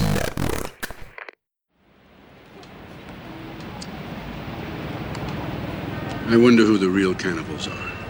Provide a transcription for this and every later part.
I wonder who the real cannibals are.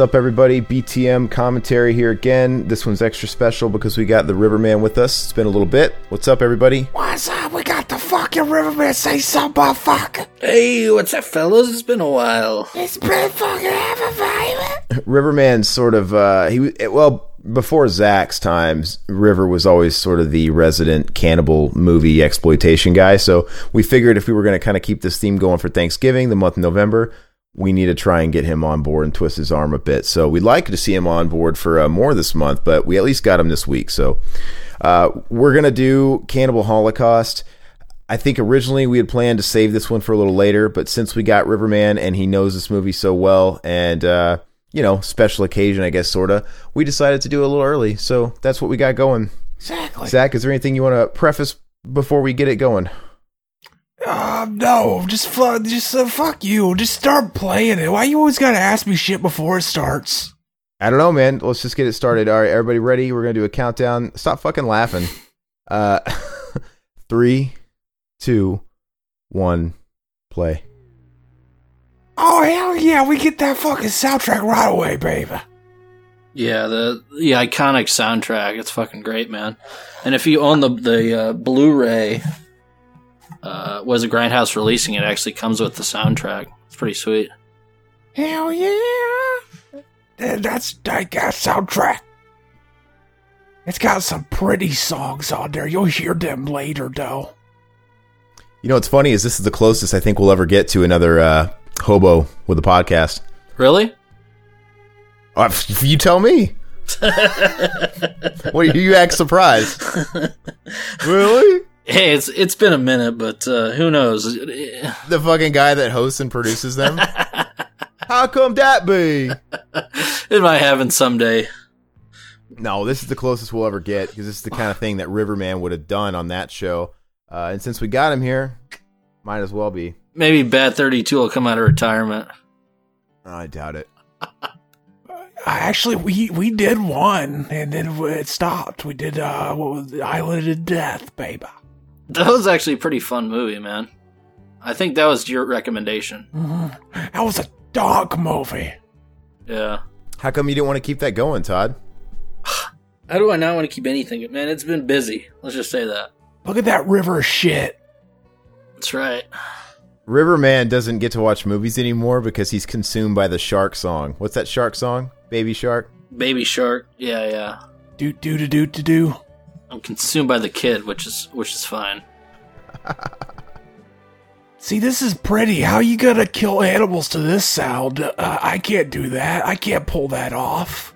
What's up, everybody? BTM commentary here again. This one's extra special because we got the Riverman with us. It's been a little bit. What's up, everybody? What's up? We got the fucking Riverman say something about fuck. Hey, what's up, fellas? It's been a while. It's been fucking ever, baby. Riverman sort of uh, he was- well before Zach's times. River was always sort of the resident cannibal movie exploitation guy. So we figured if we were going to kind of keep this theme going for Thanksgiving, the month of November, we need to try and get him on board and twist his arm a bit. So we'd like to see him on board for uh, more this month, but we at least got him this week. So uh, we're gonna do Cannibal Holocaust. I think originally we had planned to save this one for a little later, but since we got Riverman and he knows this movie so well, and uh, you know, special occasion, I guess, sorta, we decided to do it a little early. So that's what we got going. Exactly. Zach, is there anything you want to preface before we get it going? Uh, no, just fuck, just uh, fuck you. Just start playing it. Why you always gotta ask me shit before it starts? I don't know, man. Let's just get it started. All right, everybody ready? We're gonna do a countdown. Stop fucking laughing. Uh, three, two, one, play. Oh hell yeah, we get that fucking soundtrack right away, baby. Yeah, the the iconic soundtrack. It's fucking great, man. And if you own the the uh, Blu-ray, uh, was a Grindhouse releasing it? Actually, comes with the soundtrack. It's pretty sweet. Hell yeah. That's like that soundtrack. It's got some pretty songs on there. You'll hear them later, though. You know what's funny is this is the closest I think we'll ever get to another uh, hobo with a podcast. Really? Uh, f- you tell me. what you act surprised? really? Hey, it's it's been a minute, but uh, who knows? The fucking guy that hosts and produces them. How come that be? It might happen someday. No, this is the closest we'll ever get because this is the kind of thing that Riverman would have done on that show. Uh, and since we got him here, might as well be. Maybe Bad Thirty Two will come out of retirement. I doubt it. Actually, we we did one, and then it stopped. We did uh, what was it? Island of Death, baby. That was actually a pretty fun movie, man. I think that was your recommendation. That was a dog movie. Yeah. How come you didn't want to keep that going, Todd? How do I not want to keep anything? Man, it's been busy. Let's just say that. Look at that river shit. That's right. Riverman doesn't get to watch movies anymore because he's consumed by the shark song. What's that shark song? Baby Shark? Baby Shark. Yeah, yeah. Do do do do do do. I'm consumed by the kid, which is which is fine. See, this is pretty. How you gonna kill animals to this sound? Uh, I can't do that. I can't pull that off.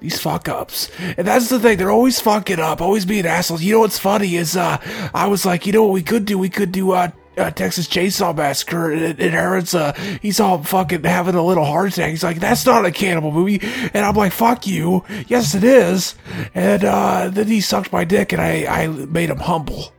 These fuck ups. And that's the thing, they're always fucking up, always being assholes. You know what's funny is uh I was like, you know what we could do? We could do uh uh, Texas Chainsaw Massacre, and, and Aaron's, uh, he's all fucking having a little heart attack. He's like, that's not a cannibal movie. And I'm like, fuck you. Yes, it is. And, uh, then he sucked my dick and I, I made him humble.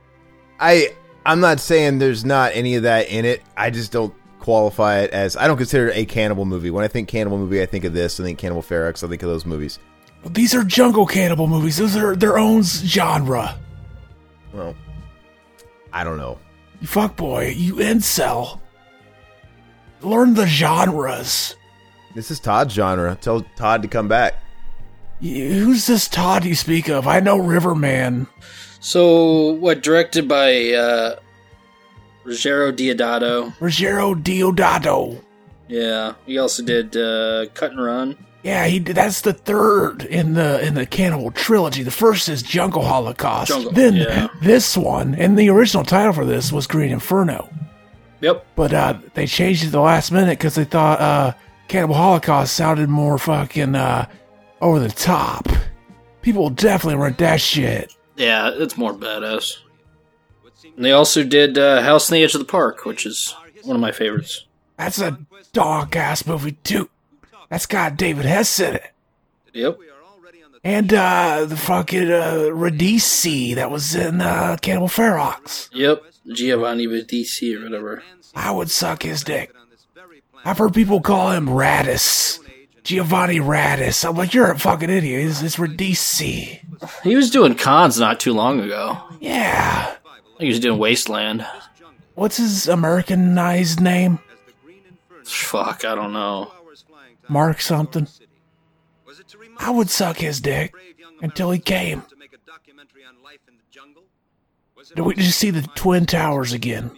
I I'm not saying there's not any of that in it. I just don't qualify it as I don't consider it a cannibal movie. When I think cannibal movie, I think of this. I think Cannibal Ferox. I think of those movies. These are jungle cannibal movies. Those are their own genre. Well, I don't know. You fuckboy, you incel. Learn the genres. This is Todd's genre. Tell Todd to come back. Y- Who's this Todd you speak of? I know Riverman. So, what directed by uh Ruggero Deodato? Ruggero Deodato. Yeah, he also did uh, Cut and Run. Yeah, he that's the third in the in the Cannibal trilogy. The first is Jungle Holocaust. Jungle, then yeah. this one, and the original title for this was Green Inferno. Yep. But uh, they changed it the last minute because they thought uh, Cannibal Holocaust sounded more fucking uh, over the top. People will definitely rent that shit. Yeah, it's more badass. And they also did uh, House on the Edge of the Park, which is one of my favorites. That's a dog ass movie too. That's got David Hess said it. Yep. And uh, the fucking uh, Radice that was in uh, Cannibal Ferox. Yep. Giovanni Battisti or whatever. I would suck his dick. I've heard people call him Radis. Giovanni Radis. I'm like, you're a fucking idiot. It's, it's Radice. He was doing cons not too long ago. Yeah. He was doing Wasteland. What's his Americanized name? Fuck, I don't know. Mark something. I would suck his dick until he came. Do we just see the Twin Towers again?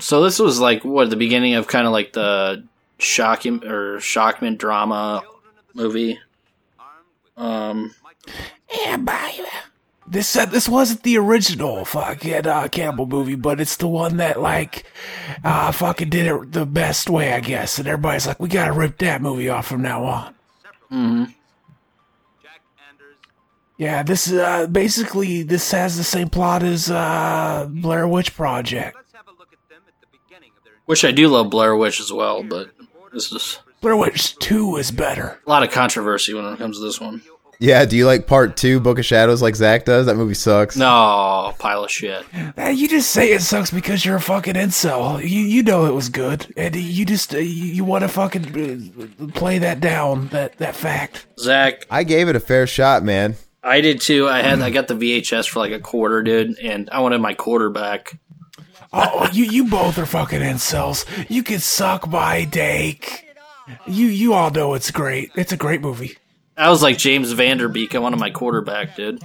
So this was like what the beginning of kind of like the shocking or shockman drama movie. Um, Yeah, baby. This uh, this wasn't the original fucking uh, cannibal movie, but it's the one that like uh, fucking did it the best way, I guess. And everybody's like, we gotta rip that movie off from now on. mhm. Yeah, this is uh, basically this has the same plot as uh, Blair Witch Project. which I do love Blair Witch as well, but this is Blair Witch Two is better. a lot of controversy when it comes to this one. Yeah, do you like part two, Book of Shadows, like Zach does? That movie sucks. No, pile of shit. Uh, you just say it sucks because you're a fucking incel. You you know it was good, and you just uh, you, you want to fucking uh, play that down that that fact. Zach, I gave it a fair shot, man. I did too. I had I got the VHS for like a quarter, dude, and I wanted my quarter back. Oh, you you both are fucking incels. You can suck my dick. You you all know it's great. It's a great movie. I was like James Van Der Beek. I wanted my quarterback, dude.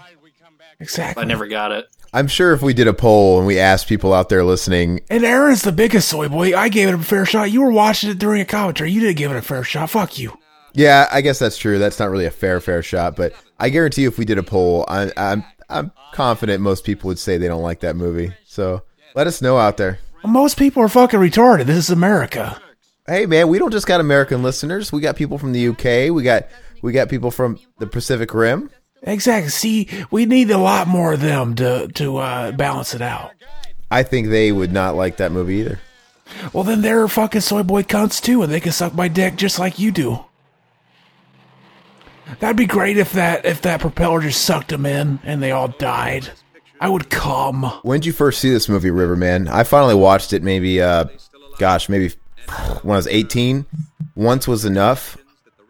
Exactly. I never got it. I'm sure if we did a poll and we asked people out there listening, And Aaron's the biggest soy boy. I gave it a fair shot. You were watching it during a commentary. You didn't give it a fair shot. Fuck you. yeah, I guess that's true. That's not really a fair, fair shot, but I guarantee you if we did a poll, I, I'm, I'm confident most people would say they don't like that movie. So let us know out there. Most people are fucking retarded. This is America. Hey, man, we don't just got American listeners. We got people from the UK. We got, we got people from the Pacific Rim. Exactly. See, we need a lot more of them to to uh, balance it out. I think they would not like that movie either. Well, then they're fucking soy boy cunts too, and they can suck my dick just like you do. That'd be great if that if that propeller just sucked them in and they all died. I would come. When did you first see this movie, Riverman? I finally watched it maybe, uh, gosh, maybe when I was 18. Once was enough.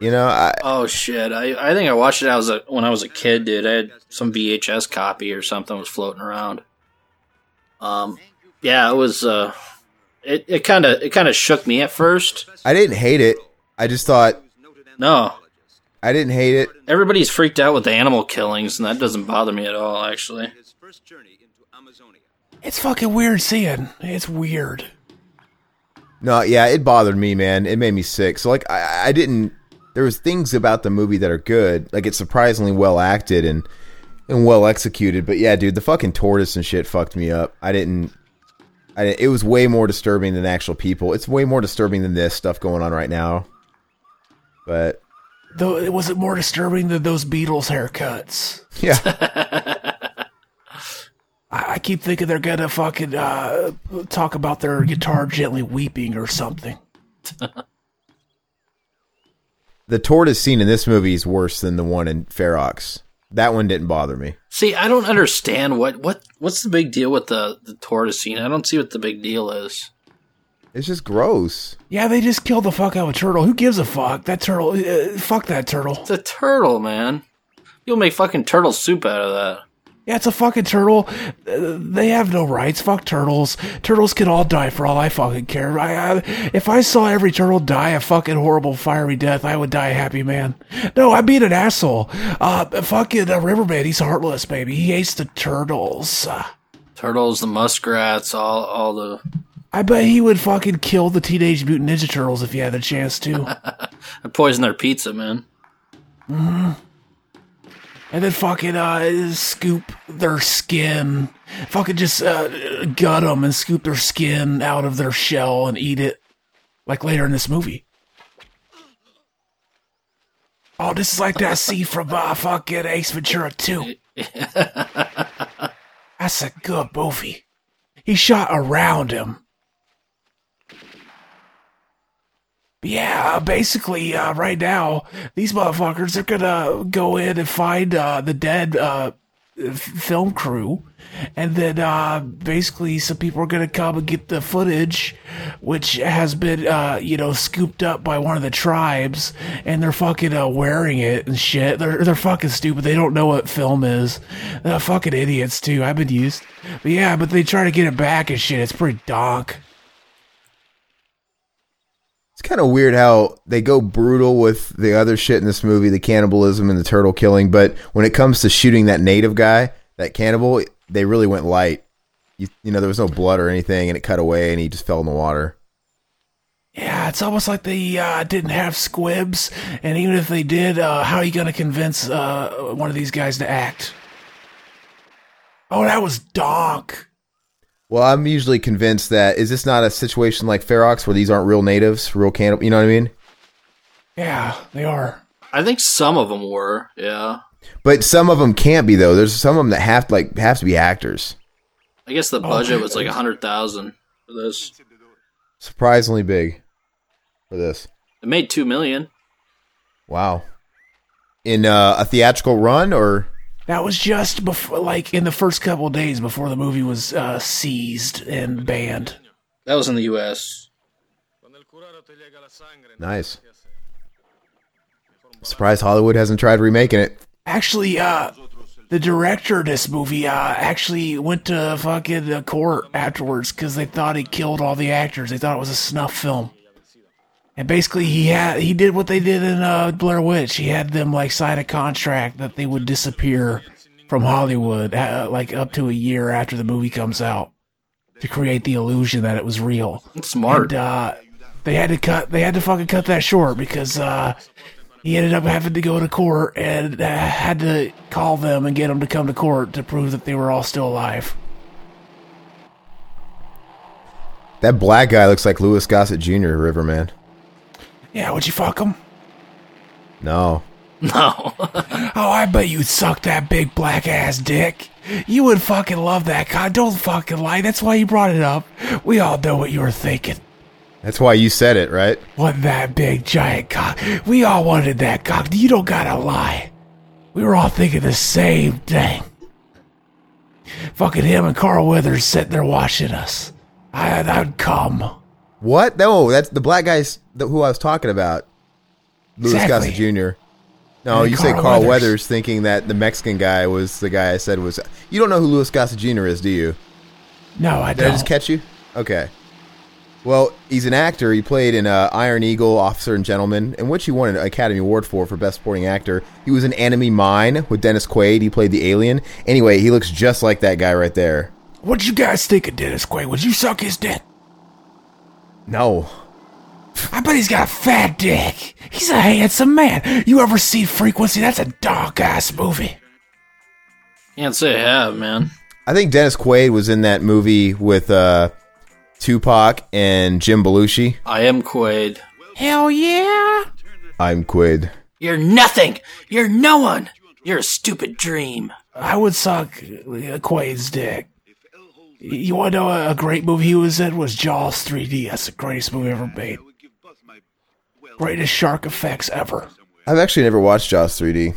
You know, I, Oh shit! I, I think I watched it. I was a, when I was a kid, dude. I had some VHS copy or something was floating around. Um, yeah, it was. Uh, it it kind of it kind of shook me at first. I didn't hate it. I just thought No, I didn't hate it. everybody's freaked out with the animal killings, and that doesn't bother me at all. Actually, It's fucking weird seeing. It's weird. No, yeah, it bothered me, man. It made me sick. So like, I, I didn't. There was things about the movie that are good. Like it's surprisingly well acted and and well executed. But yeah, dude, the fucking tortoise and shit fucked me up. I didn't. I didn't, it was way more disturbing than actual people. It's way more disturbing than this stuff going on right now. But Though was it more disturbing than those Beatles haircuts? yeah, I, I keep thinking they're gonna fucking uh, talk about their guitar gently weeping or something. the tortoise scene in this movie is worse than the one in Ferox. That one didn't bother me. see, I don't understand what what what's the big deal with the the tortoise scene. I don't see what the big deal is. It's just gross. Yeah, they just killed the fuck out of a turtle. Who gives a fuck? That turtle. Uh, fuck that turtle. It's a turtle, man. You'll make fucking turtle soup out of that. Yeah, it's a fucking turtle. They have no rights. Fuck turtles. Turtles can all die for all I fucking care. I, I, if I saw every turtle die a fucking horrible fiery death, I would die a happy man. No, I'm being an asshole. Uh, fucking uh, Riverman, he's heartless, baby. He hates the turtles. Turtles, the muskrats, all all the I bet he would fucking kill the Teenage Mutant Ninja Turtles if he had the chance to. I poison their pizza, man. And then fucking uh, scoop their skin. Fucking just uh, gut them and scoop their skin out of their shell and eat it. Like later in this movie. Oh, this is like that scene from uh, fucking Ace Ventura 2. That's a good movie. He shot around him. But yeah, uh, basically, uh, right now, these motherfuckers are gonna go in and find uh, the dead uh, f- film crew, and then uh, basically some people are gonna come and get the footage, which has been, uh, you know, scooped up by one of the tribes, and they're fucking wearing it and shit. They're they're fucking stupid. They don't know what film is. They're fucking idiots too. I've been used. But yeah, but they try to get it back and shit. It's pretty donk. It's kind of weird how they go brutal with the other shit in this movie, the cannibalism and the turtle killing, but when it comes to shooting that native guy, that cannibal, they really went light. You, you know, there was no blood or anything, and it cut away, and he just fell in the water. Yeah, it's almost like they uh, didn't have squibs, and even if they did, uh, how are you going to convince uh, one of these guys to act? Oh, that was donk. Well, I'm usually convinced that is this not a situation like Ferox where these aren't real natives, real cannibal? You know what I mean? Yeah, they are. I think some of them were. Yeah. But some of them can't be though. There's some of them that have like have to be actors. I guess the budget was like a hundred thousand for this. Surprisingly big for this. It made two million. Wow. In uh, a theatrical run or That was just before, like in the first couple of days before the movie was uh, seized and banned. That was in the U.S. nice. Surprised Hollywood hasn't tried remaking it. Actually, uh, the director of this movie uh, actually went to fucking uh, court afterwards because they thought he killed all the actors. They thought it was a snuff film. And basically, he had he did what they did in uh, Blair Witch. He had them like sign a contract that they would disappear from Hollywood, uh, like up to a year after the movie comes out, to create the illusion that it was real. Smart. And uh, they had to cut. They had to fucking cut that short because uh, he ended up having to go to court and uh, had to call them and get them to come to court to prove that they were all still alive. That black guy looks like Louis Gossett Jr. Riverman. Yeah, would you fuck him? No. No. Oh, I bet you'd suck that big black ass dick. You would fucking love that guy. Don't fucking lie. That's why you brought it up. We all know what you were thinking. That's why you said it, right? What that big giant cock. We all wanted that cock. You don't gotta lie. We were all thinking the same thing. Fucking him and Carl Weathers sitting there watching us. I, I'd come. What? No, that's the black guy's the, who I was talking about. Louis Exactly. Gossett Jr. No, you say Carl Carl Weathers. Weathers. thinking that the Mexican guy was the guy I said was. You don't know who Louis Gossett Jr. is, do you? No, I Did I don't. just catch you? Okay. Well, he's an actor. He played in uh, Iron Eagle, Officer and Gentleman, in which he won an Academy Award for for Best Supporting Actor. He was in Enemy Mine with Dennis Quaid. He played the alien. Anyway, he looks just like that guy right there. What'd you guys think of Dennis Quaid? Would you suck his dick? No. I bet he's got a fat dick. He's a handsome man. You ever see Frequency? That's a dark ass movie. Can't say I have, man. I think Dennis Quaid was in that movie with uh, Tupac and Jim Belushi. I am Quaid. Hell yeah. I'm Quaid. You're nothing. You're no one. You're a stupid dream. I would suck Quaid's dick. You want to know a great movie he was in? Was Jaws 3D. That's the greatest movie ever made. Greatest shark effects ever. I've actually never watched Jaws 3D.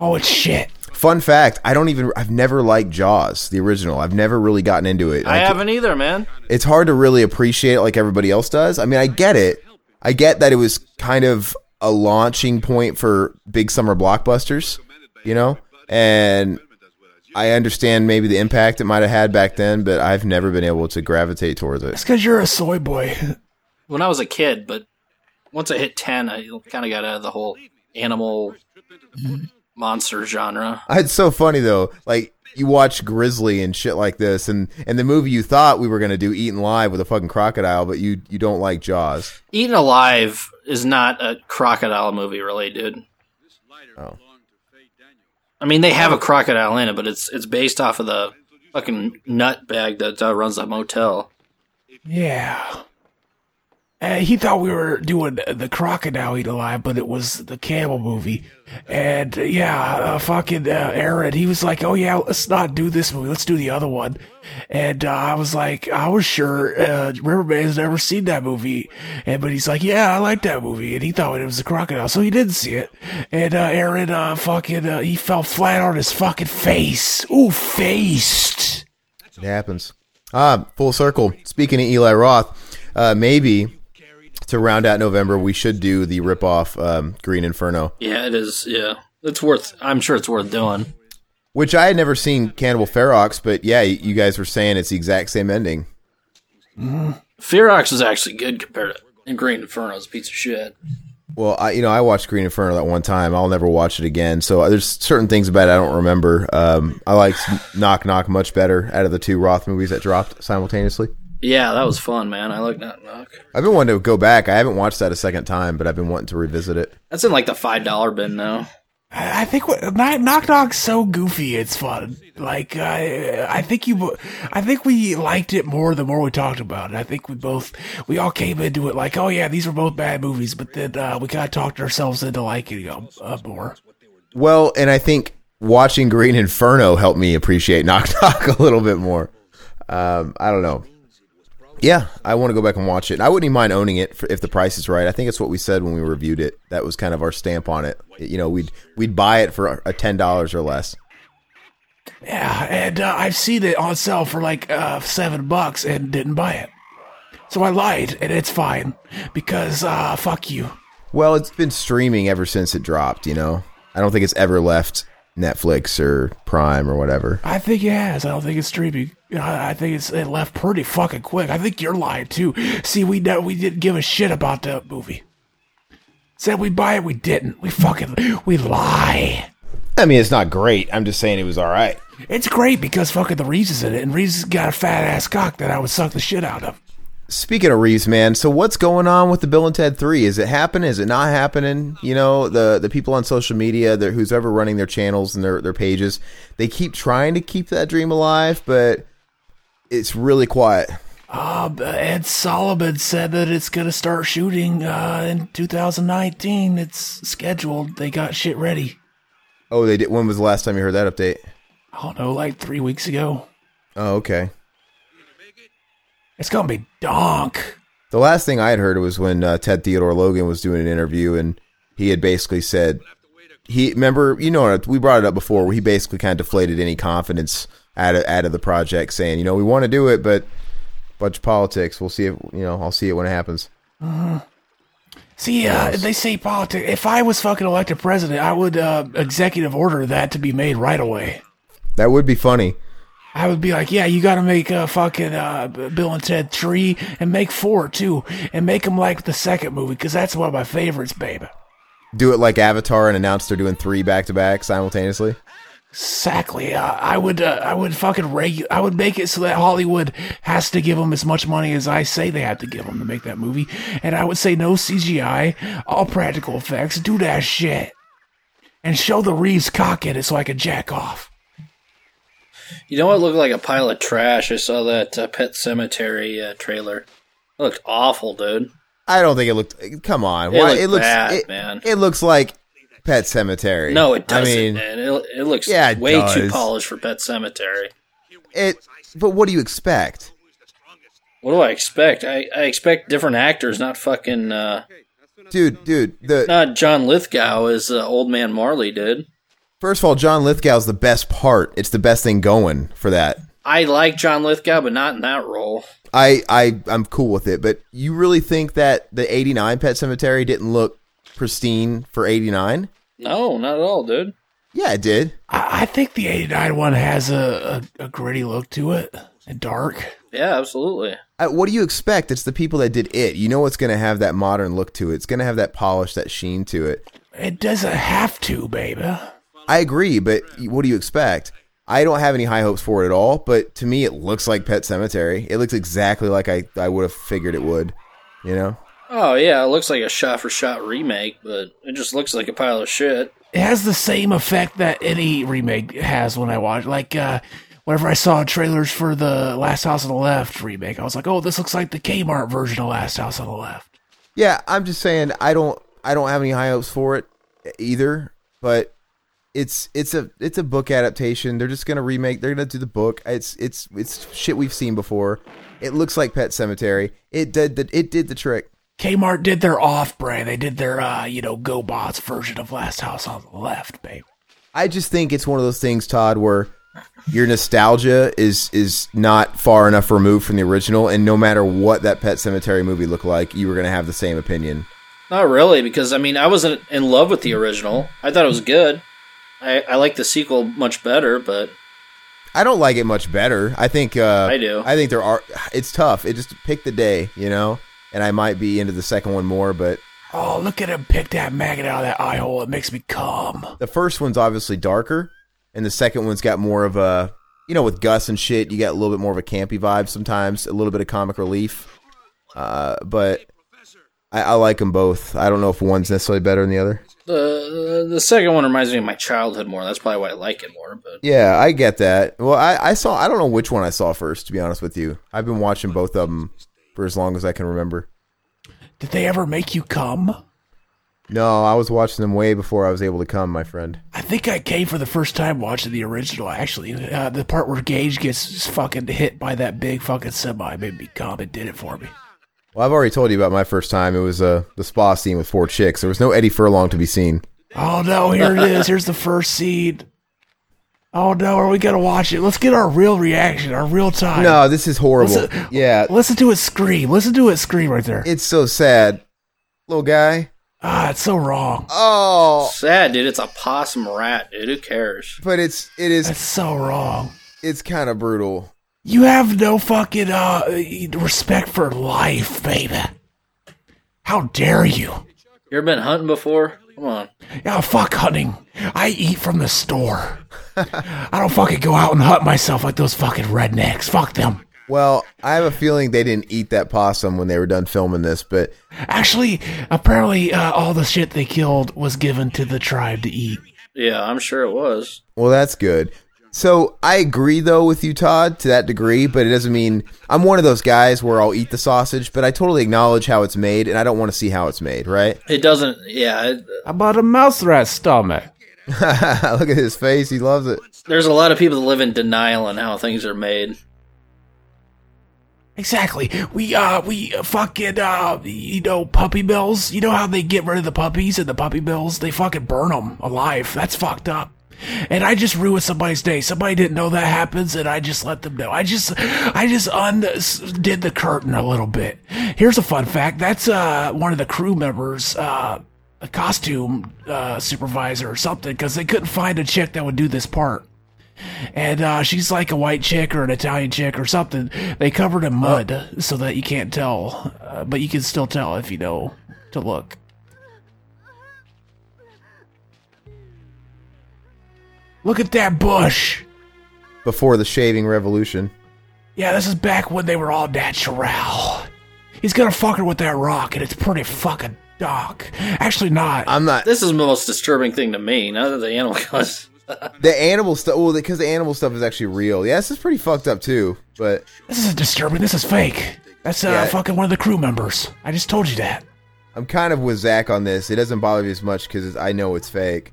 Oh, it's shit. Fun fact: I don't even. I've never liked Jaws, the original. I've never really gotten into it. I ca- haven't either, man. It's hard to really appreciate it like everybody else does. I mean, I get it. I get that it was kind of a launching point for big summer blockbusters, you know, and I understand maybe the impact it might have had back then, but I've never been able to gravitate towards it. It's because you're a soy boy. When I was a kid, but once I hit ten, I kind of got out of the whole animal monster genre. It's so funny though. Like you watch Grizzly and shit like this, and and the movie you thought we were gonna do Eaten Live with a fucking crocodile, but you you don't like Jaws. Eaten Alive is not a crocodile movie, really, dude. Oh. I mean, they have a crocodile in it, but it's it's based off of the fucking nut bag that uh, runs that motel. Yeah. He thought we were doing the crocodile eat alive, but it was the camel movie. And yeah, uh, fucking uh, Aaron, he was like, "Oh yeah, let's not do this movie. Let's do the other one." And uh, I was like, I was sure uh, Riverman's never seen that movie, and but he's like, "Yeah, I like that movie," and he thought it was a crocodile, so he didn't see it. And uh, Aaron, fucking, he fell flat on his fucking face. Ooh, faced. It happens. Ah, full circle. Speaking of Eli Roth, maybe to round out November, we should do the ripoff um, Green Inferno, Yeah, it is. Yeah, it's worth. I'm sure it's worth doing. which I had never seen Cannibal Ferox, but yeah, you guys were saying it's the exact same ending. Ferox is actually good compared to Green Inferno's a piece of shit. Well, I you know I watched Green Inferno that one time. I'll never watch it again. So uh, there's certain things about it I don't remember. Um, I like Knock Knock much better out of the two Roth movies that dropped simultaneously. Yeah, that was fun, man. I like that knock. I've been wanting to go back. I haven't watched that a second time, but I've been wanting to revisit it. That's in like the five dollar bin now. I I think what Knock Knock Knock's so goofy, it's fun. Like uh, I think you, I think we liked it more the more we talked about it. I think we both, we all came into it like, oh yeah, these were both bad movies, but then uh, we kind of talked ourselves into liking them uh, more. Well, and I think watching Green Inferno helped me appreciate Knock Knock a little bit more. Um, I don't know. Yeah, I want to go back and watch it. I wouldn't even mind owning it for, if the price is right. I think it's what we said when we reviewed it. That was kind of our stamp on it. You know, we'd we'd buy it for a ten dollars or less. Yeah, and uh, I've seen it on sale for like uh, seven bucks and didn't buy it. So I lied, and it's fine because uh, fuck you. Well, it's been streaming ever since it dropped. You know, I don't think it's ever left Netflix or Prime or whatever. I think it has. I don't think it's streaming. I I think it's it left pretty fucking quick. I think you're lying too. See, we know we didn't give a shit about the movie. Said we buy it, we didn't. We fucking we lie. I mean, it's not great. I'm just saying it was all right. It's great because fucking the Reeves's in it, and Reeves's got a fat ass cock that I would suck the shit out of. Speaking of Reeves, man, so what's going on with the Bill and Ted Three? Is it happening? Is it not happening? You know, the the people on social media, who's ever running their channels and their their pages, they keep trying to keep that dream alive, but it's really quiet. Uh, Ed Solomon said that it's gonna start shooting uh, in 2019. It's scheduled. They got shit ready. Oh, they did. When was the last time you heard that update? I don't know, like three weeks ago. Oh, okay. It's gonna be donk. The last thing I had heard was when uh, Ted Theodore Logan was doing an interview, and he had basically said he remember you know we brought it up before where he basically kind of deflated any confidence out of out of the project, saying you know we want to do it, but bunch of politics. We'll see if you know I'll see it when it happens. See, uh, they say politics. If I was fucking elected president, I would uh, executive order that to be made right away. That would be funny. I would be like, yeah, you got to make a fucking uh, Bill and Ted three and make four too, and make them like the second movie because that's one of my favorites, baby. Do it like Avatar and announce they're doing three back to back simultaneously. Exactly. Uh, I would. Uh, I would fucking regu- I would make it so that Hollywood has to give them as much money as I say they have to give them to make that movie, and I would say no CGI, all practical effects. Do that shit, and show the Reeves cock in it so I can jack off. You know what looked like a pile of trash? I saw that uh, Pet Sematary uh, trailer. It looked awful, dude. I don't think it looked. Come on, It Why- looked looks bad, it, man. It looks like Pet Sematary. No, it doesn't, I mean, man. It, it looks Yeah, it way too polished for Pet Sematary. it. But what do you expect? What do I expect? I, I expect different actors, not fucking uh, Dude, dude, the not John Lithgow as uh, Old Man Marley did. First of all, John Lithgow's the best part. It's the best thing going for that. I like John Lithgow, but not in that role. I, I, I'm cool with it. But you really think that the '89 Pet Sematary didn't look pristine for '89? No, not at all, dude. Yeah, it did. I, I think the '89 one has a, a, a gritty look to it and dark. Yeah, absolutely. Uh, what do you expect? It's the people that did it. You know, it's going to have that modern look to it. It's going to have that polish, that sheen to it. It doesn't have to, baby. I agree, but what do you expect? I don't have any high hopes for it at all, but to me, it looks like Pet Sematary. It looks exactly like I, I would have figured it would. You know? Oh yeah, it looks like a shot for shot remake, but it just looks like a pile of shit. It has the same effect that any remake has when I watch. Like, uh, whenever I saw trailers for the Last House on the Left remake, I was like, "Oh, this looks like the Kmart version of Last House on the Left." Yeah, I'm just saying I don't I don't have any high hopes for it either, but it's it's a it's a book adaptation. They're just gonna remake. They're gonna do the book. It's it's it's shit we've seen before. It looks like Pet Sematary. It did the it did the trick. Kmart did their off-brand. They did their, uh, you know, GoBots version of Last House on the Left, babe. I just think it's one of those things, Todd, where your nostalgia is is not far enough removed from the original, and no matter what that Pet Sematary movie looked like, you were gonna have the same opinion. Not really, because I mean, I wasn't in love with the original. I thought it was good. I, I like the sequel much better, but I don't like it much better. I think uh, I do. I think there are. It's tough. It just pick the day, you know. And I might be into the second one more, but Oh, look at him pick that maggot out of that eye hole. It makes me come. the first one's obviously darker, and the second one's got more of a, you know, with Gus and shit, you got a little bit more of a campy vibe sometimes, a little bit of comic relief. Uh, but I, I like them both. I don't know if one's necessarily better than the other. The the second one reminds me of my childhood more. That's probably why I like it more. But Yeah, I get that. Well, I, I saw. I don't know which one I saw first, to be honest with you. I've been watching both of them for as long as I can remember. Did they ever make you come? No, I was watching them way before I was able to come, my friend. I think I came for the first time watching the original. Actually, uh, the part where Gage gets fucking hit by that big fucking semi made me come. It did it for me. Well, I've already told you about my first time. It was uh, the spa scene with four chicks. There was no Eddie Furlong to be seen. Oh no, here it is. Here's the first scene. Oh no, Are we gotta watch it. Let's get our real reaction, our real time. No, this is horrible. Listen- yeah, Listen to it scream. Listen to it scream right there. it's so sad. Little guy. Ah, it's so wrong. Oh, sad, dude. It's a possum rat, dude. Who cares? but it's it is It's so wrong. it's kind of brutal. You have no fucking uh respect for life, baby. How dare you? You ever been hunting before? Come on. Yeah, fuck hunting. I eat from the store. I don't fucking go out and hunt myself like those fucking rednecks. Fuck them. Well, I have a feeling they didn't eat that possum when they were done filming this, but Actually, apparently, uh, all the shit they killed was given to the tribe to eat. Yeah, I'm sure it was. well, that's good. So I agree though with you, Todd, to that degree, but it doesn't mean I'm one of those guys where I'll eat the sausage, but I totally acknowledge how it's made, and I don't want to see how it's made. Right? It doesn't. Yeah, it, How about a mouse rat stomach? Look at his face; he loves it. there's a lot of people that live in denial on how things are made. Exactly. We uh we uh, fucking uh you know puppy mills. You know how they get rid of the puppies and the puppy mills? They fucking burn them alive. That's fucked up. And I just ruined somebody's day. Somebody didn't know that happens, and I just let them know. I just, I just undid the curtain a little bit. Here's a fun fact. That's uh one of the crew members, uh, a costume uh, supervisor or something, because they couldn't find a chick that would do this part and uh, she's like a white chick or an Italian chick or something. They covered in mud so that you can't tell, uh, but you can still tell if you know to look. Look at that bush. Before the shaving revolution. Yeah, this is back when they were all natural. He's gonna fuck her with that rock, and it's pretty fucking dark. Actually, not. I'm not This is the most disturbing thing to me. Now that the animal goes, the animal stuff. Well, because the animal stuff is actually real. Yeah, this is pretty fucked up too. But this isn't disturbing. This is fake. That's uh, Yeah. fucking one of the crew members. I just told you that. I'm kind of with Zach on this. It doesn't bother me as much because I know it's fake.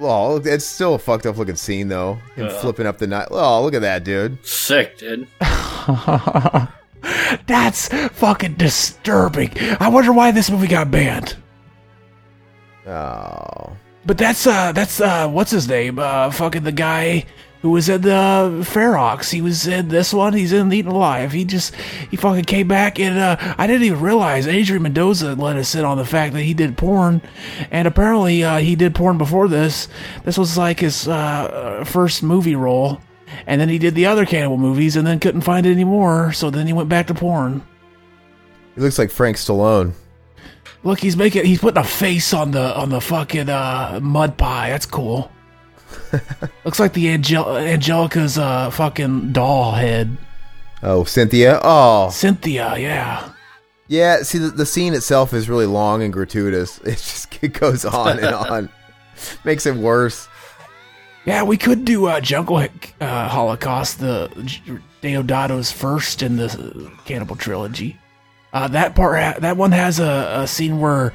Oh, it's still a fucked up looking scene though. Him flipping up the night. Oh, look at that, dude. sick, dude. That's fucking disturbing. I wonder why this movie got banned. Oh, But that's uh that's uh what's his name? Uh fucking the guy who was in the Ferox. He was in this one, he's in Eaten Alive. He just he fucking came back and uh I didn't even realize Adrian Mendoza let us in on the fact that he did porn. And apparently uh he did porn before this. This was like his uh first movie role. And then he did the other cannibal movies and then couldn't find it anymore, so then he went back to porn. he looks like Frank Stallone. Look, he's making he's putting a face on the on the fucking uh, mud pie. That's cool. Looks like the Angel- Angelica's uh, fucking doll head. Oh, Cynthia. Oh, Cynthia, yeah. yeah. See, the, the scene itself is really long and gratuitous. It just it goes on and on. Makes it worse. Yeah, we could do uh, Jungle uh, Holocaust, the Deodato's first in the Cannibal trilogy. Uh, that part, ha- that one has a, a scene where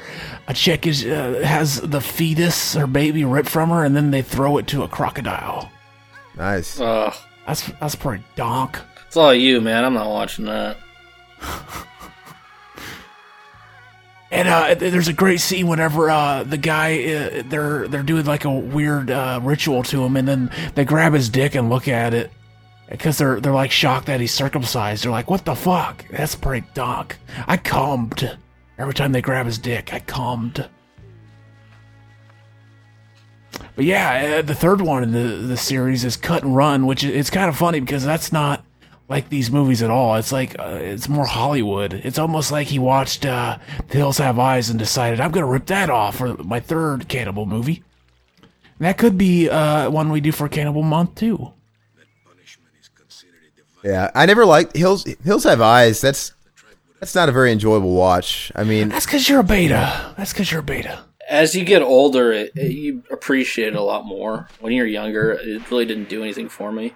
a chick is uh, has the fetus, her baby, ripped from her, and then they throw it to a crocodile. Nice. Ugh. That's that's pretty donk. It's all you, man. I'm not watching that. And uh, there's a great scene whenever uh, the guy uh, they're they're doing like a weird uh, ritual to him, and then they grab his dick and look at it because they're they're like shocked that he's circumcised. They're like, "What the fuck? That's pretty donk." I cummed every time they grab his dick. I cummed. But yeah, uh, the third one in the the series is Cut and Run, which is, it's kind of funny because that's not like these movies at all. It's like uh, it's more Hollywood. It's almost like he watched uh, The Hills Have Eyes and decided I'm gonna rip that off for my third Cannibal movie. And that could be uh, one we do for Cannibal Month too. Yeah, I never liked Hills. Hills Have Eyes. That's that's not a very enjoyable watch. I mean, That's because you're a beta. That's because you're a beta. As you get older, it, it, you appreciate it a lot more. When you're younger, it really didn't do anything for me.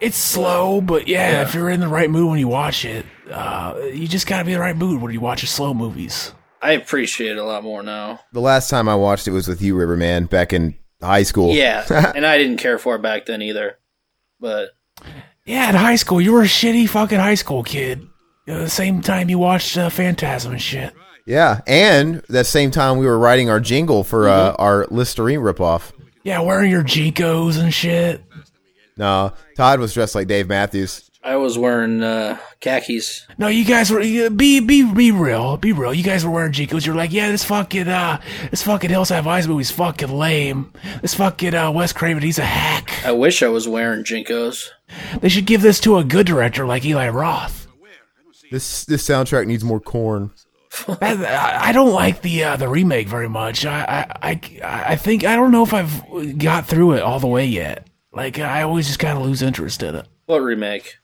It's slow, but yeah, if you're in the right mood when you watch it, uh, you just gotta be in the right mood when you watch slow movies. I appreciate it a lot more now. the last time I watched it was with you, Riverman, back in high school. Yeah, and I didn't care for it back then either. But Yeah, in high school, you were a shitty fucking high school kid. The same time you watched uh, Phantasm and shit. Yeah, and that same time we were writing our jingle for uh, our Listerine ripoff. Yeah, wearing your JNCOs and shit. No, Todd was dressed like Dave Matthews. I was wearing uh, khakis. No, you guys were you- be be be real, be real. You guys were wearing JNCOs. You're like, yeah, this fucking uh, this fucking Hills Have Eyes movie's fucking lame. This fucking uh, Wes Craven, he's a hack. I wish I was wearing JNCOs. They should give this to a good director like Eli Roth. This this soundtrack needs more corn. I I don't like the uh, the remake very much. I, I I I think I don't know if I've got through it all the way yet. Like I always just kind of lose interest in it. What remake?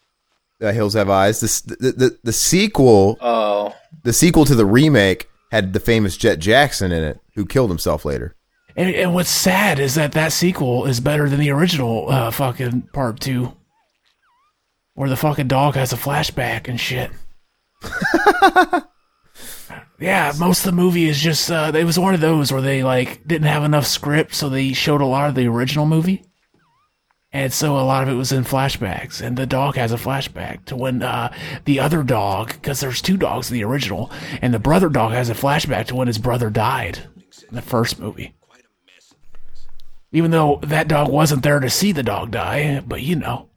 Uh, Hills Have Eyes. This, the, the the sequel, Oh, the sequel to the remake had the famous Jet Jackson in it, who killed himself later. And, and what's sad is that that sequel is better than the original uh, fucking part two, where the fucking dog has a flashback and shit. yeah, most of the movie is just uh, it was one of those where they like didn't have enough script, so they showed a lot of the original movie, and so a lot of it was in flashbacks. And the dog has a flashback to when uh, the other dog, because there's two dogs in the original, and the brother dog has a flashback to when his brother died in the first movie. Even though that dog wasn't there to see the dog die, but you know.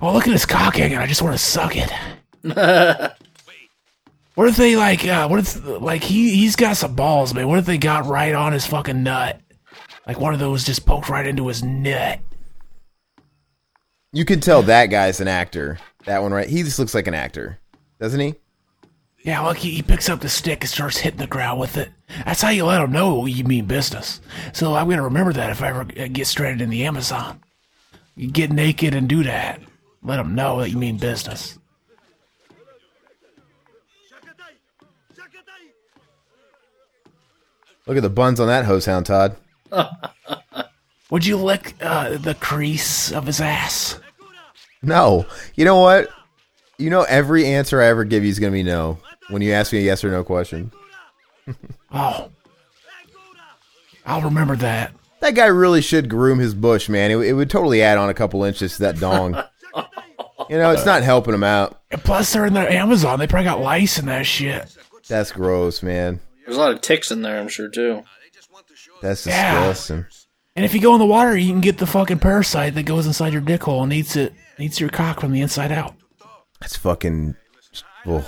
Oh, look at his cock hanging. I just want to suck it. what if they like, uh, what if, like, he, he's got some balls, man. What if they got right on his fucking nut? Like one of those just poked right into his nut. You can tell that guy's an actor. That one, right? He just looks like an actor, doesn't he? Yeah, look, he, he picks up the stick and starts hitting the ground with it. That's how you let him know you mean business. So I'm going to remember that if I ever get stranded in the Amazon. You get naked and do that. Let them know that you mean business. Look at the buns on that hose hound, Todd. Would you lick uh, the crease of his ass? No. You know what? You know every answer I ever give you is going to be no when you ask me a yes or no question. Oh. I'll remember that. That guy really should groom his bush, man. It, it would totally add on a couple inches to that dong. you know, it's not helping him out. And plus, they're in the Amazon. They probably got lice in that shit. That's gross, man. there's a lot of ticks in there, I'm sure too. That's Yeah. Disgusting. And if you go in the water, you can get the fucking parasite that goes inside your dick hole and eats it, eats your cock from the inside out. That's fucking oh,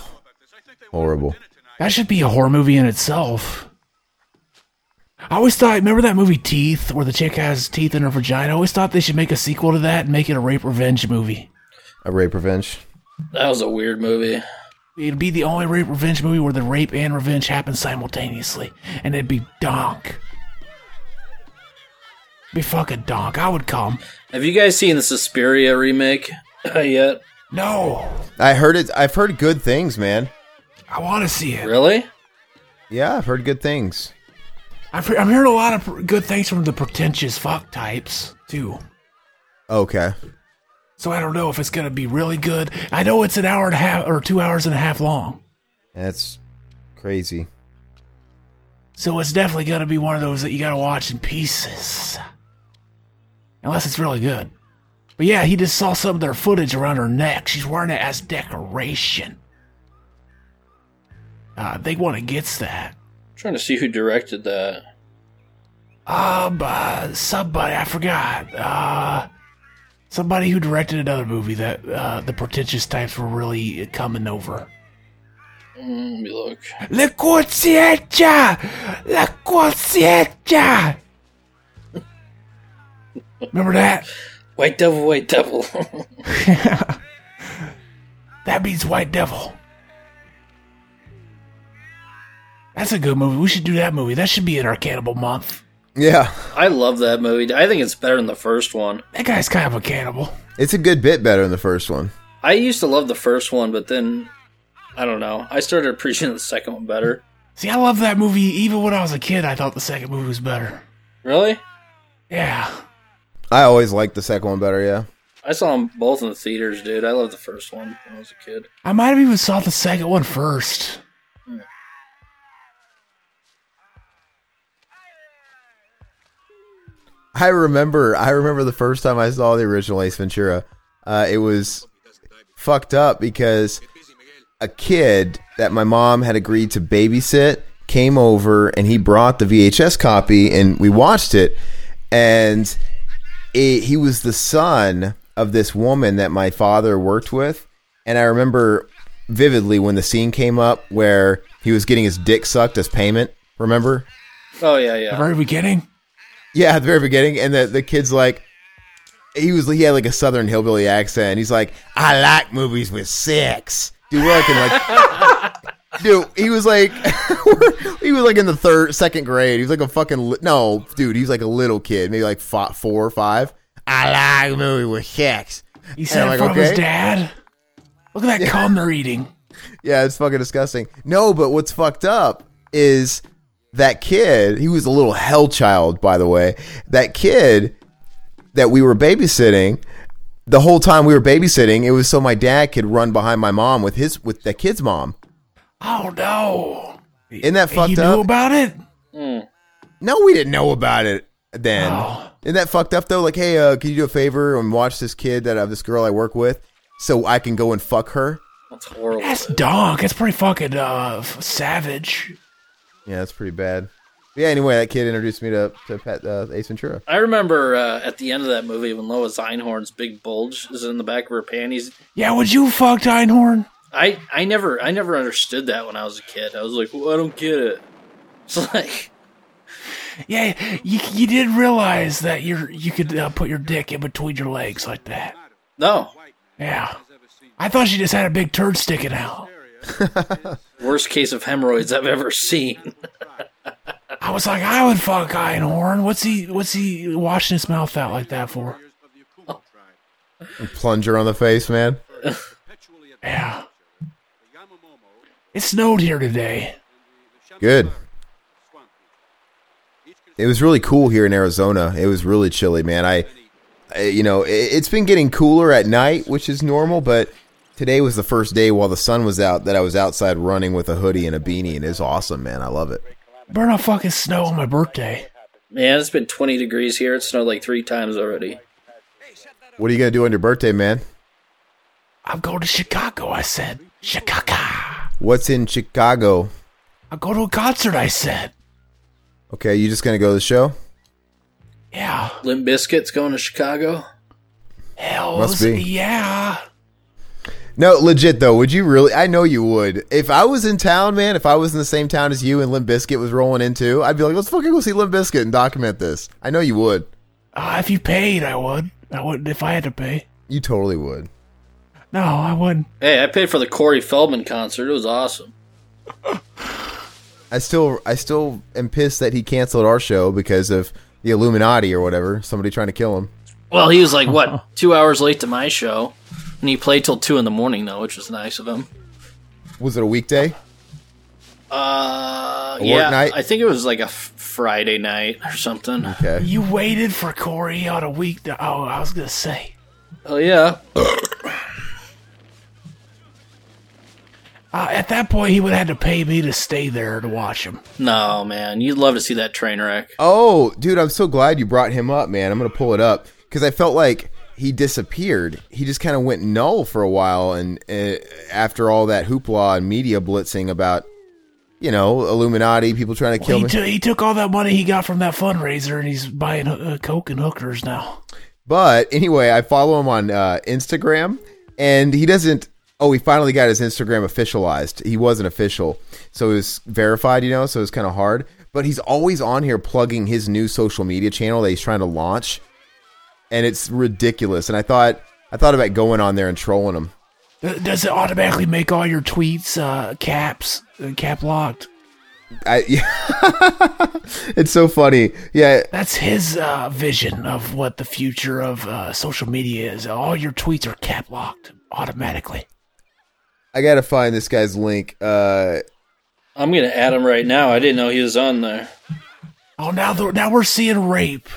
horrible. That should be a horror movie in itself. I always thought, remember that movie Teeth, where the chick has teeth in her vagina? I always thought they should make a sequel to that and make it a rape revenge movie. A rape revenge. That was a weird movie. It'd be the only rape revenge movie where the rape and revenge happen simultaneously, and it'd be donk. Be fucking donk. I would come. Have you guys seen the Suspiria remake yet? No, I heard it. I've heard good things, man. I want to see it. Really? Yeah, I've heard good things. I've, I'm hearing a lot of pr- good things from the pretentious fuck types too. Okay. So I don't know if it's gonna be really good. I know it's an hour and a half or two hours and a half long. That's crazy. So it's definitely gonna be one of those that you gotta watch in pieces. Unless it's really good. But yeah, he just saw some of their footage around her neck. She's wearing it as decoration. Uh, they want to gets that. I'm trying to see who directed that. Um, uh, somebody, I forgot. Uh, somebody who directed another movie that, uh, the pretentious types were really coming over. Mm, Let me look. La conciencia! La conciencia! Remember that? White Devil, White Devil. That means White Devil. That's a good movie. We should do that movie. That should be in our cannibal month. Yeah, I love that movie. I think it's better than the first one. That guy's kind of a cannibal. it's a good bit better than the first one. I used to love the first one, but then I don't know. I started appreciating the second one better. See, I love that movie. Even when I was a kid, I thought the second movie was better. Really? Yeah. I always liked the second one better. Yeah. I saw them both in the theaters, dude. I loved the first one when I was a kid. I might have even saw the second one first. I remember. I remember the first time I saw the original Ace Ventura. Uh, it was fucked up because a kid that my mom had agreed to babysit came over and he brought the VHS copy and we watched it. And it, he was the son of this woman that my father worked with. And I remember vividly when the scene came up where he was getting his dick sucked as payment. Remember? Oh yeah, yeah. The very beginning. Yeah, at the very beginning, and the the kid's like, he was he had like a southern hillbilly accent. He's like, I like movies with sex, dude. We're like in like, dude. He was like, he was like in the third, second grade. He was like a fucking li- no, dude. He was like a little kid, maybe like four or five. I like movie with sex. He said like, from his dad. Look at that cum they're eating. Yeah, it's fucking disgusting. No, but what's fucked up is that kid, he was a little hell child, by the way. That kid that we were babysitting, the whole time we were babysitting, it was so my dad could run behind my mom with his with the kid's mom. Oh no! Isn't that fucked you up? knew about it? No, we didn't know about it then. Oh. Isn't that fucked up though? Like, hey, uh, can you do a favor and watch this kid that uh, this girl I work with, so I can go and fuck her? That's horrible. That's donk. That's pretty fucking uh savage. Yeah, that's pretty bad. Yeah. Anyway, that kid introduced me to to Pet uh, Ace Ventura. I remember uh, at the end of that movie when Lois Einhorn's big bulge is in the back of her panties. Yeah, would you fuck Einhorn? I, I never I never understood that when I was a kid. I was like, well, I don't get it. It's like Yeah, you you did realize that you're you could uh, put your dick in between your legs like that. no Yeah, I thought she just had a big turd sticking out. worst case of hemorrhoids I've ever seen. I was like, I would fuck Einhorn. What's he What's he washing his mouth out like that for? Plunger on the face, man. Yeah. It snowed here today. Good. It was really cool here in Arizona. It was really chilly, man. I, I you know, it, it's been getting cooler at night, which is normal, but today was the first day while the sun was out that I was outside running with a hoodie and a beanie, and it's awesome, man. I love it. Burn off fucking snow on my birthday. Man, it's been 20 degrees here. It snowed like three times already. What are you gonna do on your birthday, man? I'm going to Chicago, I said. Chicago. What's in Chicago? I'll go to a concert, I said. Okay, you just gonna go to the show? Yeah. Limp Bizkit's going to Chicago. Hell, Must be. yeah. No, legit though. Would you really? I know you would. If I was in town, man. If I was in the same town as you and Limp Bizkit was rolling into, I'd be like, let's fucking go see Limp Bizkit and document this. I know you would. Uh, if you paid, I would. I would if I had to pay. You totally would. No, I wouldn't. Hey, I paid for the Corey Feldman concert. It was awesome. I still, I still am pissed that he canceled our show because of the Illuminati or whatever. Somebody trying to kill him. Well, he was like what two hours late to my show, and he played till two in the morning though, which was nice of him. Was it a weekday? Uh, work yeah, night? I think it was like a f- Friday night or something. Okay. You waited for Corey on a week. To, oh, I was gonna say. Oh yeah, Uh, at that point, he would have had to pay me to stay there to watch him. no man, you'd love to see that train wreck. Oh, dude, I'm so glad you brought him up, man. I'm gonna pull it up because I felt like he disappeared. He just kind of went null for a while, and uh, after all that hoopla and media blitzing about, you know, Illuminati, people trying to kill he, me. took he took all that money he got from that fundraiser and he's buying uh, coke and hookers now. But anyway, I follow him on uh, Instagram, and he doesn't. Oh, he finally got his Instagram officialized. He wasn't official, so it was verified, you know. So it was kind of hard. But he's always on here plugging his new social media channel that he's trying to launch, and it's ridiculous. And I thought, I thought about going on there and trolling him. Does it automatically make all your tweets uh, caps uh, cap locked? I, yeah. it's so funny. Yeah, That's his uh, vision of what the future of uh, social media is. All your tweets are cap locked automatically. I gotta find this guy's link. Uh, I'm gonna add him right now. I didn't know he was on there. Oh, now the, now we're seeing rape.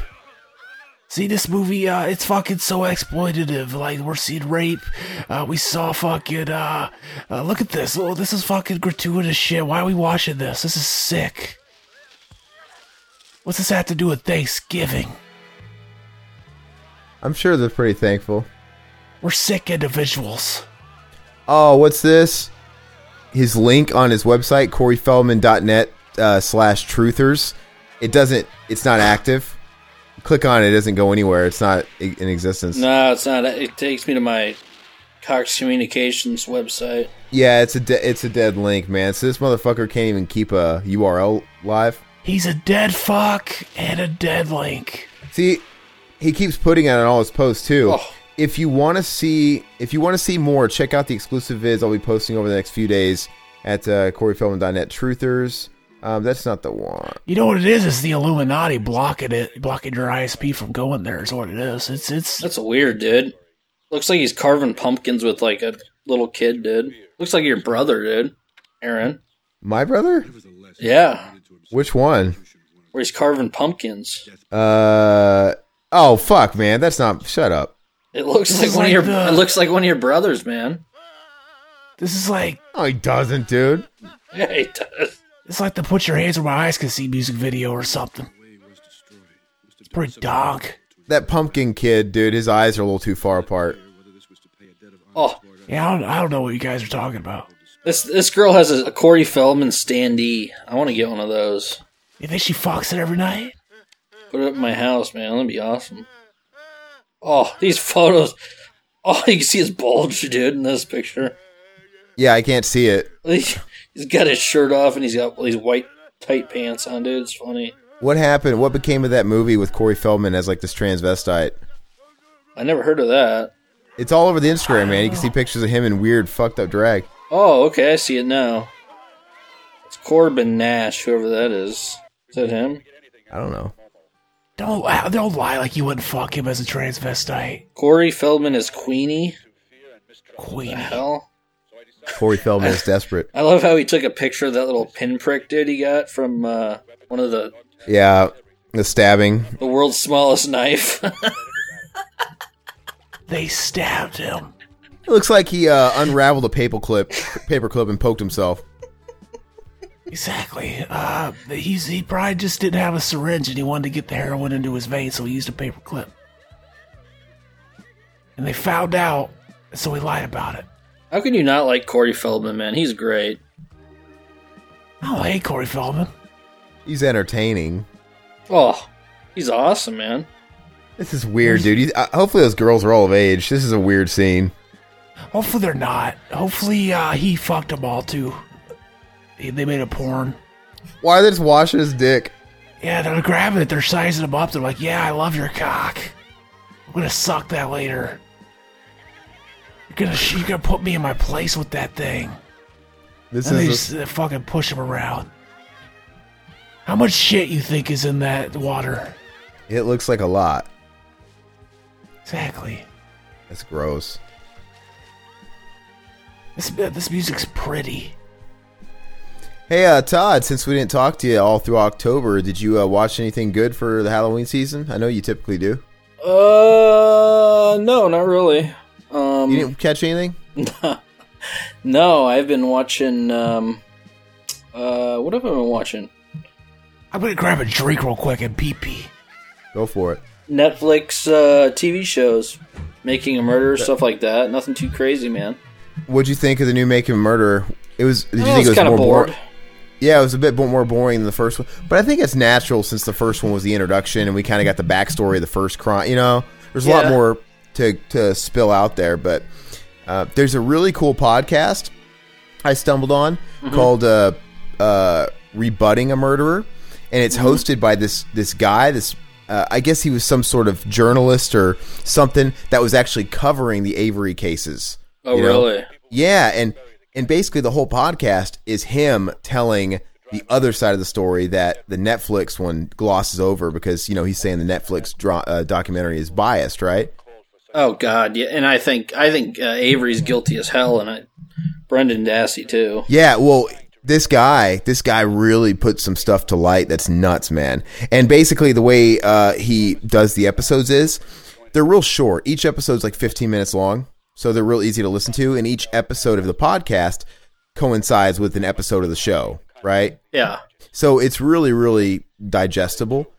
See this movie? Uh, it's fucking so exploitative. Like we're seeing rape. Uh, we saw fucking. Uh, uh, look at this. Oh, this is fucking gratuitous shit. Why are we watching this? This is sick. What's this have to do with Thanksgiving? I'm sure they're pretty thankful. We're sick individuals. Oh, what's this? His link on his website, coreyfeldman.net uh, slash truthers. It doesn't, it's not active. Click on it, it doesn't go anywhere. It's not in existence. No, it's not. It takes me to my Cox Communications website. Yeah, it's a de- it's a dead link, man. So this motherfucker can't even keep a URL live. He's a dead fuck and a dead link. See, he keeps putting it on all his posts too. Oh. If you want to see, if you want to see more, check out the exclusive vids I'll be posting over the next few days at uh, coreyfeldman.net. Truthers. Um, that's not the one. You know what it is? It's the Illuminati blocking it, blocking your ISP from going there. Is what it is. It's it's That's weird, dude. Looks like he's carving pumpkins with like a little kid, dude. Looks like your brother, dude. Aaron. My brother? Yeah. Which one? Where he's carving pumpkins. Uh oh, fuck, man. That's not. Shut up. It looks This like one like of your. the- It looks like one of your brothers, man. this is like Oh, he doesn't, dude. Yeah, he does. it's like the put your hands where my eyes can see music video or something. It's pretty dark. That pumpkin kid, dude. His eyes are a little too far apart. Oh, Yeah, I don't, I don't know what you guys are talking about. this this girl has a, a Corey Feldman standee. I want to get one of those. You think she fucks it every night? Put it up in my house, man. That'd be awesome. Oh, these photos. All you can see is bulge, dude, in this picture. Yeah, I can't see it. He's got his shirt off and he's got these white tight pants on, dude. It's funny. What happened? What became of that movie with Corey Feldman as like this transvestite? I never heard of that. It's all over the Instagram, man. You can see pictures of him in weird, fucked up drag. Oh, okay, I see it now. It's Corbin Nash, whoever that is. Is that him? I don't know. Don't lie- don't lie like you wouldn't fuck him as a transvestite. Corey Feldman is Queenie. Queen. Hell. Corey Feldman is desperate. I love how he took a picture of that little pinprick dude he got from uh, one of the Yeah, the stabbing. the world's smallest knife. They stabbed him. It looks like he uh, unraveled a paper clip, paper clip, and poked himself. Exactly. Uh, he's he probably just didn't have a syringe and he wanted to get the heroin into his veins, so he used a paper clip. And they found out, so he lied about it. How can you not like Corey Feldman, man? He's great. Oh, hey, Corey Feldman. He's entertaining. Oh, he's awesome, man. This is weird, dude. He's, uh, hopefully, those girls are all of age. This is a weird scene. Hopefully they're not. Hopefully uh, he fucked them all too. They they made a porn. Why are they just washing his dick? Yeah, they're grabbing it. They're sizing him up. They're like, "Yeah, I love your cock. I'm gonna suck that later. You're gonna you're gonna put me in my place with that thing. This And they is just uh, fucking push him around. How much shit you think is in that water? it looks like a lot. Exactly. That's gross. This uh, this music's pretty. Hey, uh, Todd, since we didn't talk to you all through October, did you uh, watch anything good for the Halloween season? I know you typically do. Uh, no, not really. Um, You didn't catch anything? no, I've been watching. Um, uh, what have I been watching? I'm gonna grab a drink real quick and pee pee. Go for it. Netflix uh, TV shows, Making a Murderer, stuff like that. Nothing too crazy, man. What'd you think of the new Making a Murderer? It was. Did you I think it was kind more of boring? Yeah, it was a bit more boring than the first one, but I think it's natural since the first one was the introduction, and we kind of got the backstory of the first crime. You know, there's a lot more to to spill out there, but uh, there's a really cool podcast I stumbled on called uh, uh, "Rebutting a Murderer," and it's hosted by this this guy. This uh, I guess he was some sort of journalist or something that was actually covering the Avery cases. Oh, you know? really? Yeah, and and basically the whole podcast is him telling the other side of the story that the Netflix one glosses over because you know he's saying the Netflix dra- uh, documentary is biased, right? Oh God, yeah. And I think I think uh, Avery's guilty as hell, and I, Brendan Dassey too. Yeah, well, this guy, this guy really put some stuff to light that's nuts, man. And basically, the way uh, he does the episodes is they're real short. Each episode's like 15 minutes long, so they're real easy to listen to. And each episode of the podcast coincides with an episode of the show, right? Yeah. So it's really, really digestible.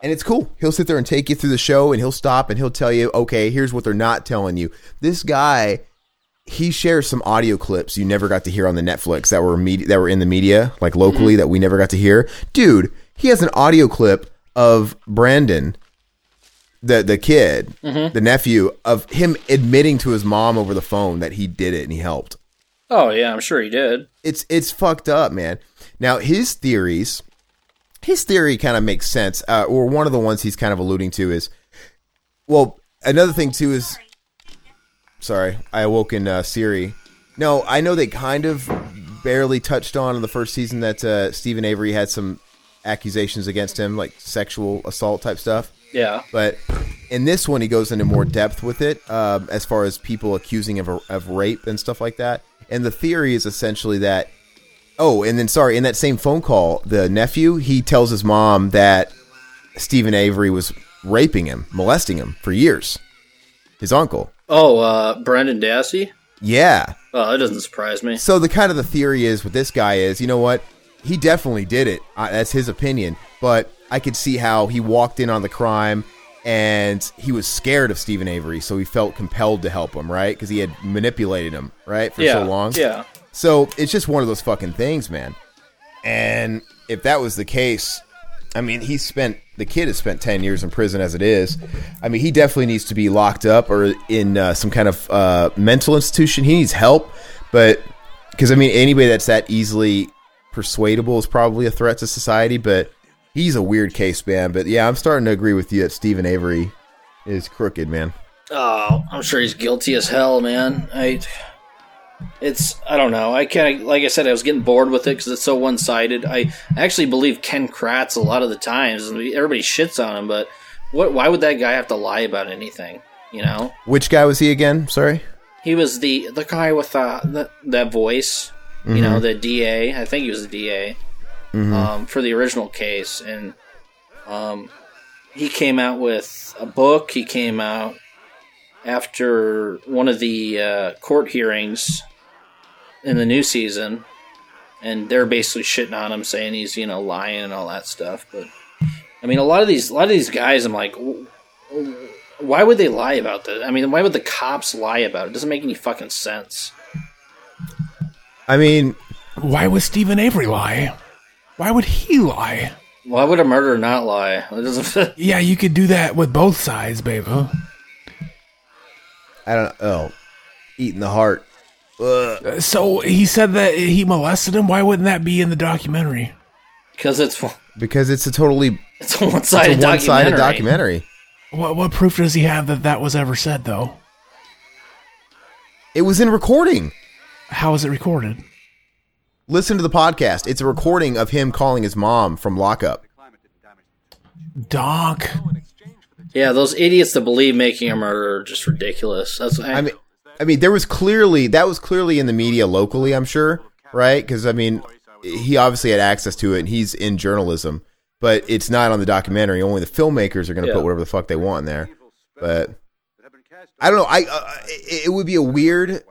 And it's cool. He'll sit there and take you through the show and he'll stop and he'll tell you, okay, here's what they're not telling you. This guy, he shares some audio clips you never got to hear on the Netflix that were media, that were in the media, like locally, mm-hmm. that we never got to hear. Dude, he has an audio clip of Brandon, the the kid, the nephew, of him admitting to his mom over the phone that he did it and he helped Oh yeah, I'm sure he did. it's it's fucked up, man. Now his theories, his theory kind of makes sense, uh, or one of the ones he's kind of alluding to is, well, another thing too is, sorry, I awoke in uh, Siri. No, I know they kind of barely touched on in the first season that uh, Steven Avery had some accusations against him, like sexual assault type stuff. Yeah. But in this one, he goes into more depth with it, um, as far as people accusing of, of rape and stuff like that. And the theory is essentially that. Oh, and then sorry, in that same phone call, the nephew he tells his mom that Steven Avery was raping him, molesting him for years. His uncle. Oh, uh, Brendan Dassey. Yeah. Oh, that doesn't surprise me. So the kind of the theory is with this guy is, you know what? He definitely did it. Uh, that's his opinion. But I could see how he walked in on the crime and he was scared of Steven Avery, so he felt compelled to help him, right? Because he had manipulated him, right, for yeah. so long. Yeah. So it's just one of those fucking things, man. And if that was the case, I mean, he spent the kid has spent ten years in prison as it is. I mean, he definitely needs to be locked up or in uh, some kind of uh, mental institution. He needs help, but because I mean, anybody that's that easily persuadable is probably a threat to society. But he's a weird case, man. But yeah, I'm starting to agree with you that Steven Avery is crooked, man. Oh, I'm sure he's guilty as hell, man. I. It's I don't know. I kind of like I said, I was getting bored with it because it's so one sided. I actually believe Ken Kratz a lot of the times, and everybody shits on him. But what? Why would that guy have to lie about anything? You know, Which guy was he again? Sorry. he was the the guy with uh, the, that voice. You know, the DA. I think he was the DA um, for the original case, and um, he came out with a book. He came out after one of the uh, court hearings in the new season, and they're basically shitting on him, saying he's you know lying and all that stuff. But I mean, a lot of these a lot of these guys, I'm like, why would they lie about that? I mean, why would the cops lie about it? It doesn't make any fucking sense. I mean, Why would Steven Avery lie? Why would he lie? Why would a murderer not lie? It doesn't. Yeah, you could do that with both sides, baby. I don't. Oh, eating the heart. Ugh. Uh, so he said that he molested him. Why wouldn't that be in the documentary? Because it's Because it's a totally it's a one it's sided a one-sided documentary. documentary. What what proof does he have that that was ever said though? It was in recording. How is it recorded? Listen to the podcast. It's a recording of him calling his mom from lockup. Donk. Yeah, those idiots that believe making a murderer are just ridiculous. That's I mean, I mean, there was clearly that was clearly in the media locally. I'm sure, right? Because I mean, he obviously had access to it, and he's in journalism, but it's not on the documentary. Only the filmmakers are going to Yeah. put whatever the fuck they want in there. But I don't know. I uh, it, it would be a weird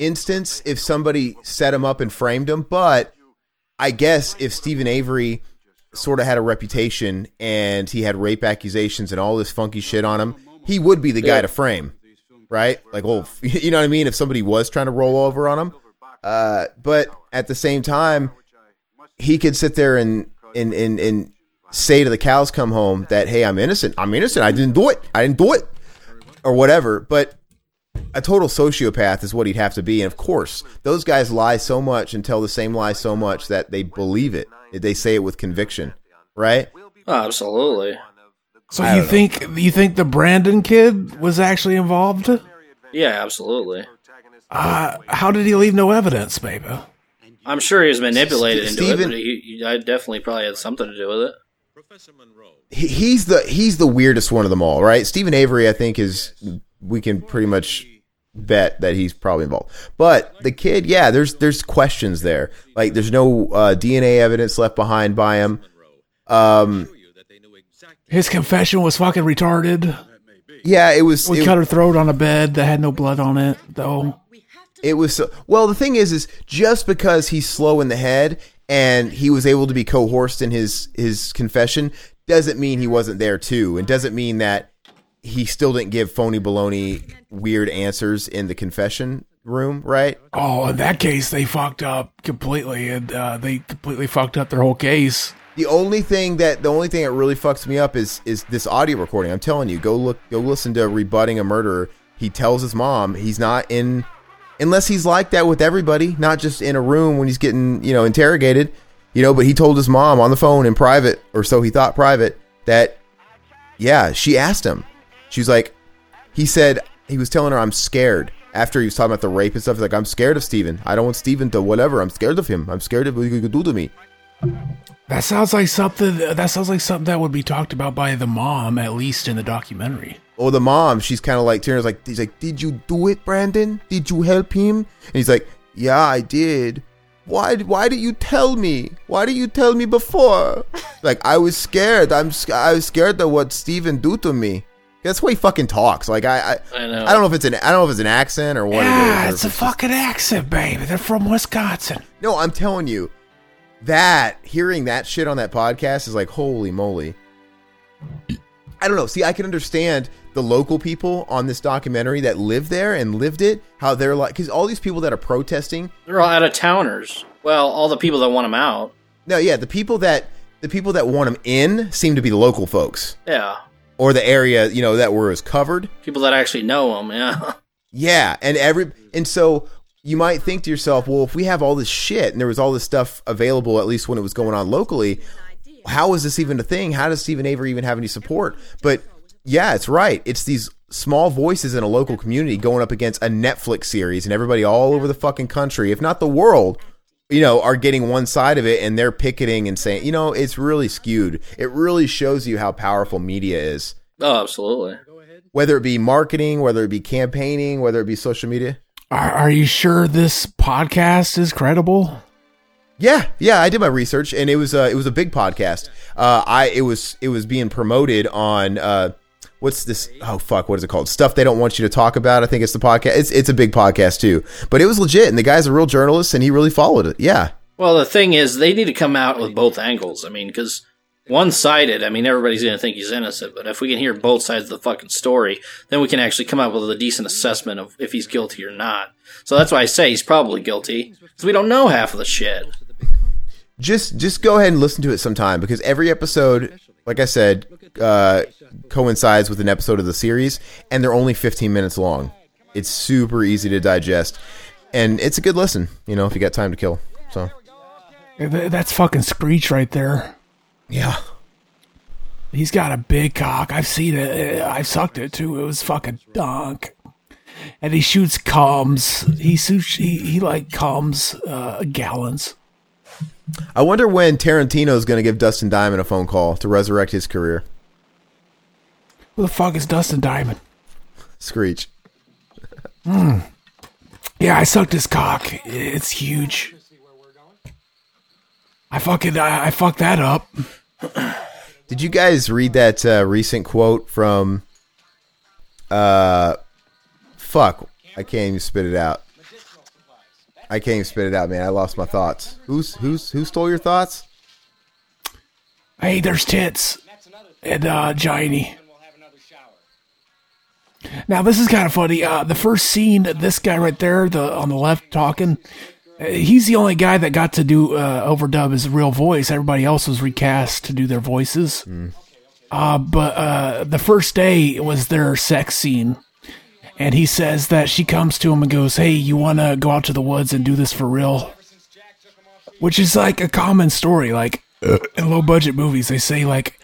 instance if somebody set him up and framed him, but I guess if Steven Avery sort of had a reputation and he had rape accusations and all this funky shit on him, he would be the guy Yeah. to frame, right? Like, well, you know what I mean? If somebody was trying to roll over on him, uh, but at the same time, he could sit there and and and and say to the cows come home that hey, I'm innocent. I'm innocent. I didn't do it. I didn't do it, or whatever. But a total sociopath is what he'd have to be. And of course, those guys lie so much and tell the same lie so much that they believe it. They say it with conviction, right? oh, absolutely. So you don't know. think you think the Brandon kid was actually involved? Yeah, absolutely. Uh, how did he leave no evidence, baby? I'm sure he was manipulated into Steven- it, but he, he, I definitely probably had something to do with it. Professor He- He's the he's the weirdest one of them all, right? Steven Avery, I think, is we can pretty much bet that he's probably involved. But the kid, yeah, there's there's questions there. Like there's no uh, DNA evidence left behind by him. Um, His confession was fucking retarded. yeah, it was. We it- cut her throat on a bed that had no blood on it, though. It was so, well. The thing is, is just because he's slow in the head and he was able to be coerced in his his confession doesn't mean he wasn't there too, and doesn't mean that he still didn't give phony baloney weird answers in the confession room, right? Oh, in that case, they fucked up completely, and uh, they completely fucked up their whole case. The only thing that the only thing that really fucks me up is is this audio recording. I'm telling you, go look, go listen to rebutting a murderer. He tells his mom he's not in, unless he's like that with everybody, not just in a room when he's getting you know interrogated, you know. But he told his mom on the phone in private, or so he thought private, that yeah, she asked him. She's like, he said he was telling her I'm scared after he was talking about the rape and stuff. He's like, I'm scared of Steven. I don't want Steven to whatever. I'm scared of him. I'm scared of what he could do to me. That sounds like something. That sounds like something that would be talked about by the mom, at least in the documentary. Oh, the mom, she's kind of like tearing. Like he's like, "Did you do it, Brandon? Did you help him?" And he's like, "Yeah, I did." Why? Why did you tell me? Why did you tell me before? like I was scared. I'm. I was scared of what Steven do to me. That's why he fucking talks. Like I. I, I know. I don't know if it's an. I don't know if it's an accent or what. Yeah, it is, or it's if a fucking accent, baby. They're from Wisconsin. No, I'm telling you, that hearing that shit on that podcast is like, holy moly. I don't know. See, I can understand the local people on this documentary that live there and lived it, how they're like, because all these people that are protesting, They're all out of towners. Well, all the people that want them out. no, yeah, the people that the people that want them in seem to be the local folks Yeah. Or the area, you know, that were is covered. People that actually know him. Yeah. Yeah, and every and so you might think to yourself, well, if we have all this shit and there was all this stuff available, at least when it was going on locally, how is this even a thing? How does Steven Avery even have any support? But yeah, it's right. It's these small voices in a local community going up against a Netflix series, and everybody all over the fucking country, if not the world, you know, are getting one side of it and they're picketing and saying, you know, it's really skewed. It really shows you how powerful media is Oh, absolutely. whether it be marketing, whether it be campaigning, whether it be social media. Are, are you sure this podcast is credible? Yeah, yeah, I did my research, and it was uh, it was a big podcast. Uh, I it was it was being promoted on uh, what's this? Oh fuck, what is it called? Stuff they don't want you to talk about. I think it's the podcast. It's it's a big podcast too, but it was legit, and the guy's a real journalist, and he really followed it. Yeah, Well, the thing is, they need to come out with both angles. I mean, because one sided, I mean, everybody's going to think he's innocent. But if we can hear both sides of the fucking story, then we can actually come up with a decent assessment of if he's guilty or not. So that's why I say he's probably guilty because we don't know half of the shit. just just go ahead and listen to it sometime because every episode, like I said, uh, coincides with an episode of the series, and they're only 15 minutes long. It's super easy to digest, and it's a good listen. You know, if you got time to kill. So That's fucking Screech right there. yeah, He's got a big cock. I've seen it. Uh, I sucked it too. It was fucking dunk. and he shoots calms. He shoots, he, he like calms uh, gallons. I wonder when Tarantino is going to give Dustin Diamond a phone call to resurrect his career. Who the fuck is Dustin Diamond? Screech. Yeah, I sucked his cock. It's huge. I fucking I, I fucked that up. Did you guys read that uh, recent quote from? Uh, fuck, I can't even spit it out. I can't even spit it out, man. I lost my thoughts. Who's who's who stole your thoughts? Hey, there's tits and uh, Gianny. Now this is kind of funny. Uh, the first scene, this guy right there, the on the left talking, uh, he's the only guy that got to do uh, overdub his real voice. Everybody else was recast to do their voices. Uh, but uh, the first day was their sex scene, and he says that she comes to him and goes, "Hey, you want to go out to the woods and do this for real?" Which is like a common story. Like in low budget movies, they say like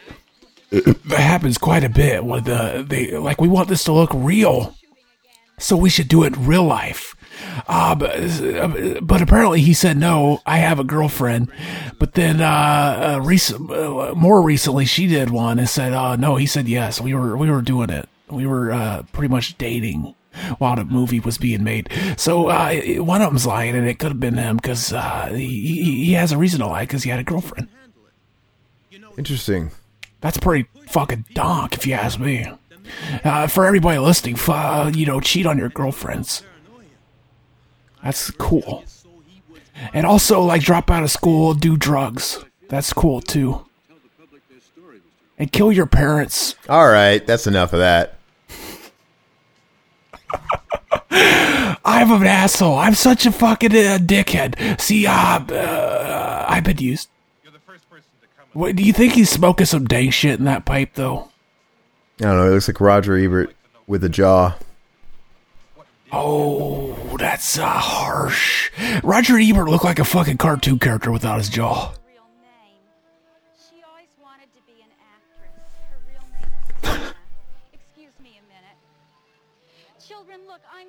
that happens quite a bit with the they like we want this to look real so we should do it in real life uh, but, but apparently he said no i have a girlfriend but then uh, uh, recent, uh more recently she did one and said uh, no he said yes we were we were doing it we were uh, pretty much dating while the movie was being made so uh, one of them's lying and it could have been him because uh, he, he has a reason to lie because he had a girlfriend Interesting. that's pretty fucking donk, if you ask me. Uh, for everybody listening, uh, you know, cheat on your girlfriends. That's cool. And also, like, drop out of school, do drugs. That's cool too. And kill your parents. All right, that's enough of that. I'm an asshole. I'm such a fucking uh, dickhead. See, uh, uh, I've been used. What, do you think he's smoking some dank shit in that pipe, though? I don't know. It looks like Roger Ebert with a jaw. Oh, that's uh, harsh. Roger Ebert looked like a fucking cartoon character without his jaw.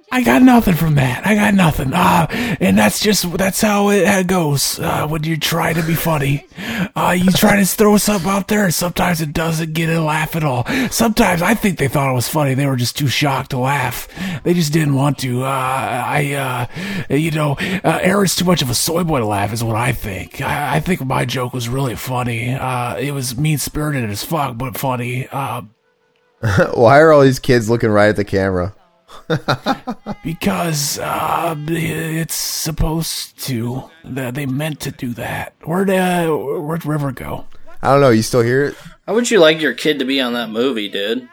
I got nothing from that. I got nothing. Uh, and that's just that's how it goes uh, when you try to be funny. Uh, you try to throw something out there, and sometimes it doesn't get a laugh at all. Sometimes I think they thought it was funny. They were just too shocked to laugh. They just didn't want to. Uh, I, uh, you know, uh, Aaron's too much of a soy boy to laugh, is what I think. I, I think my joke was really funny. Uh, it was mean spirited as fuck, but funny. Uh, Why are all these kids looking right at the camera? Because uh, it's supposed to. They they meant to do that. Where'd uh, where'd River go? I don't know. You still hear it? How would you like your kid to be on that movie, dude?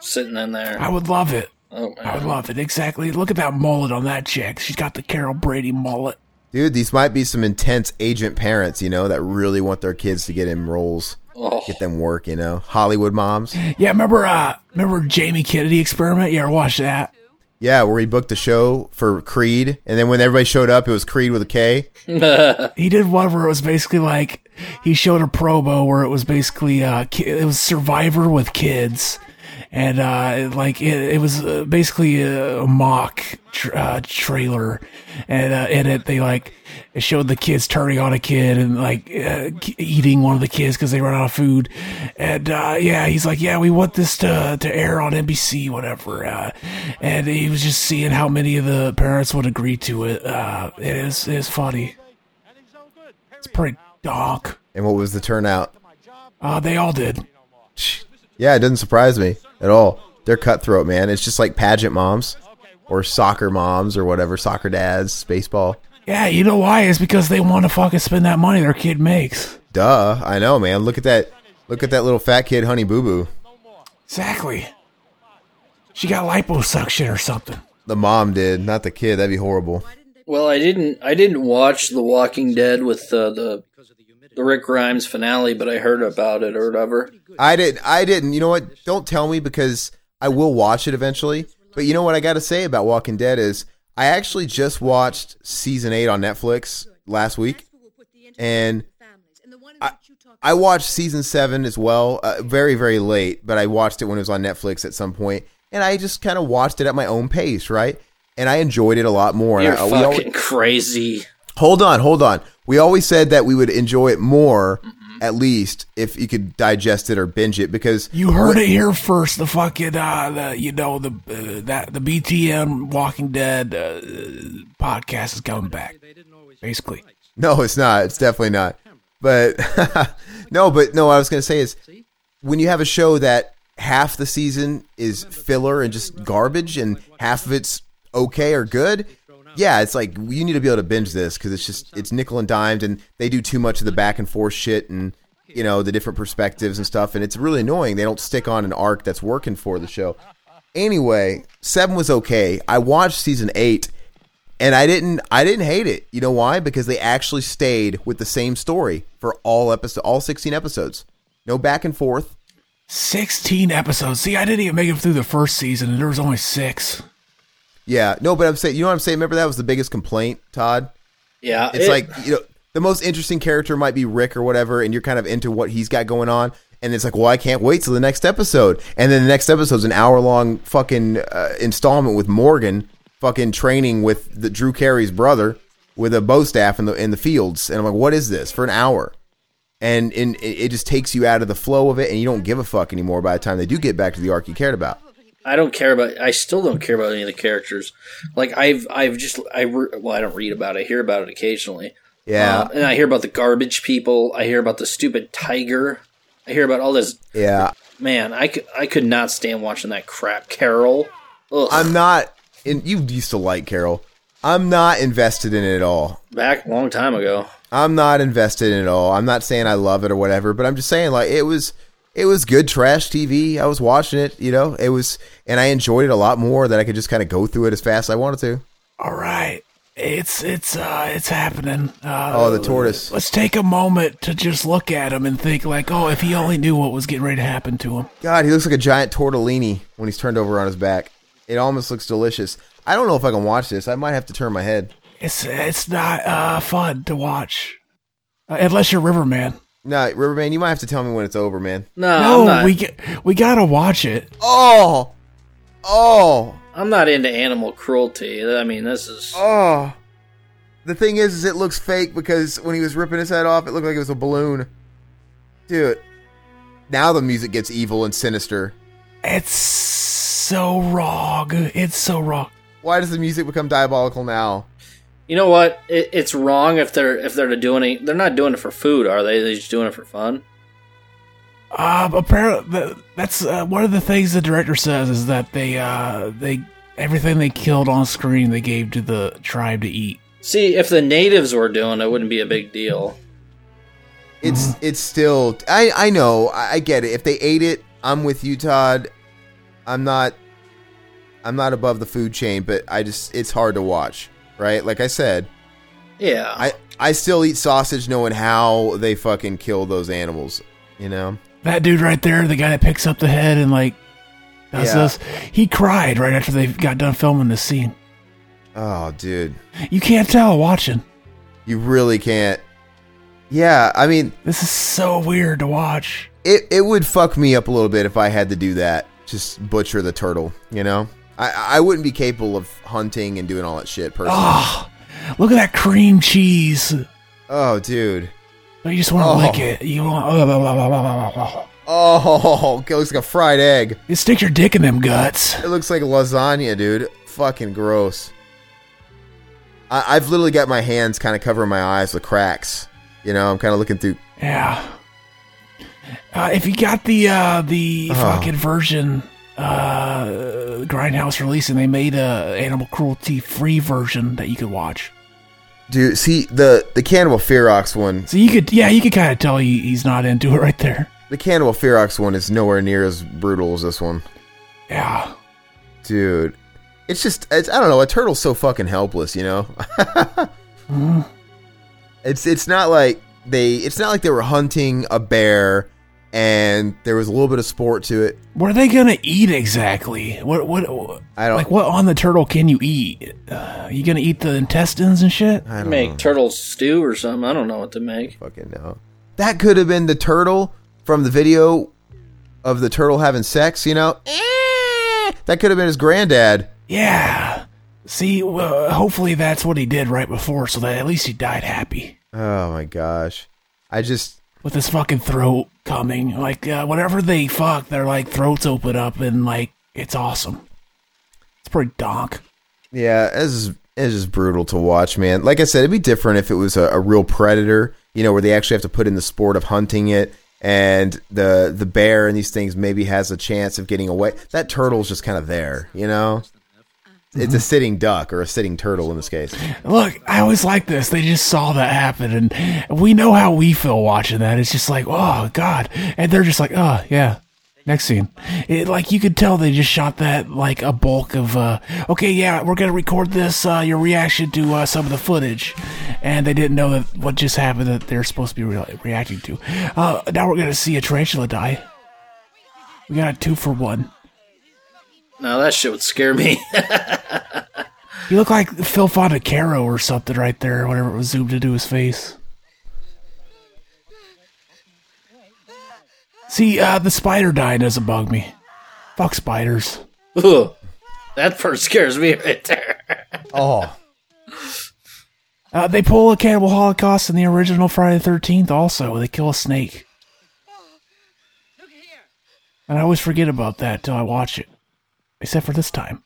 Sitting in there. I would love it. Oh I would love it. Exactly. Look at that mullet on that chick. She's got the Carol Brady mullet. Dude, these might be some intense agent parents, you know, that really want their kids to get in roles, Oh, get them work, you know. Hollywood moms. Yeah, remember uh remember Jamie Kennedy experiment? You ever watch that? Yeah, where he booked a show for Creed, and then when everybody showed up, it was Creed with a K. He did one where it was basically like he showed a promo where it was basically uh it was Survivor with kids, and uh like it, it was uh, basically a, mock tr- uh, trailer, and uh, in it they like it showed the kids turning on a kid and like uh, eating one of the kids because they run out of food, and uh yeah he's like yeah we want this to to air on NBC whatever, uh, and he was just seeing how many of the parents would agree to it. Uh, it is it is funny. It's pretty dark. And what was the turnout? Uh, they all did. Yeah, it doesn't surprise me at all. They're cutthroat, man. It's just like pageant moms or soccer moms or whatever, soccer dads, baseball. Yeah, you know why? It's because they want to fucking spend that money their kid makes. Duh, I know, man. Look at that. Look at that little fat kid, Honey Boo Boo. Exactly. She got liposuction or something. The mom did, not the kid. That'd be horrible. Well, I didn't. I didn't watch The Walking Dead with uh, the the Rick Grimes finale, but I heard about it or whatever. I didn't. I didn't. You know what? Don't tell me because I will watch it eventually. But you know what I got to say about Walking Dead is I actually just watched season eight on Netflix last week, and I, I watched season seven as well, uh, very very late. But I watched it when it was on Netflix at some point, and I just kind of watched it at my own pace, right? And I enjoyed it a lot more. You're I, fucking always, crazy. hold on, hold on. We always said that we would enjoy it more, at least if you could digest it or binge it, because You heard it here first. The fucking, uh, the you know the uh, that the BTM Walking Dead uh, podcast is coming back. Basically, No, it's not. It's definitely not. But no, but no, what I was going to say is when you have a show that half the season is filler and just garbage and half of it's okay or good, yeah, it's like you need to be able to binge this because it's just it's nickel and dimed and they do too much of the back and forth shit and you know the different perspectives and stuff and it's really annoying. They don't stick on an arc that's working for the show. Anyway, seven was okay. I watched season eight and I didn't I didn't hate it. You know why? Because they actually stayed with the same story for all episode all 16 episodes. No back and forth. sixteen episodes. See, I didn't even make it through the first season, and there was only six. Yeah, no, but I'm saying you know what I'm saying. Remember that was the biggest complaint, Todd. Yeah, It's it- like you know the most interesting character might be Rick or whatever, and you're kind of into what he's got going on. And it's like, well, I can't wait till the next episode. And then the next episode's an hour long fucking uh, installment with Morgan, fucking training with the Drew Carey's brother with a bow staff in the in the fields. And I'm like, what is this for an hour? And and it it just takes you out of the flow of it, and you don't give a fuck anymore by the time they do get back to the arc you cared about. I don't care about. I still don't care about any of the characters. Like I've, I've just, I re- well, I don't read about it. I hear about it occasionally. Yeah, Uh, and I hear about the garbage people. I hear about the stupid tiger. I hear about all this. yeah. Man, I could, I could not stand watching that crap. Carol. Ugh. I'm not. And you used to like Carol. I'm not invested in it at all. back a long time ago. I'm not invested in it at all. I'm not saying I love it or whatever, but I'm just saying like it was it was good trash TV. I was watching it, you know. It was and I enjoyed it a lot more that I could just kind of go through it as fast as I wanted to. All right, it's it's uh it's happening. Uh, Oh, the tortoise. Let's take a moment to just look at him and think like, oh, if he only knew what was getting ready to happen to him. God, he looks like a giant tortellini when he's turned over on his back. It almost looks delicious. I don't know if I can watch this. I might have to turn my head. It's it's not uh fun to watch uh, unless you're Riverman. No, Riverman, you might have to tell me when it's over, man. No, No, I'm not. we get, we gotta watch it. Oh, oh, I'm not into animal cruelty. I mean, this is. Oh. The thing is, is it looks fake because when he was ripping his head off, it looked like it was a balloon. Dude, now the music gets evil and sinister. It's so wrong. It's so wrong. Why does the music become diabolical now? You know what? It, it's wrong if they're if they're doing it. They're not doing it for food, are they? They're just doing it for fun. Um, apparently, that's uh, one of the things the director says is that they uh they everything they killed on screen they gave to the tribe to eat. See, if the natives were doing it, it wouldn't be a big deal. It's it's still I I know I, I get it. If they ate it, I'm with you, Todd. I'm not I'm not above the food chain, but I just it's hard to watch, right? Like I said, Yeah. I I still eat sausage knowing how they fucking kill those animals. You know. That dude right there, the guy that picks up the head and like does Yeah. this, he cried right after they got done filming this scene. Oh, dude. You can't tell watching. You really can't. Yeah, I mean, This is so weird to watch. it, it would fuck me up a little bit if I had to do that. Just butcher the turtle, you know? I, I wouldn't be capable of hunting and doing all that shit personally. Oh, look at that cream cheese. Oh, dude. You just want to Oh. lick it. You want. Oh, blah. Oh, it looks like a fried egg. You stick your dick in them guts. It looks like lasagna, dude. Fucking gross. I, I've literally got my hands kind of covering my eyes with cracks. You know, I'm kind of looking through. Yeah. Uh, if you got the uh, the Oh. fucking version, uh, Grindhouse releasing, they made a animal cruelty free version that you could watch. Dude, see, the, the Cannibal Ferox one, So you could, yeah, you could kind of tell he, he's not into it right there. the Cannibal Ferox one is nowhere near as brutal as this one. Yeah. dude it's just it's i don't know a turtle's so fucking helpless you know it's it's not like they it's not like they were hunting a bear and there was a little bit of sport to it What are they gonna eat exactly? What what? what I don't- like. What on the turtle can you eat? Uh, you gonna eat the intestines and shit? i don't make know turtle stew or something. I don't know what to make. fucking know that could have been the turtle from the video of the turtle having sex you know Eh, That could have been his granddad. Yeah. See, well, hopefully that's what he did right before, so that at least he died happy Oh my gosh. I just with his fucking throat coming. Like uh, whenever they fuck, their like throats open up, and like it's awesome. It's pretty donk. yeah, it's it's just brutal to watch, man. Like I said, it'd be different if it was a, a real predator, you know, where they actually have to put in the sport of hunting it, and the the bear and these things maybe has a chance of getting away. That turtle's just kind of there, you know. It's a sitting duck or a sitting turtle in this case. Look, I always like this. They just saw that happen, and we know how we feel watching that. It's just like, oh god, and they're just like, oh yeah. Next scene, it, like you could tell they just shot that like a bulk of. uh Okay, yeah, we're gonna record this. uh Your reaction to uh, some of the footage, and they didn't know that what just happened that they're supposed to be re- reacting to. Uh Now we're gonna see a tarantula die. We got a two for one. No, that shit would scare me. You look like Phil Fondacaro or something right there, whatever it was zoomed into his face. See, uh, the spider dying doesn't bug me. Fuck spiders. Ugh. that part scares me right there. Oh, Uh, they pull a cannibal holocaust in the original Friday the 13th also. They kill a snake. And I always forget about that till I watch it. Except for this time.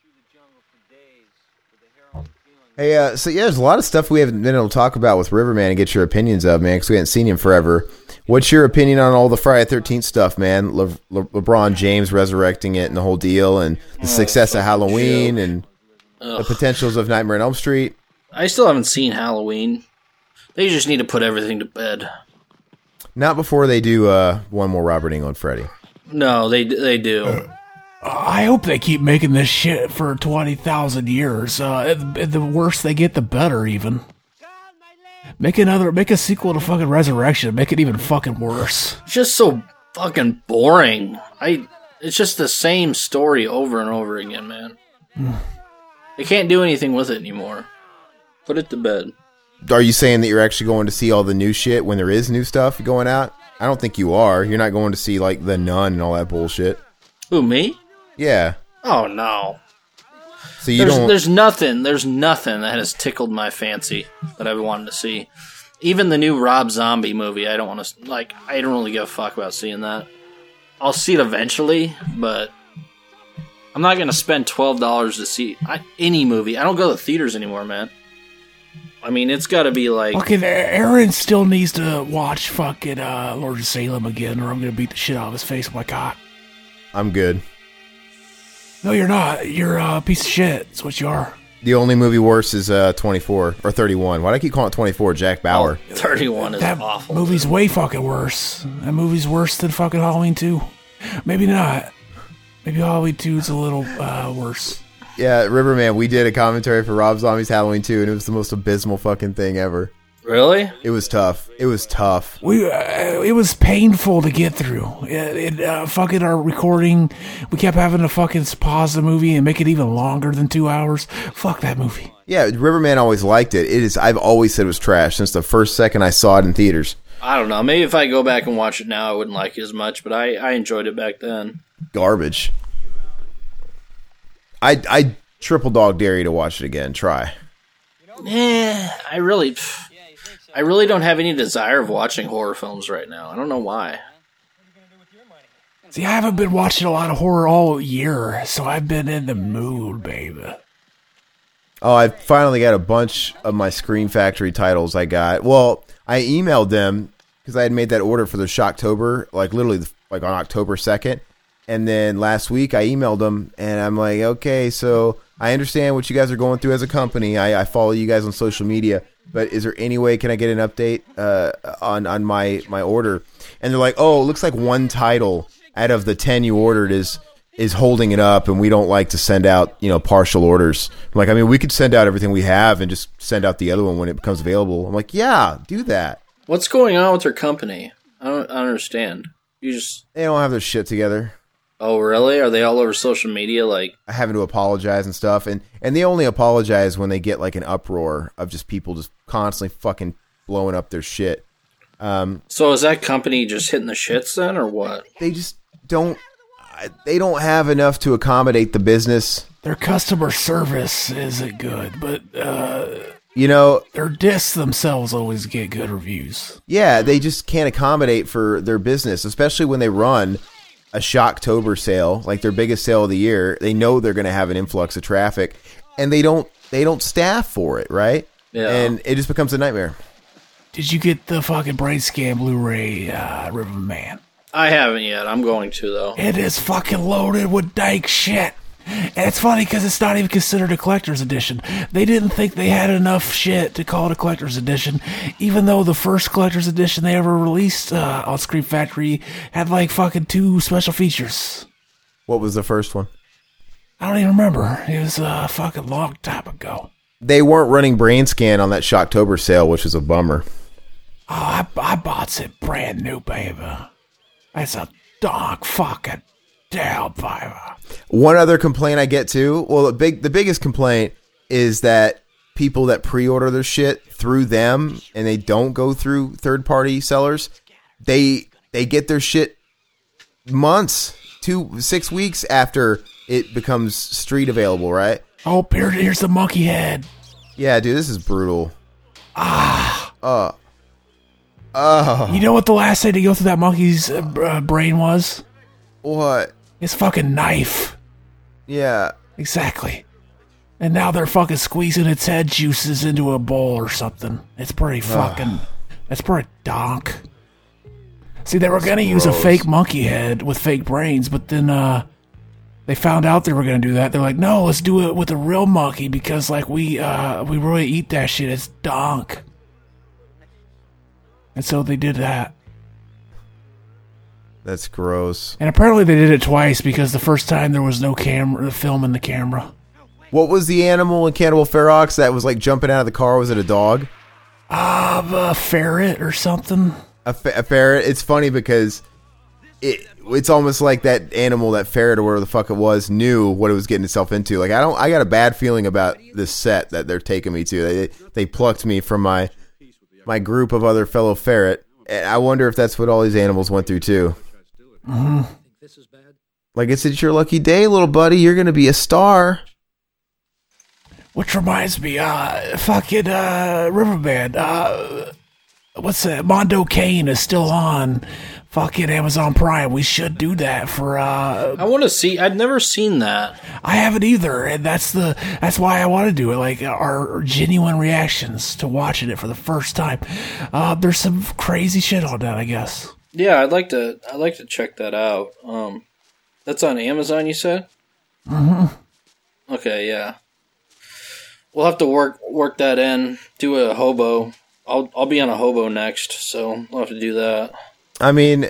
Hey, uh, so yeah, there's a lot of stuff we haven't been able to talk about with Riverman and get your opinions of, man, because we haven't seen him forever. What's your opinion on all the Friday Thirteenth stuff, man? Le- Le- LeBron James resurrecting it and the whole deal, and the success of Halloween and the potentials of Nightmare on Elm Street. I still haven't seen Halloween. They just need to put everything to bed. Not before they do uh, one more Robert Englund Freddy. No, they they do. I hope they keep making this shit for 20,000 years. Uh, and the worse they get, the better, even. Make another, make a sequel to fucking Resurrection. Make it even fucking worse. It's just so fucking boring. I. It's just the same story over and over again, man. they can't do anything with it anymore. Put it to bed. Are you saying that you're actually going to see all the new shit when there is new stuff going out? I don't think you are. You're not going to see like the Nun and all that bullshit. Who me? Yeah. Oh no. So you there's don't. there's nothing there's nothing that has tickled my fancy that I've wanted to see. Even the new Rob Zombie movie, I don't want to like. I don't really give a fuck about seeing that. I'll see it eventually, but I'm not gonna spend twelve dollars to see I, any movie. I don't go to theaters anymore, man. I mean, it's got to be like Fucking Aaron still needs to watch fucking uh, Lord of Salem again, or I'm gonna beat the shit out of his face with my cock. I'm good. No, you're not. You're a piece of shit. That's what you are. The only movie worse is uh, 24 or 31. Why do I keep calling it 24? Jack Bauer. 31 is That awful. movie's way fucking worse. That movie's worse than fucking Halloween 2. Maybe not. Maybe Halloween 2 is a little uh, worse. Yeah, Riverman. We did a commentary for Rob Zombie's Halloween 2, and it was the most abysmal fucking thing ever. Really? It was tough. It was tough. We uh, it was painful to get through. It, it uh, fucking our recording, we kept having to fucking pause the movie and make it even longer than two hours. Fuck that movie. Yeah, Riverman always liked it. It is. I've always said it was trash since the first second I saw it in theaters. I don't know. Maybe if I go back and watch it now, I wouldn't like it as much. But I I enjoyed it back then. Garbage. I I triple dog dare you to watch it again. Try. Eh, I really, pff, I really don't have any desire of watching horror films right now. I don't know why. See, I haven't been watching a lot of horror all year, so I've been in the mood, baby. Oh, I finally got a bunch of my Scream Factory titles I got. Well, I emailed them because I had made that order for the Shocktober, like literally like on October 2nd. And then last week I emailed them and I'm like, okay, so I understand what you guys are going through as a company. I, I follow you guys on social media, but is there any way can I get an update uh, on on my my order? And they're like, oh, it looks like one title out of the ten you ordered is is holding it up, and we don't like to send out you know partial orders. I'm like, I mean, we could send out everything we have and just send out the other one when it becomes available. I'm like, yeah, do that. What's going on with their company? I don't, I don't understand. You just They don't have their shit together. Oh really? Are they all over social media? Like having to apologize and stuff and and they only apologize when they get like an uproar of just people just constantly fucking blowing up their shit so is that company just hitting the shits then, or what? they just don't they don't have enough to accommodate the business. Their customer service isn't good, but uh, You know, their discs themselves always get good reviews. yeah, they just can't accommodate for their business, especially when they run a Shocktober sale, like their biggest sale of the year. They know they're going to have an influx of traffic, and they don't they don't staff for it, right? Yeah. And it just becomes a nightmare. Did you get the fucking Brainscan Blu-ray, uh, Riverman? I haven't yet. I'm going to though. It is fucking loaded with dank shit. And it's funny because it's not even considered a collector's edition. They didn't think they had enough shit to call it a collector's edition, even though the first collector's edition they ever released uh, on Scream Factory had like fucking two special features. What was the first one? I don't even remember. It was a fucking long time ago. They weren't running Brainscan on that Shocktober sale, which was a bummer. Oh, I, I bought it brand new, baby. That's a dog fucking down, baby. One other complaint I get too. Well, the big the biggest complaint is that people that pre-order their shit through them and they don't go through third-party sellers, they they get their shit months, two six weeks after it becomes street available, right? Oh, here, here's the monkey head. Yeah, dude, this is brutal. Ah. Uh. Oh. You know what the last thing to go through that monkey's uh, brain was? What? His fucking knife. Yeah. Exactly. And now they're fucking squeezing its head juices into a bowl or something. It's pretty fucking. That's pretty donk. See, they were gonna use a fake monkey head with fake brains, but then uh, they found out they were gonna do that. They're like, no, let's do it with a real monkey because like we uh we really eat that shit. It's donk. And so they did that. That's gross. And apparently they did it twice because the first time there was no camera film in the camera. What was the animal in Cannibal Ferox that was like jumping out of the car? Was it a dog? Uh, a ferret or something. a, a ferret. It's funny because it it's almost like that animal, that ferret or whatever the fuck it was, knew what it was getting itself into. Like I don't, I got a bad feeling about this set that they're taking me to. They they plucked me from my my group of other fellow ferret. And I wonder if that's what all these animals went through too. Like it's it's your lucky day, little buddy. You're gonna be a star. Which reminds me, uh, fucking, uh, Riverman, uh, what's that? Mondo Cane is still on fucking Amazon Prime. We should do that for, uh, I want to see. I've never seen that. I haven't either. And that's the, that's why I want to do it. Like our genuine reactions to watching it for the first time. Uh, there's some crazy shit on that, I guess. Yeah, I'd like to. I'd like to check that out. Um, that's on Amazon. You said. Mm-hmm. Okay. Yeah. We'll have to work work that in. Do a hobo. I'll I'll be on a hobo next, so we'll have to do that. I mean,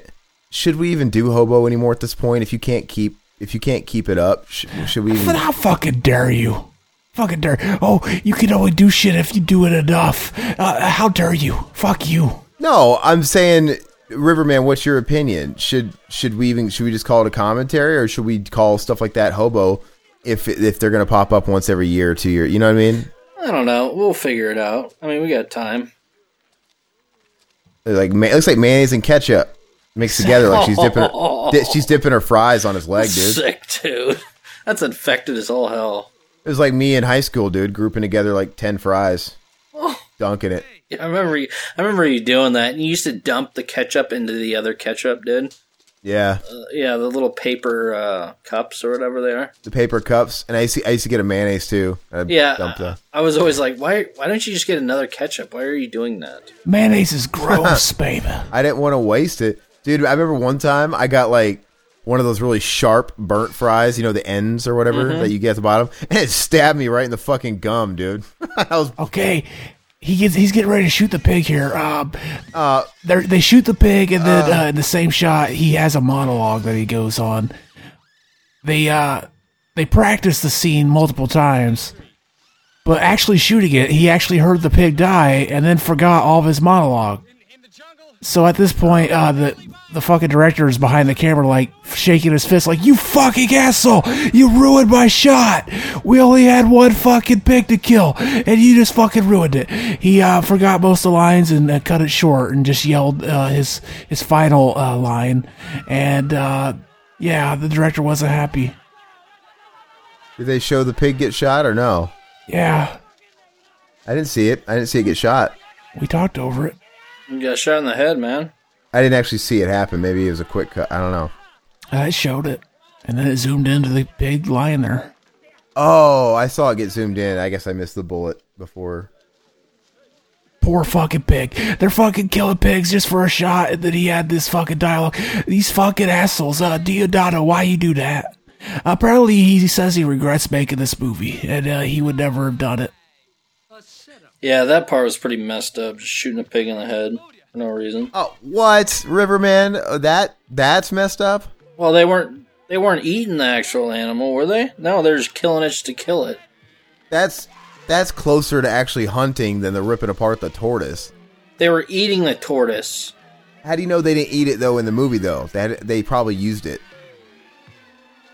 should we even do hobo anymore at this point? If you can't keep if you can't keep it up, sh- should we? Even, how fucking dare you? Fucking dare. Oh, you can only do shit if you do it enough. Uh, how dare you? Fuck you. no, I'm saying, Riverman. What's your opinion? Should should we even should we just call it a commentary, or should we call stuff like that hobo? If if they're gonna pop up once every year or two year, you know what I mean? I don't know. We'll figure it out. I mean, we got time. Like it looks like mayonnaise and ketchup mixed together. Like she's dipping her, di- she's dipping her fries on his leg, dude. Sick, dude. That's infected as all hell. It was like me in high school, dude, grouping together like ten fries, Oh. dunking it. Yeah, I remember. You, I remember you doing that. You used to dump the ketchup into the other ketchup, dude. Yeah, Uh, yeah, the little paper uh, cups or whatever they are. the paper cups, and I used to, I used to get a mayonnaise too. I'd Yeah, dump the- I was always like, why? Why don't you just get another ketchup? Why are you doing that? Mayonnaise is gross, baby. I didn't want to waste it, dude. I remember one time I got like one of those really sharp burnt fries, you know, the ends or whatever Mm-hmm. that you get at the bottom, and it stabbed me right in the fucking gum, dude. I was Okay. He gets, he's getting ready to shoot the pig here. Um, uh, they're- shoot the pig, and then uh, in the same shot, he has a monologue that he goes on. They uh, they practice the scene multiple times, but actually shooting it, he actually heard the pig die and then forgot all of his monologue. So at this point, uh, the the fucking director is behind the camera, like shaking his fist, like "You fucking asshole! You ruined my shot. We only had one fucking pig to kill, and you just fucking ruined it." He uh, forgot most of the lines and uh, cut it short, and just yelled uh, his his final uh, line, and uh, Yeah, the director wasn't happy. Did they show the pig get shot or no? Yeah, I didn't see it. I didn't see it get shot. we talked over it. You got shot in the head, man. I didn't actually see it happen. Maybe it was a quick cut. I don't know. I showed it, and then it zoomed into the pig lying there. Oh, I saw it get zoomed in. I guess I missed the bullet before. Poor fucking pig. They're fucking killing pigs just for a shot, and then he had this fucking dialogue. These fucking assholes. Uh, Deodato, why you do that? Apparently, he says he regrets making this movie, and uh, he would never have done it. Yeah, that part was pretty messed up. Just shooting a pig in the head for no reason. Oh, what Riverman? Uh, That that's messed up. Well, they weren't they weren't eating the actual animal, were they? No, they're just killing it just to kill it. That's that's closer to actually hunting than the ripping apart the tortoise. They were eating the tortoise. How do you know they didn't eat it though in the movie though? That they probably used it.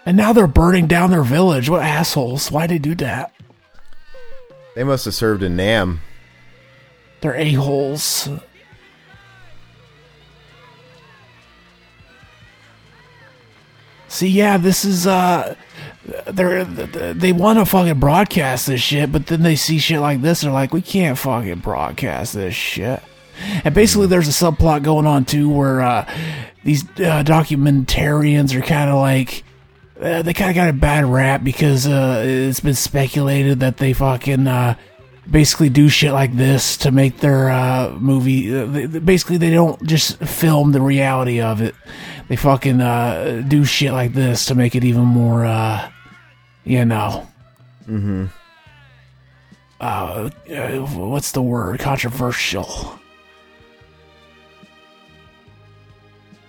And now they're burning down their village. What assholes? Why'd they do that? They must have served in Nam. They're a-holes. See, yeah, this is, uh, they're, they want to fucking broadcast this shit, but then they see shit like this, they're like, we can't fucking broadcast this shit. And basically, there's a subplot going on too where, uh, these, uh, documentarians are kind of like, uh, they kind of got a bad rap because, uh, it's been speculated that they fucking, uh, basically do shit like this to make their uh, movie. Uh, they, they- basically, they don't just film the reality of it. They fucking uh, do shit like this to make it even more, uh, you know. Mm-hmm. Uh, uh, what's the word? Controversial.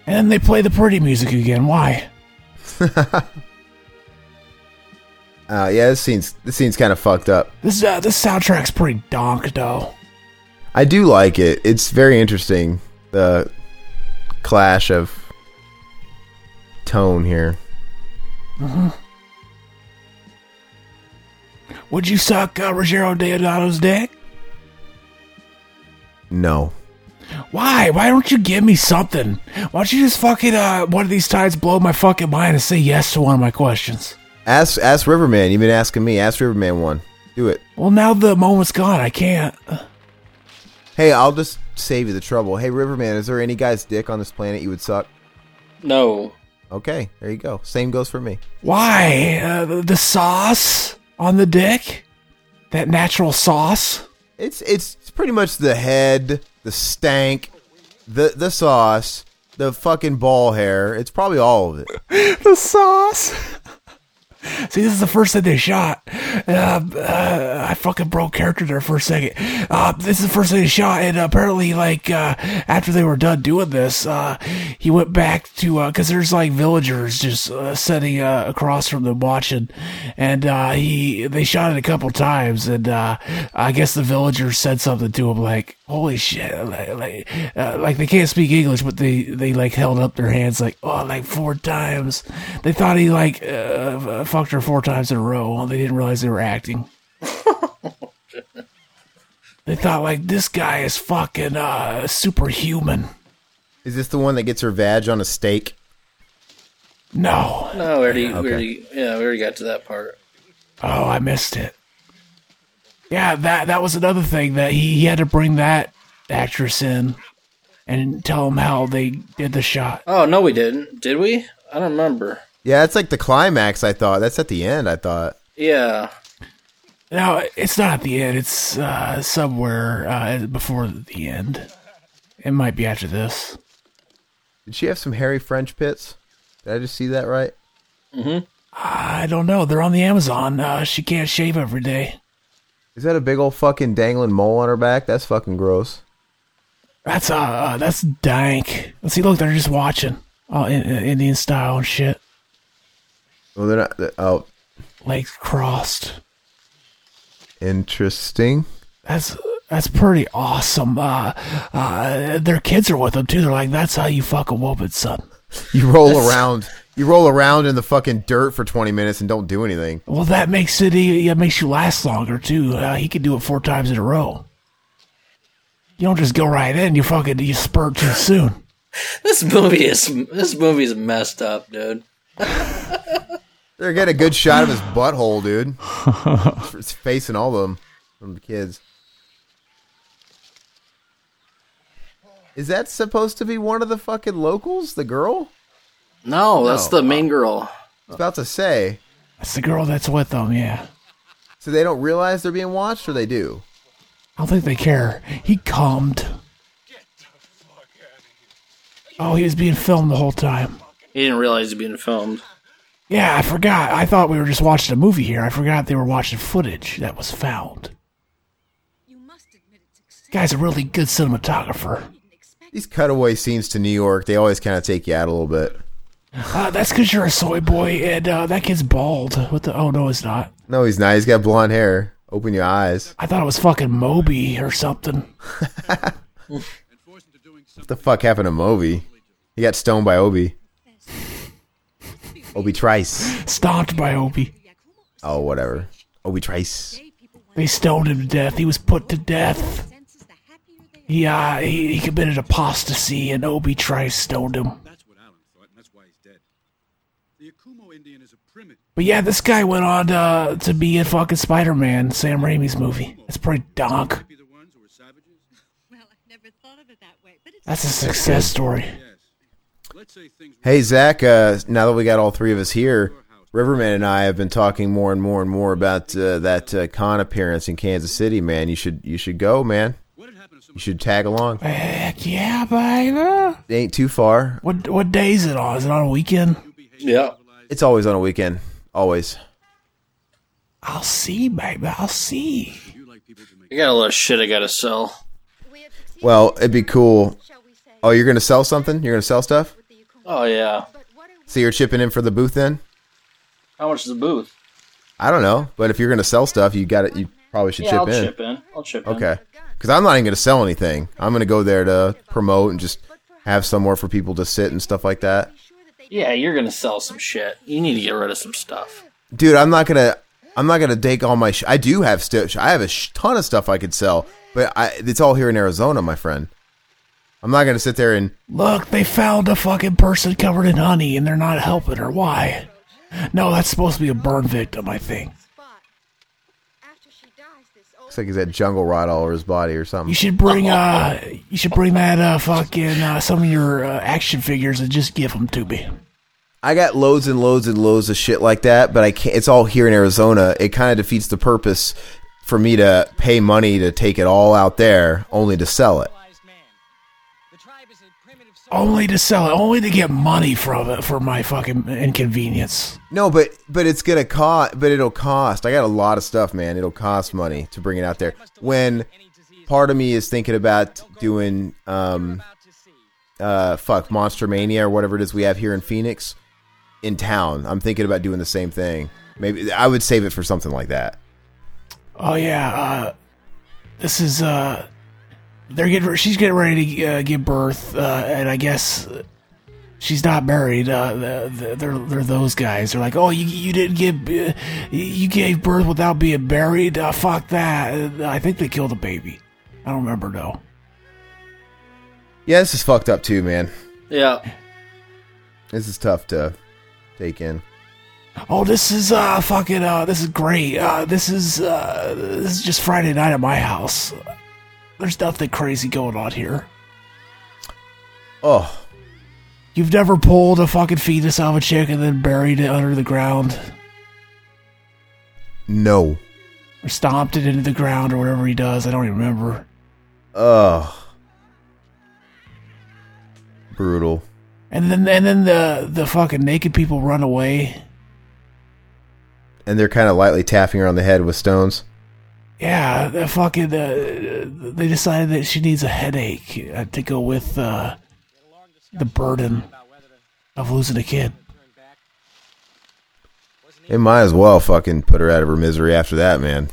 And then they play the pretty music again. Why? Uh, yeah, this scene's this scene's kind of fucked up. This uh, this soundtrack's pretty donk though. I do like it. It's very interesting. The clash of tone here. Would you suck uh, Ruggero Deodato's dick? No. Why? Why don't you give me something? Why don't you just fucking uh one of these times blow my fucking mind and say yes to one of my questions? Ask ask Riverman. You've been asking me. Ask Riverman one. Do it. Well, now the moment's gone. I can't. Hey, I'll just save you the trouble. Hey, Riverman, is there any guy's dick on this planet you would suck? No. Okay, there you go. Same goes for me. Why? Uh, the, sauce on the dick? That natural sauce? It's it's it's pretty much the head, the stank, the the sauce, the fucking ball hair. It's probably all of it. The sauce. See, this is the first thing they shot. Uh, uh, I fucking broke character there for a second. Uh, this is the first thing they shot, and apparently, like, uh, after they were done doing this, uh, he went back to, uh, cause there's like villagers just, uh, sitting, uh, across from them watching, and, uh, he, they shot it a couple times, and, uh, I guess the villagers said something to him like, holy shit, like, like, uh, like they can't speak English, but they, they like held up their hands like, oh, like four times. They thought he like, uh, fucked her four times in a row. They didn't realize they were acting. they thought like, this guy is fucking, uh, superhuman. Is this the one that gets her vag on a steak? No. No, we already, Okay. we already, yeah, we already got to that part. Oh, I missed it. Yeah, that that was another thing that he, he had to bring that actress in and tell him how they did the shot. Oh no, we didn't. Did we? I don't remember. Yeah, that's like the climax. I thought that's at the end. I thought. Yeah. No, it's not at the end. It's uh, somewhere uh, before the end. It might be after this. Did she have some hairy French pits? Did I just see that right? Mm-hmm. I don't know. They're on the Amazon. Uh, she can't shave every day. Is that a big old fucking dangling mole on her back? That's fucking gross. That's uh, uh that's dank. Let's see. Look, they're just watching. Oh, in, in Indian style and shit. Well, they're not. they're- oh, Legs crossed. interesting. That's that's pretty awesome. Uh, uh, their kids are with them too. They're like, "That's how you fuck a woman, son." You roll around. You roll around in the fucking dirt for twenty minutes and don't do anything. Well, that makes it. It makes you last longer too. Uh, he can do it four times in a row. You don't just go right in. You fucking you spurt too soon. This movie is this movie is messed up, dude. They're getting a good shot of his butthole, dude. it's facing all of them from the kids. Is that supposed to be one of the fucking locals? The girl? No, that's the main girl. I was about to say. That's the girl that's with them, yeah. So they don't realize they're being watched, or they do? I don't think they care. He calmed. Oh, he was being filmed the whole time. He didn't realize he's being filmed. Yeah, I forgot. I thought we were just watching a movie here. I forgot they were watching footage that was found. This guy's a really good cinematographer. These cutaway scenes to New York, they always kind of take you out a little bit. Uh, that's because you're a soy boy, and uh, that kid's bald. What the? Oh no, he's not. No, he's not. He's got blonde hair. Open your eyes. I thought it was fucking Moby or something. What the fuck happened to Moby? He got stoned by Obi. Obi Trice. Stomped by Obi. Oh, whatever. Obi Trice. They stoned him to death. He was put to death. He, uh, he, he committed apostasy, and Obi Trice stoned him. That's what Alan thought, and that's why he's dead. The Yacumo Indian is a primitive. But yeah, this guy went on to, to be in fucking Spider Man, Sam Raimi's movie. It's pretty donk. Be the ones who are savages? Well, I never thought of it that way, but it's That's a success story. Yes. Let's say things Hey, Zach, uh, now that we got all three of us here, Riverman and I have been talking more and more and more about uh, that uh, con appearance in Kansas City, man. You should you should go, man. You should tag along. Heck yeah, baby. It ain't too far. What what day is it on? Is it on a weekend? Yeah. It's always on a weekend. Always. I'll see, baby. I'll see. I got a lot of shit I gotta sell. Well, it'd be cool. Oh, you're gonna sell something? You're gonna sell stuff? Oh yeah. So you're chipping in for the booth then? How much is the booth? I don't know, but if you're gonna sell stuff, you got it. You probably should Yeah, chip I'll in. chip in. I'll chip in. Okay. Because I'm not even gonna sell anything. I'm gonna go there to promote and just have somewhere for people to sit and stuff like that. Yeah, you're gonna sell some shit. You need to get rid of some stuff. Dude, I'm not gonna. I'm not gonna take all my. Sh- I do have stuff. I have a sh- ton of stuff I could sell, but I, it's all here in Arizona, my friend. I'm not gonna sit there and. Look, they found a fucking person covered in honey, and they're not helping her. Why? No, that's supposed to be a burn victim, I think. Looks like he's got jungle rot all over his body or something. You should bring uh, you should bring that uh, fucking uh, some of your uh, action figures and just give them to me. I got loads and loads and loads of shit like that, but I can't. It's all here in Arizona. It kind of defeats the purpose for me to pay money to take it all out there, only to sell it. Only to sell it, only to get money from it for my fucking inconvenience. No, but but it's gonna cost. But it'll cost. I got a lot of stuff, man. It'll cost money to bring it out there. When part of me is thinking about doing, um, uh, fuck Monster Mania or whatever it is we have here in Phoenix, in town. I'm thinking about doing the same thing. Maybe I would save it for something like that. Oh yeah, uh, this is uh, they're getting she's getting ready to uh, give birth, uh, and I guess she's not married. Uh, the- the- they're they're those guys. They're like, oh, you you didn't give uh, you gave birth without being married. Uh, fuck that. Uh, I think they killed a baby. I don't remember though. Yeah, this is fucked up too, man. Yeah. This is tough to take in. Oh, this is uh fucking uh this is great. Uh this is uh this is just Friday night at my house. There's nothing crazy going on here. Oh, You've never pulled a fucking fetus out of a chick and then buried it under the ground no. or stomped it into the ground or whatever he does. I don't even remember. Ugh. Brutal. And then and then the the fucking naked people run away. And they're kind of lightly tapping her on the head with stones. Yeah, the fucking uh, they decided that she needs a headache uh, to go with uh, the burden of losing a kid. They might as well fucking put her out of her misery after that, man.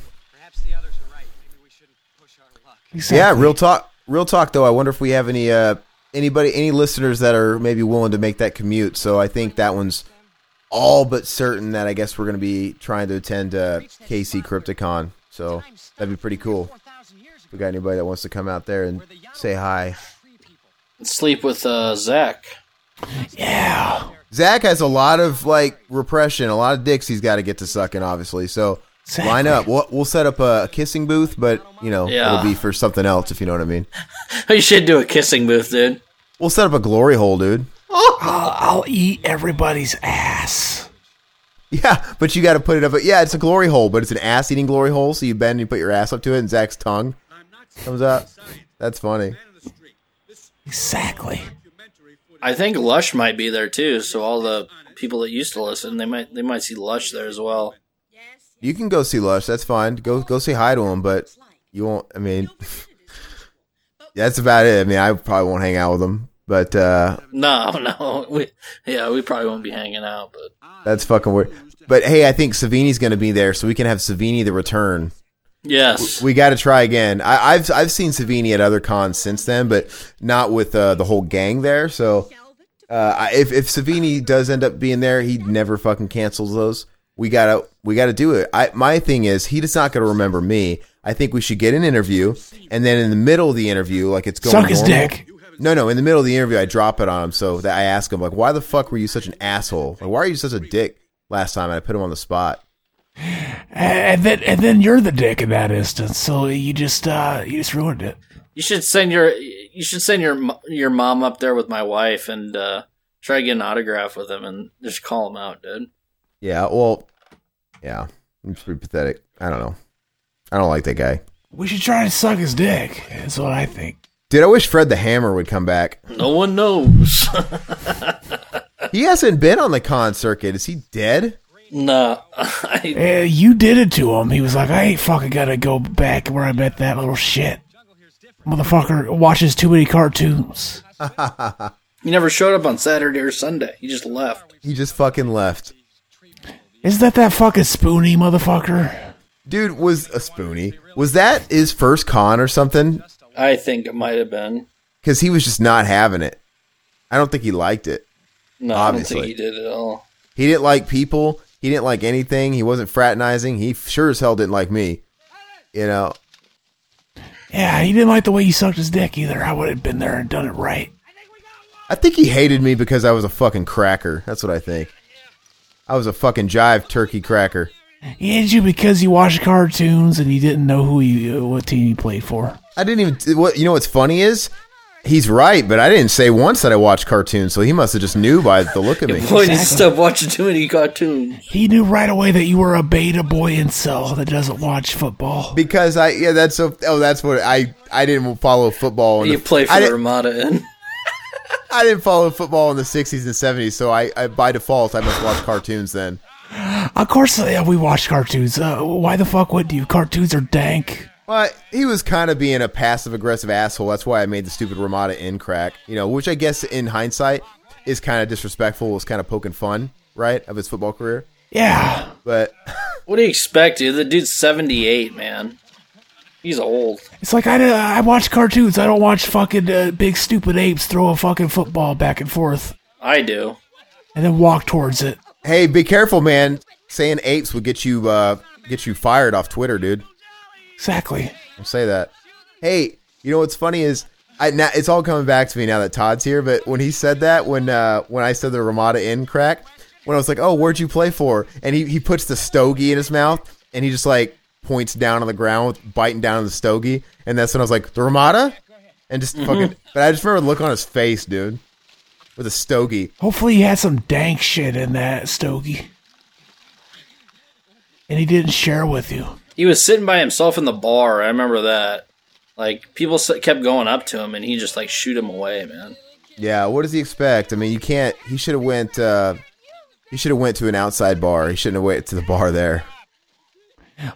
Exactly. Yeah, real talk. Real talk though. I wonder if we have any uh anybody any listeners that are maybe willing to make that commute. So I think that one's all but certain that I guess we're going to be trying to attend uh KC Crypticon. So that'd be pretty cool. If we got anybody that wants to come out there and say hi. Sleep with uh, Zach. Yeah. Zach has a lot of like repression, a lot of dicks he's got to get to sucking, obviously. So Exactly. line up. We'll, we'll set up a, kissing booth, but you know Yeah. it'll be for something else if you know what I mean. You should do a kissing booth, dude. We'll set up a glory hole, dude. I'll, I'll eat everybody's ass. Yeah, but you got to put it up. Yeah, it's a glory hole, but it's an ass eating glory hole. So you bend and you put your ass up to it, and Zach's tongue comes out. That's funny. Exactly. I think Lush might be there too. So all the people that used to listen, they might they might see Lush there as well. You can go see Lush. That's fine. Go go say hi to him, but you won't. I mean, that's about it. I mean, I probably won't hang out with him, but uh, No, no, we yeah, we probably won't be hanging out, but that's fucking weird. But hey, I think Savini's going to be there, so we can have Savini the return. yes, We got to try again. I, I've I've seen Savini at other cons since then, but not with uh, the whole gang there. So uh, if if Savini does end up being there, he never fucking cancels those. We gotta we gotta do it. I my thing is he is not gonna remember me. I think we should get an interview, and then in the middle of the interview, like it's going Suck his normal- dick. No, no. In the middle of the interview, I drop it on him so that I ask him like, "Why the fuck were you such an asshole? Like, why are you such a dick?" Last time, and I put him on the spot. And then and then you're the dick in that instance. So you just uh you just ruined it. you should send your you should send your your mom up there with my wife and uh, try to get an autograph with him and just call him out, dude. Yeah. Well. Yeah. It's pretty pathetic. I don't know. I don't like that guy. We should try to suck his dick. That's what I think. Dude, I wish Fred the Hammer would come back. No one knows. He hasn't been on the con circuit. Is he dead? nah, I, Uh, you did it to him. He was like, I ain't fucking gotta go back where I met that little shit. Motherfucker watches too many cartoons. he never showed up on Saturday or Sunday. He just left. He just fucking left. Isn't that that fucking spoony motherfucker? Dude was a spoonie. Was that his first con or something? I think it might have been. Because he was just not having it. I don't think he liked it. No, I don't Obviously. think he did at all. He didn't like people. He didn't like anything. He wasn't fraternizing. He sure as hell didn't like me. You know, Yeah, he didn't like the way you sucked his dick either. I would have been there and done it right. I think he hated me because I was a fucking cracker. That's what I think. I was a fucking jive turkey cracker. He hated you because you watched cartoons and he didn't know who you, what team you played for. I didn't even. What you know? What's funny is he's right, but I didn't say once that I watched cartoons, so he must have just knew by the look of me. Boy, needs to stop watching too many cartoons. He knew right away that you were a beta boy incel that doesn't watch football. Because I yeah, that's so. Oh, that's what I I didn't follow football. In You the, play for I the didn't, I didn't follow football in the '60s and '70s, so I, I by default I must watch cartoons then. Of course, yeah, we watch cartoons. Uh, why the fuck would you? Cartoons are dank. Well, he was kind of being a passive aggressive asshole. That's why I made the stupid Ramada Inn crack. You know, which I guess in hindsight is kind of disrespectful. Was kind of poking fun, right, of his football career. Yeah, But What do you expect, dude? The dude's 78, man. He's old. it's like I, I watch cartoons. I don't watch fucking uh, big stupid apes throw a fucking football back and forth I do. and then walk towards it. hey, be careful, man. Saying apes would get you uh, get you fired off Twitter, dude. Exactly. I'll say that. Hey, you know what's funny is I now it's all coming back to me now that Todd's here. But when he said that, when uh, when I said the Ramada Inn crack, when I was like, "Oh, where'd you play for?" and he he puts the stogie in his mouth and he just like points down on the ground, with, biting down on the stogie, and that's when I was like, "The Ramada," and just fucking. But I just remember the look on his face, dude, with a stogie. Hopefully, he had some dank shit in that stogie, and he didn't share with you. He was sitting by himself in the bar. I remember that. Like people s- kept going up to him, and he just like shoot him away, man. Yeah, what does he expect? I mean, you can't. He should have went. Uh, he should have went to an outside bar. He shouldn't have went to the bar there.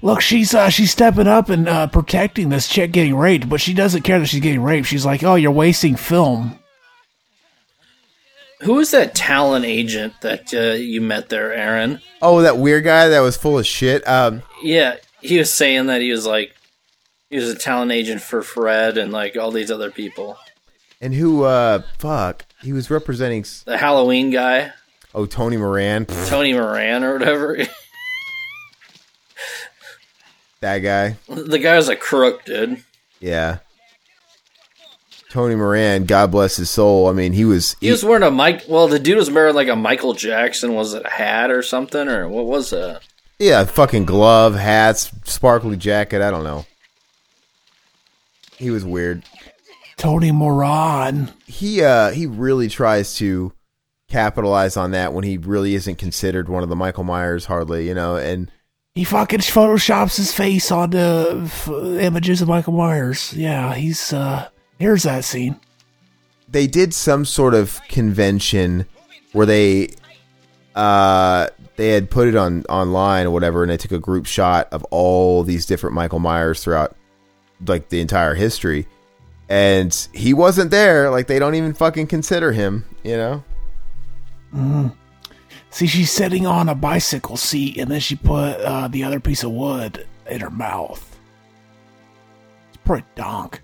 Look, she's uh, she's stepping up and uh, protecting this chick getting raped, but she doesn't care that she's getting raped. She's like, "Oh, you're wasting film." Who is that talent agent that uh, you met there, Aaron? Oh, that weird guy that was full of shit. Um, Yeah, he was saying that he was like he was a talent agent for Fred and like all these other people. and who? Uh, fuck, he was representing. The Halloween guy, Oh, Tony Moran, Tony Moran or whatever. that guy. the guy was a crook, dude. Yeah. Tony Moran, God bless his soul. I mean, he was He was wearing a Mike. Well, the dude was wearing like a Michael Jackson. Was it a hat or something, or what was that? Yeah, fucking glove, hats, sparkly jacket. I don't know. He was weird. Tony Moran. He uh he really tries to capitalize on that when he really isn't considered one of the Michael Myers hardly, you know, and He fucking photoshops his face on the f- images of Michael Myers. Yeah, he's uh here's that scene. they did some sort of convention where they uh they had put it on online or whatever and they took a group shot of all these different Michael Myers throughout like the entire history and he wasn't there like they don't even fucking consider him you know See, she's sitting on a bicycle seat, and then she put uh, the other piece of wood in her mouth. It's pretty donk.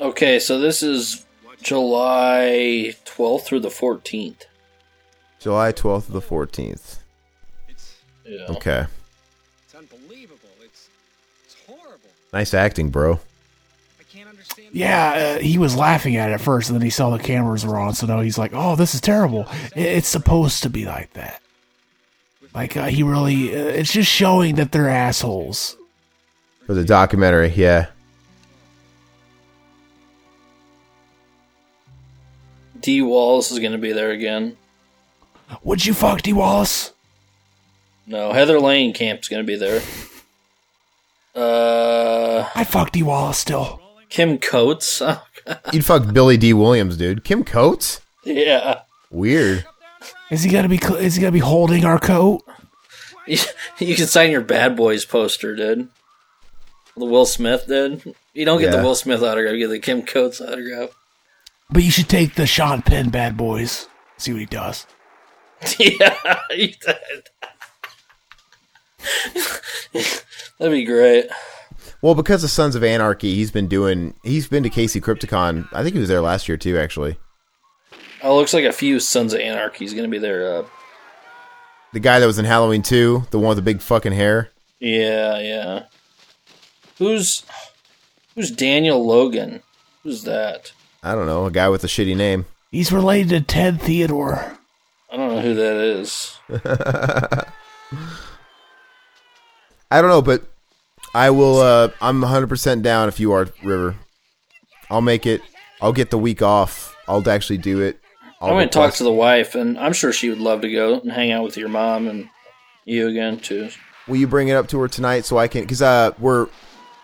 Okay, so this is July 12th through the 14th. July 12th to the 14th Yeah. okay It's unbelievable. It's it's horrible. nice acting bro I can't understand. Yeah, uh, he was laughing at it at first, and then he saw the cameras were on, so now he's like, "Oh, this is terrible." It- It's supposed to be like that. Like uh, he really, uh, it's just showing that they're assholes. for the documentary yeah Dee Wallace is going to be there again. Would you fuck Dee Wallace? No, Heather Langenkamp's going to be there. Uh, I fuck Dee Wallace still. Kim Coates. Oh, you'd fuck Billy Dee Williams dude Kim Coates yeah. weird Is he gonna be? cl- Is he gonna be holding our coat? You, you can sign your Bad Boys poster, dude. The Will Smith, dude. You don't get Yeah. the Will Smith autograph, you get the Kim Coates autograph. But you should take the Sean Penn Bad Boys. See what he does. yeah, you did. That'd be great. Well, because of Sons of Anarchy, he's been doing. He's been to KC Crypticon. I think he was there last year too. Actually, Oh, looks like a few Sons of Anarchy is going to be there. Uh, the guy that was in Halloween two, the one with the big fucking hair. yeah, yeah. Who's who's Daniel Logan? Who's that? I don't know, a guy with a shitty name. He's related to Ted Theodore. I don't know who that is. I don't know, but I will. uh I'm 100 percent down if you are River. I'll make it. I'll get the week off. I'll actually do it. I'll I'm going to talk to the wife, and I'm sure she would love to go and hang out with your mom and you again too. Will you bring it up to her tonight so I can? Because uh, we're.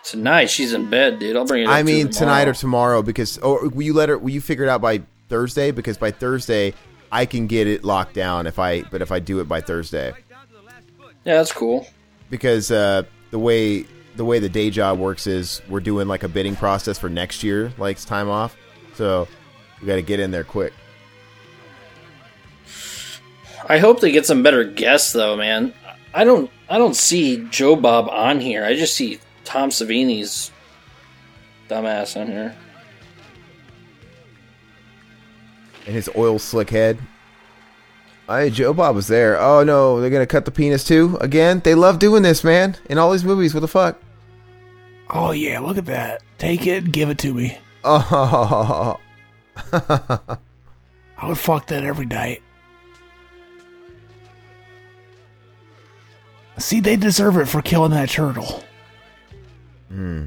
Tonight she's in bed, dude. I'll bring it. Up I to mean her tonight or tomorrow. tomorrow because. Or will you let her? Will you figure it out by Thursday? Because by Thursday I can get it locked down. If I but if I do it by Thursday. Yeah, that's cool. because uh, the way the way the day job works is we're doing like a bidding process for next year, like time off. So we got to get in there quick. I hope they get some better guests though, man. I don't I don't see Joe Bob on here. I just see Tom Savini's dumbass on here. And his oil slick head. Oh, hey, Joe Bob was there. Oh no, they're gonna cut the penis too again. They love doing this, man. In all these movies, what the fuck? Oh yeah, look at that. Take it, give it to me. Oh, I would fuck that every night. See, they deserve it for killing that turtle. Hmm.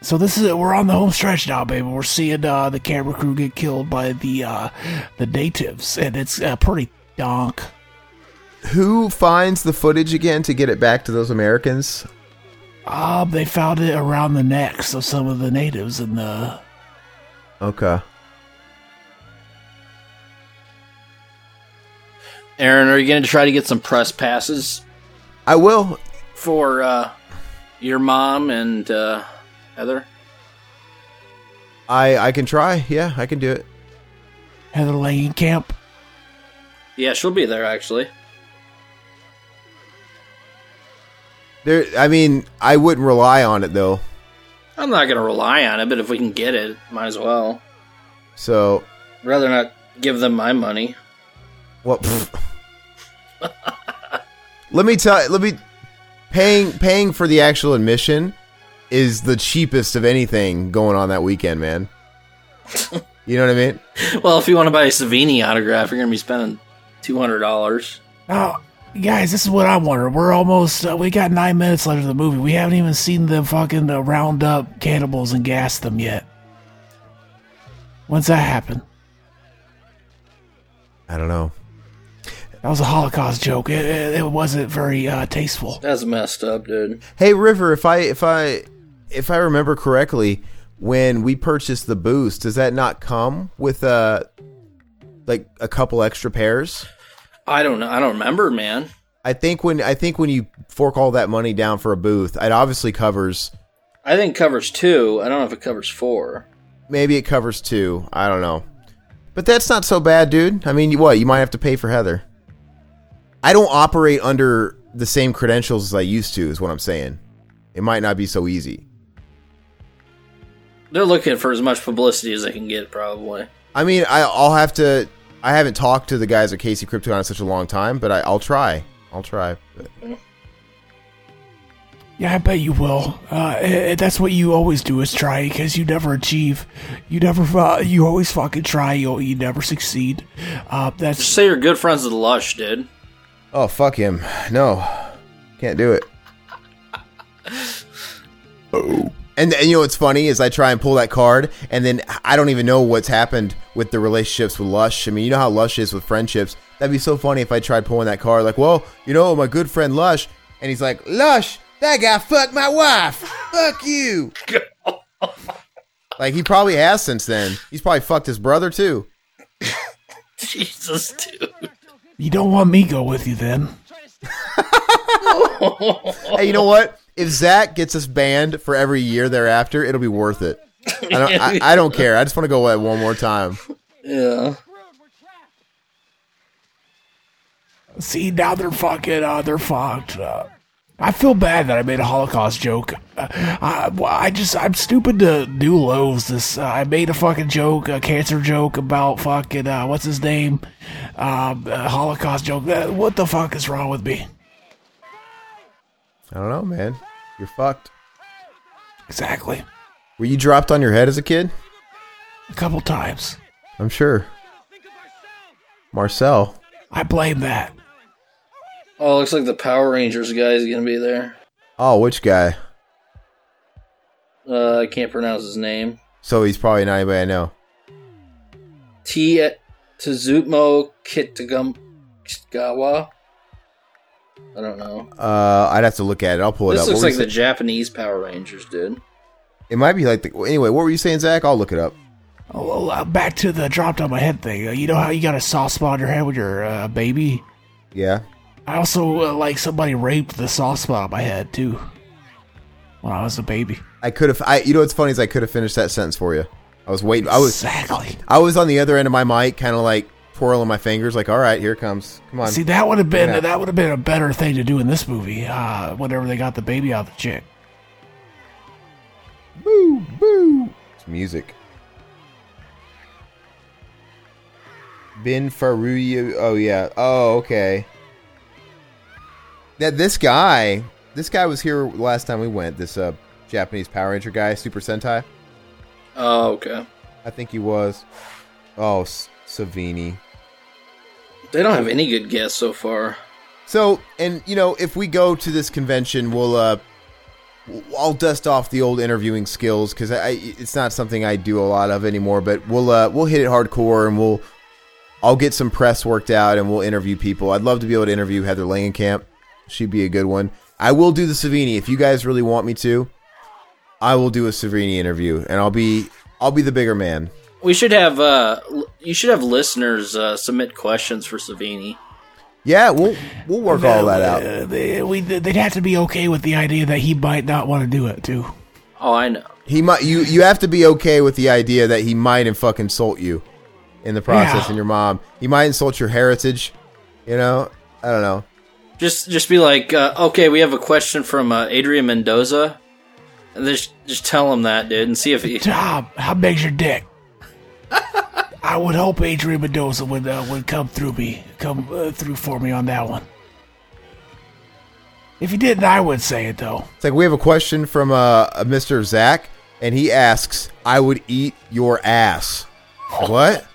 So this is it. We're on the home stretch now, baby. We're seeing uh, the camera crew get killed by the uh, the natives, and it's uh, pretty donk. who finds the footage again to get it back to those Americans? Um, they found it around the necks of some of the natives, and the Okay. Aaron, are you going to try to get some press passes I will. for uh, your mom and uh, Heather? I I can try. Yeah, I can do it. Heather Langenkamp. Yeah, she'll be there actually. There. I mean, I wouldn't rely on it though. I'm not going to rely on it, but if we can get it, might as well. So Rather not give them my money. Well, pfft. let me tell. Let me paying paying for the actual admission is the cheapest of anything going on that weekend, man. you know what I mean? Well, if you want to buy a Savini autograph, you're gonna be spending two hundred dollars. Now, guys, this is what I wonder. We're almost, uh, we got nine minutes left of the movie. We haven't even seen them fucking uh, round up cannibals and gas them yet. When's that happen? I don't know. That was a Holocaust joke. It, it, it wasn't very uh, tasteful. That's messed up, dude. Hey River, if I if I if I remember correctly, when we purchased the boost, does that not come with uh like a couple extra pairs? I don't know. I don't remember, man. I think when I think when you fork all that money down for a booth, it obviously covers I think it covers two. I don't know if it covers four. maybe it covers two. I don't know. But that's not so bad, dude. I mean, what? You might have to pay for Heather. I don't operate under the same credentials as I used to, is what I'm saying. It might not be so easy. They're looking for as much publicity as they can get, probably. I mean, I, I'll have to. I haven't talked to the guys at KC Crypticon in such a long time, but I, I'll try. I'll try. But Yeah, I bet you will. Uh, eh, that's what you always do is try because you never achieve. You never, uh, you always fucking try. You, you never succeed. Uh, Just that's say you're good friends with Lush, dude. oh fuck him, no, can't do it. Oh. And, and you know what's funny is I try and pull that card, and then I don't even know what's happened with the relationships with Lush. I mean, you know how Lush is with friendships. That'd be so funny if I tried pulling that card, like, well, you know, my good friend Lush, and he's like, Lush, that guy fucked my wife. Fuck you. like he probably has since then. He's probably fucked his brother too. Jesus, dude. you don't want me go with you then. hey, you know what? If Zach gets us banned for every year thereafter, it'll be worth it. I don't, I, I don't care. I just want to go it one more time. Yeah. See, now they're fucking, uh, they're fucked. Uh, I feel bad that I made a Holocaust joke. Uh, I, I just, I'm stupid to do lows. This, uh, I made a fucking joke, a cancer joke about fucking, uh, what's his name? Um, a Holocaust joke. Uh, what the fuck is wrong with me? I don't know, man. You're fucked. Exactly. Were you dropped on your head as a kid? A couple times. I'm sure. Marcel. I blame that. Oh, looks like the Power Rangers guy is gonna be there. Oh, which guy? Uh, I can't pronounce his name. So he's probably not anybody I know. T. Tsuzumo Kitagawa. I don't know. Uh, I'd have to look at it. I'll pull it up. This looks What like the say- Japanese Power Rangers, did. It might be like the. Anyway, what were you saying, Zach? I'll look it up. Oh, well, uh, back to the dropped on my head thing. Uh, you know how you got a soft spot on your head with your uh, baby? Yeah. I also uh, like somebody raped the soft spot on my head too when I was a baby. I could have. I. You know what's funny is I could have finished that sentence for you. I was waiting. I was. exactly. I was on the other end of my mic, kind of like twirling my fingers, like, all right, here it comes. Come on. See, that would have been Yeah. that would have been a better thing to do in this movie. Uh, whenever they got the baby out of the chick. Boo, boo. It's music. Bin Faruya. Oh yeah. Oh okay. That this guy, this guy was here last time we went. This uh Japanese Power Ranger guy, Super Sentai. Oh, okay. I think he was. Oh, S- Savini. They don't have any good guests so far. So, and you know, if we go to this convention, we'll uh, I'll dust off the old interviewing skills because I, it's not something I do a lot of anymore. But we'll uh, we'll hit it hardcore and we'll I'll get some press worked out and we'll interview people. I'd love to be able to interview Heather Langenkamp. She'd be a good one. I will do the Savini if you guys really want me to. I will do a Savini interview and I'll be I'll be the bigger man. We should have uh you should have listeners uh, submit questions for Savini. Yeah, we'll we'll work all that out. Uh, they, we, they'd have to be okay with the idea that he might not want to do it too. Oh, I know. He might you you have to be okay with the idea that he might and fucking insult you in the process Yeah. and your mom. He might insult your heritage. You know? I don't know. Just just be like, uh, okay, we have a question from uh, Adrian Mendoza, and just just tell him that, dude, and see if he. Tom, how big's your dick? I would hope Adrian Mendoza would uh, would come through me, come uh, through for me on that one. If he didn't, I would say it though. It's like we have a question from uh, a Mr. Zach, and he asks, "I would eat your ass." What?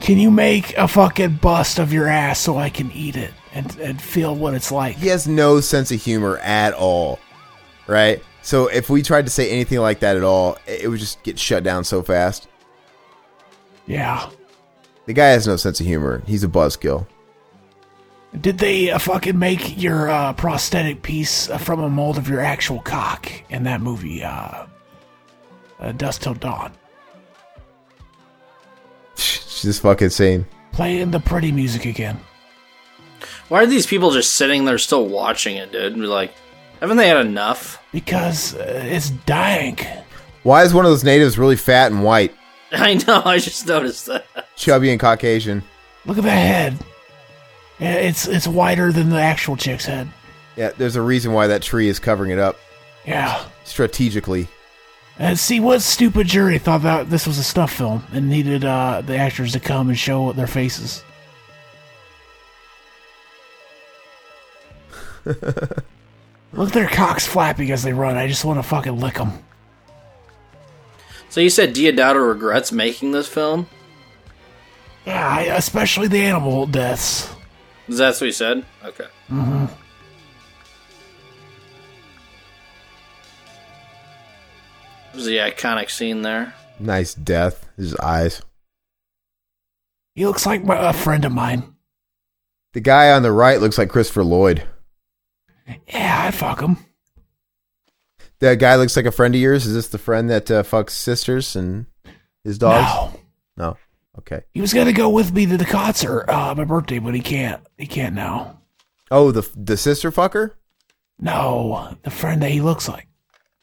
Can you make a fucking bust of your ass so I can eat it and, and feel what it's like? He has no sense of humor at all, right? So if we tried to say anything like that at all, it it would just get shut down so fast. Yeah. The guy has no sense of humor. He's a buzzkill. Did they uh, fucking make your uh, prosthetic piece uh, from a mold of your actual cock in that movie, uh, uh, Dusk Till Dawn? She's just fucking insane. Playing the pretty music again. Why are these people just sitting there still watching it, dude? And be like, haven't they had enough? Because uh, it's dank. Why is one of those natives really fat and white, I know. I just noticed that. chubby and Caucasian? Look at that head. Yeah, It's it's wider than the actual chick's head. Yeah, there's a reason why that tree is covering it up Yeah. strategically. And see what stupid jury thought that this was a stuff film and needed uh, the actors to come and show their faces. Look at their cocks flapping as they run. I just want to fucking lick them. So you said Deodato regrets making this film? Yeah, I, especially the animal deaths. Is that what you said? Okay. Mm-hmm. There's the iconic scene there. Nice death. His eyes. He looks like my, a friend of mine. The guy on the right looks like Christopher Lloyd. Yeah, I'd fuck him. That guy looks like a friend of yours. Is this the friend that uh, fucks sisters and his dogs? No. No. Okay. He was gonna go with me to the concert, uh, my birthday, but he can't. He can't now. Oh, the the sister fucker. No, the friend that he looks like.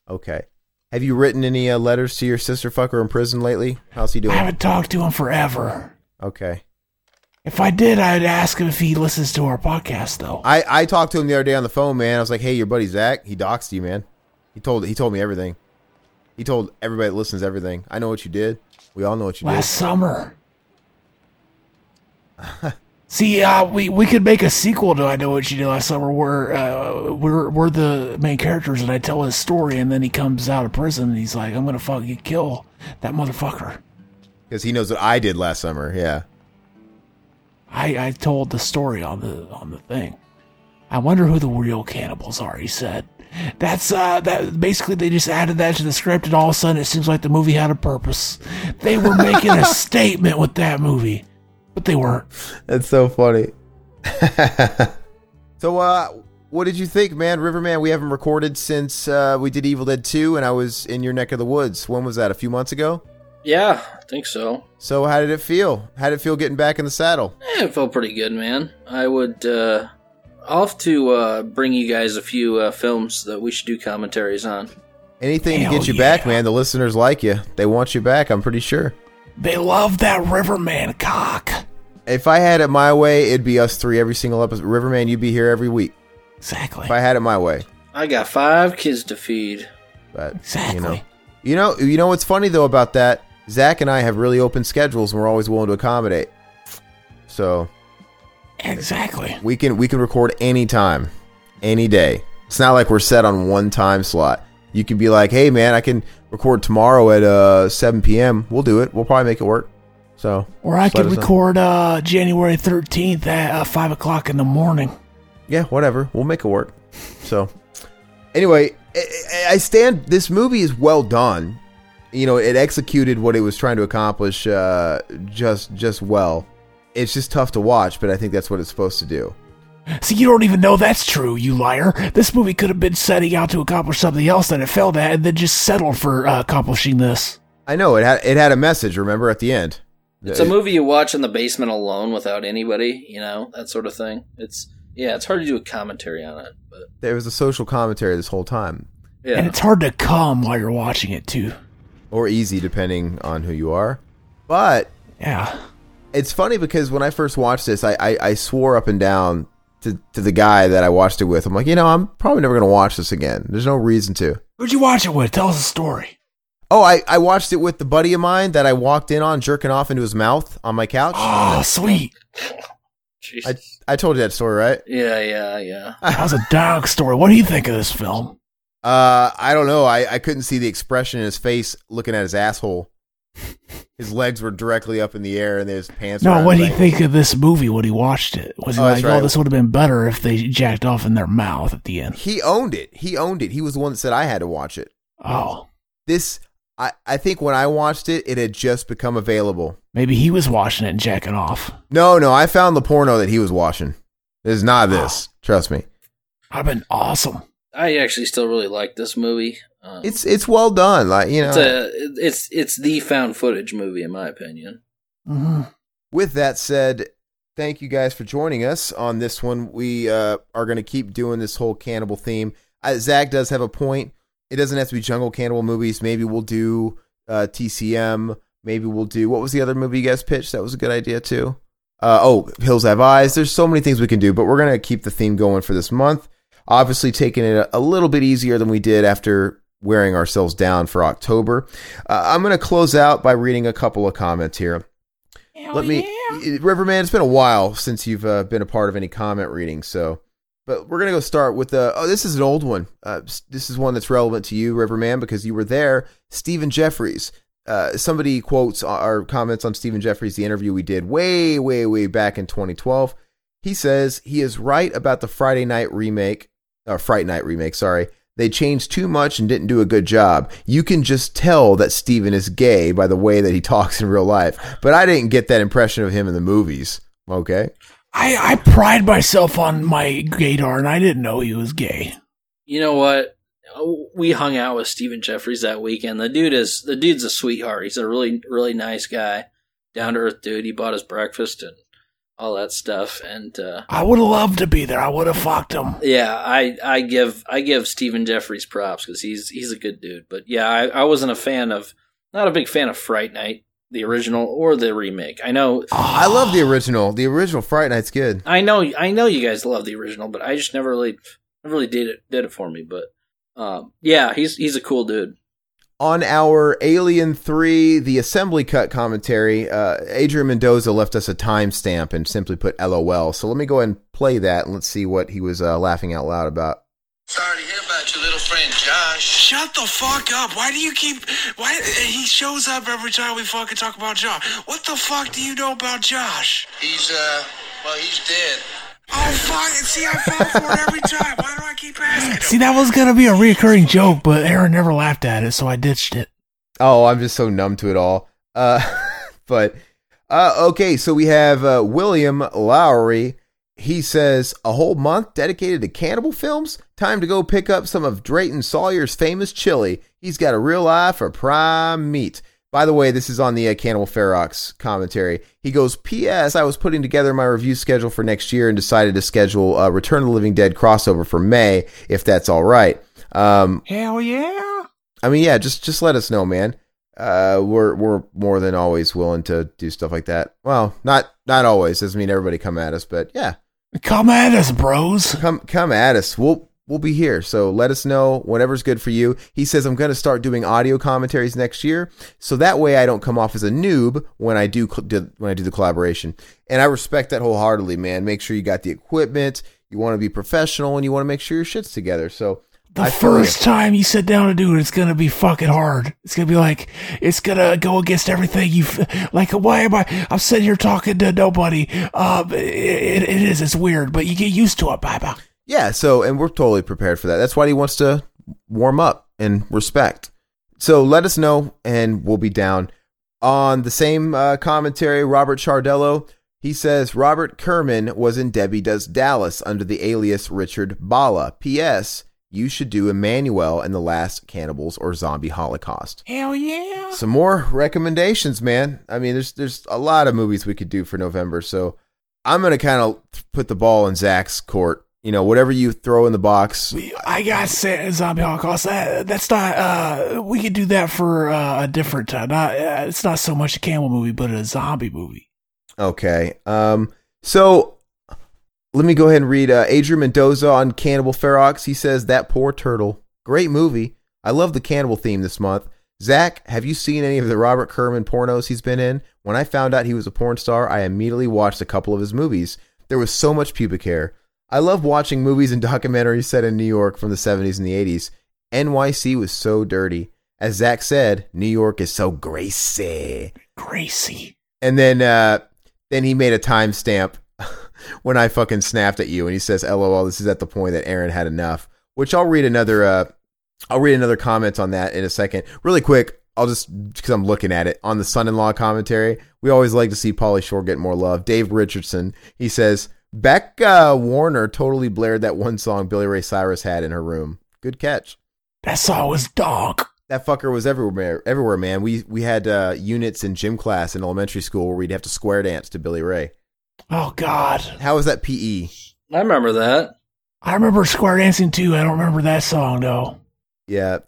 Okay. Have you written any uh, letters to your sister fucker in prison lately? How's he doing? I haven't talked to him forever. Okay. If I did, I'd ask him if he listens to our podcast, though. I I talked to him the other day on the phone, man. I was like, "Hey, your buddy Zach, he doxed you, man. He told he told me everything. He told everybody that listens everything. I know what you did. We all know what you did. Last summer. See, uh, we we could make a sequel to I Know What You Did Last Summer, where uh, we're we're the main characters, and I tell his story, and then he comes out of prison, and he's like, "I'm gonna fucking kill that motherfucker." because he knows what I did last summer. Yeah. I I told the story on the on the thing. I wonder who the real cannibals are. He said. That's uh that basically they just added that to the script and all of a sudden it seems like the movie had a purpose. They were making a statement with that movie. But they weren't. That's so funny. so, uh, what did you think, man? Riverman, we haven't recorded since uh, we did Evil Dead 2, and I was in your neck of the woods. When was that? A few months ago? Yeah, I think so. So, how did it feel? How did it feel getting back in the saddle? Yeah, it felt pretty good, man. I would. uh I'll have to uh, bring you guys a few uh, films that we should do commentaries on. Anything Hell to get you yeah. back, man. The listeners like you. They want you back, I'm pretty sure. They love that Riverman cock. If I had it my way, it'd be us three every single episode. Riverman, you'd be here every week. Exactly. If I had it my way. I got five kids to feed. But Exactly. you know, you know, you know what's funny though about that? Zach and I have really open schedules, and we're always willing to accommodate. So Exactly. we can we can record anytime, any day. It's not like we're set on one time slot. You can be like, hey man, I can record tomorrow at uh 7 p.m. We'll do it. We'll probably make it work. So Or I could record uh, January 13th at uh, 5 o'clock in the morning. yeah, whatever. We'll make it work. So, anyway, I stand. This movie is well done. You know, it executed what it was trying to accomplish uh, just just well. It's just tough to watch, but I think that's what it's supposed to do. See, you don't even know that's true, you liar. This movie could have been setting out to accomplish something else that it failed at and then just settled for uh, accomplishing this. I know it had it had a message. Remember at the end. It's a movie you watch in the basement alone without anybody, you know, that sort of thing. It's yeah, it's hard to do a commentary on it, but There was a social commentary this whole time, yeah. And it's hard to come while you're watching it, too. Or easy depending on who you are. But Yeah. it's funny because when I first watched this, I, I, I swore up and down to, to the guy that I watched it with. I'm like, you know, I'm probably never going to watch this again. There's no reason to. Who'd you watch it with? Tell us a story. Oh, I, I watched it with the buddy of mine that I walked in on jerking off into his mouth on my couch. Oh, sweet. Jesus. I told you that story, right? yeah, yeah, yeah. That was a dog story. What do you think of this film? Uh, I don't know. I, I couldn't see the expression in his face looking at his asshole. His legs were directly up in the air, and his pants. were No, what do you think of this movie when he watched it? Was he Oh, like, right. oh, this would have been better if they jacked off in their mouth at the end? He owned it. He owned it. He was the one that said I had to watch it. Oh, This, I, I think when I watched it, it had just become available. maybe he was watching it and jacking off. No, no, I found the porno that he was watching. It's not this. Trust me. I've been awesome. I actually still really like this movie. Um, It's it's well done. Like you know. it's a it's it's the found footage movie in my opinion. hmm with that said, thank you guys for joining us on this one. We uh, are going to keep doing this whole cannibal theme. Uh, Zach does have a point. It doesn't have to be jungle cannibal movies. Maybe we'll do uh, TCM. Maybe we'll do what was the other movie you guys pitched? That was a good idea too. Uh, oh, Hills Have Eyes. There's so many things we can do, but we're going to keep the theme going for this month. Obviously, taking it a, little bit easier than we did after wearing ourselves down for October. Uh, I'm going to close out by reading a couple of comments here. Let me, Riverman. It's been a while since you've uh, been a part of any comment reading, so. But we're gonna go start with the. Oh, this is an old one. Uh, this is one that's relevant to you, Riverman, because you were there. Stephen Geoffreys. Uh, somebody quotes our comments on Stephen Geoffreys, the interview we did way, way, way back in 2012. He says he is right about the Friday Night remake, or Fright Night remake. Sorry, they changed too much and didn't do a good job. You can just tell that Steven is gay by the way that he talks in real life. But I didn't get that impression of him in the movies. Okay. I, I pride myself on my gaydar, and I didn't know he was gay. You know what? We hung out with Stephen Geoffreys that weekend. The dude is the dude's a sweetheart. He's a really really nice guy, down to earth dude. He bought us breakfast and all that stuff. And uh, I would have loved to be there. I would have fucked him. yeah, I I give I give Stephen Geoffreys props because he's he's a good dude. But yeah, I, I wasn't a fan of not a big fan of Fright Night, the original or the remake. I know I love the original. The original Fright Night's good. I know I know you guys love the original, but I just never really never really did it did it for me. But um, yeah, he's he's a cool dude. On our Alien 3, the assembly cut commentary, uh, Adrian Mendoza left us a timestamp and simply put LOL. So let me go ahead and play that and let's see what he was uh, laughing out loud about. Sorry to hear about your little friend Josh. Shut the fuck up. Why do you keep. Why. He shows up every time we fucking talk about Josh. What the fuck do you know about Josh? He's, uh, well, he's dead. Oh, fuck. See, I fall for it every time. Why do I keep asking him? See, that was gonna be a reoccurring joke, but Aaron never laughed at it, so I ditched it. Oh, I'm just so numb to it all. Uh, but uh, okay, so we have uh, William Lowry. He says a whole month dedicated to cannibal films. Time to go pick up some of Drayton Sawyer's famous chili. He's got a real eye for prime meat. By the way, this is on the uh, Cannibal Ferox commentary. He goes, P.S. I was putting together my review schedule for next year and decided to schedule a Return of the Living Dead crossover for May, if that's all right. Um, Hell yeah. I mean, yeah, just just let us know, man. Uh, we're we're more than always willing to do stuff like that. Well, not not always. Doesn't mean everybody come at us, but yeah, Come at us, bros. come come at us. We'll we'll be here. So let us know whatever's good for you. He says I'm going to start doing audio commentaries next year, so that way I don't come off as a noob when I do, when I do the collaboration. And I respect that wholeheartedly, man. Make sure you got the equipment. You want to be professional, and you want to make sure your shit's together. So The I first time you sit down to do it, it's gonna be fucking hard. It's gonna be like it's gonna go against everything you have like. Why am I? I'm sitting here talking to nobody. Um, it, it, it is. It's weird, but you get used to it. Bye bye. Yeah, so and we're totally prepared for that. That's why he wants to warm up and respect. So let us know, and we'll be down. On the same uh, commentary, Robert Chardello, he says Robert Kerman was in Debbie Does Dallas under the alias Richard Bolla. P.S. You should do Emanuelle and the Last Cannibals or Zombie Holocaust. Hell yeah. Some more recommendations, man. I mean, there's there's a lot of movies we could do for November, so I'm gonna kind of put the ball in Zach's court. You know, whatever you throw in the box. I got zombie holocaust. That, that's not. Uh, we could do that for uh, a different time. Not. Uh, it's not so much a camel movie, but a zombie movie. Okay. Um. So let me go ahead and read uh, Adrian Mendoza on Cannibal Ferox. He says that poor turtle. Great movie. I love the cannibal theme this month. Zach, have you seen any of the Robert Kerman pornos he's been in? When I found out he was a porn star, I immediately watched a couple of his movies. There was so much pubic hair. I love watching movies and documentaries set in New York from the 70s and the 80s. NYC was so dirty. As Zach said, New York is so greasy. Gracie. And then uh then he made a timestamp when I fucking snapped at you and he says, LOL, this is at the point that Aaron had enough. Which I'll read another uh I'll read another comment on that in a second. Really quick, I'll just because I'm looking at it on the son-in-law commentary. We always like to see Pauly Shore get more love. Dave Richardson, he says Beck uh, Warner totally blared that one song Billy Ray Cyrus had in her room. Good catch. That song was dog. That fucker was everywhere. Everywhere, man. We we had uh, units in gym class in elementary school where we'd have to square dance to Billy Ray. Oh God. How was that? PE? I remember that. I remember square dancing too. I don't remember that song though. Yeah.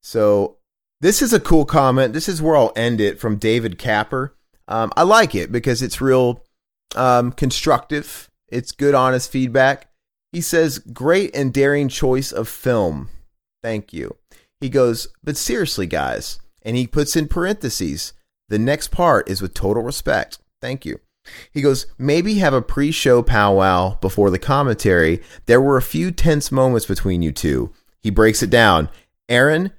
So this is a cool comment. This is where I'll end it from David Capper. Um, I like it because it's real um, constructive. It's good, honest feedback. He says, "Great and daring choice of film. Thank you." He goes, "But seriously, guys," and he puts in parentheses. The next part is with total respect. Thank you. He goes, maybe have a pre show powwow before the commentary. There were a few tense moments between you two. He breaks it down. Aaron,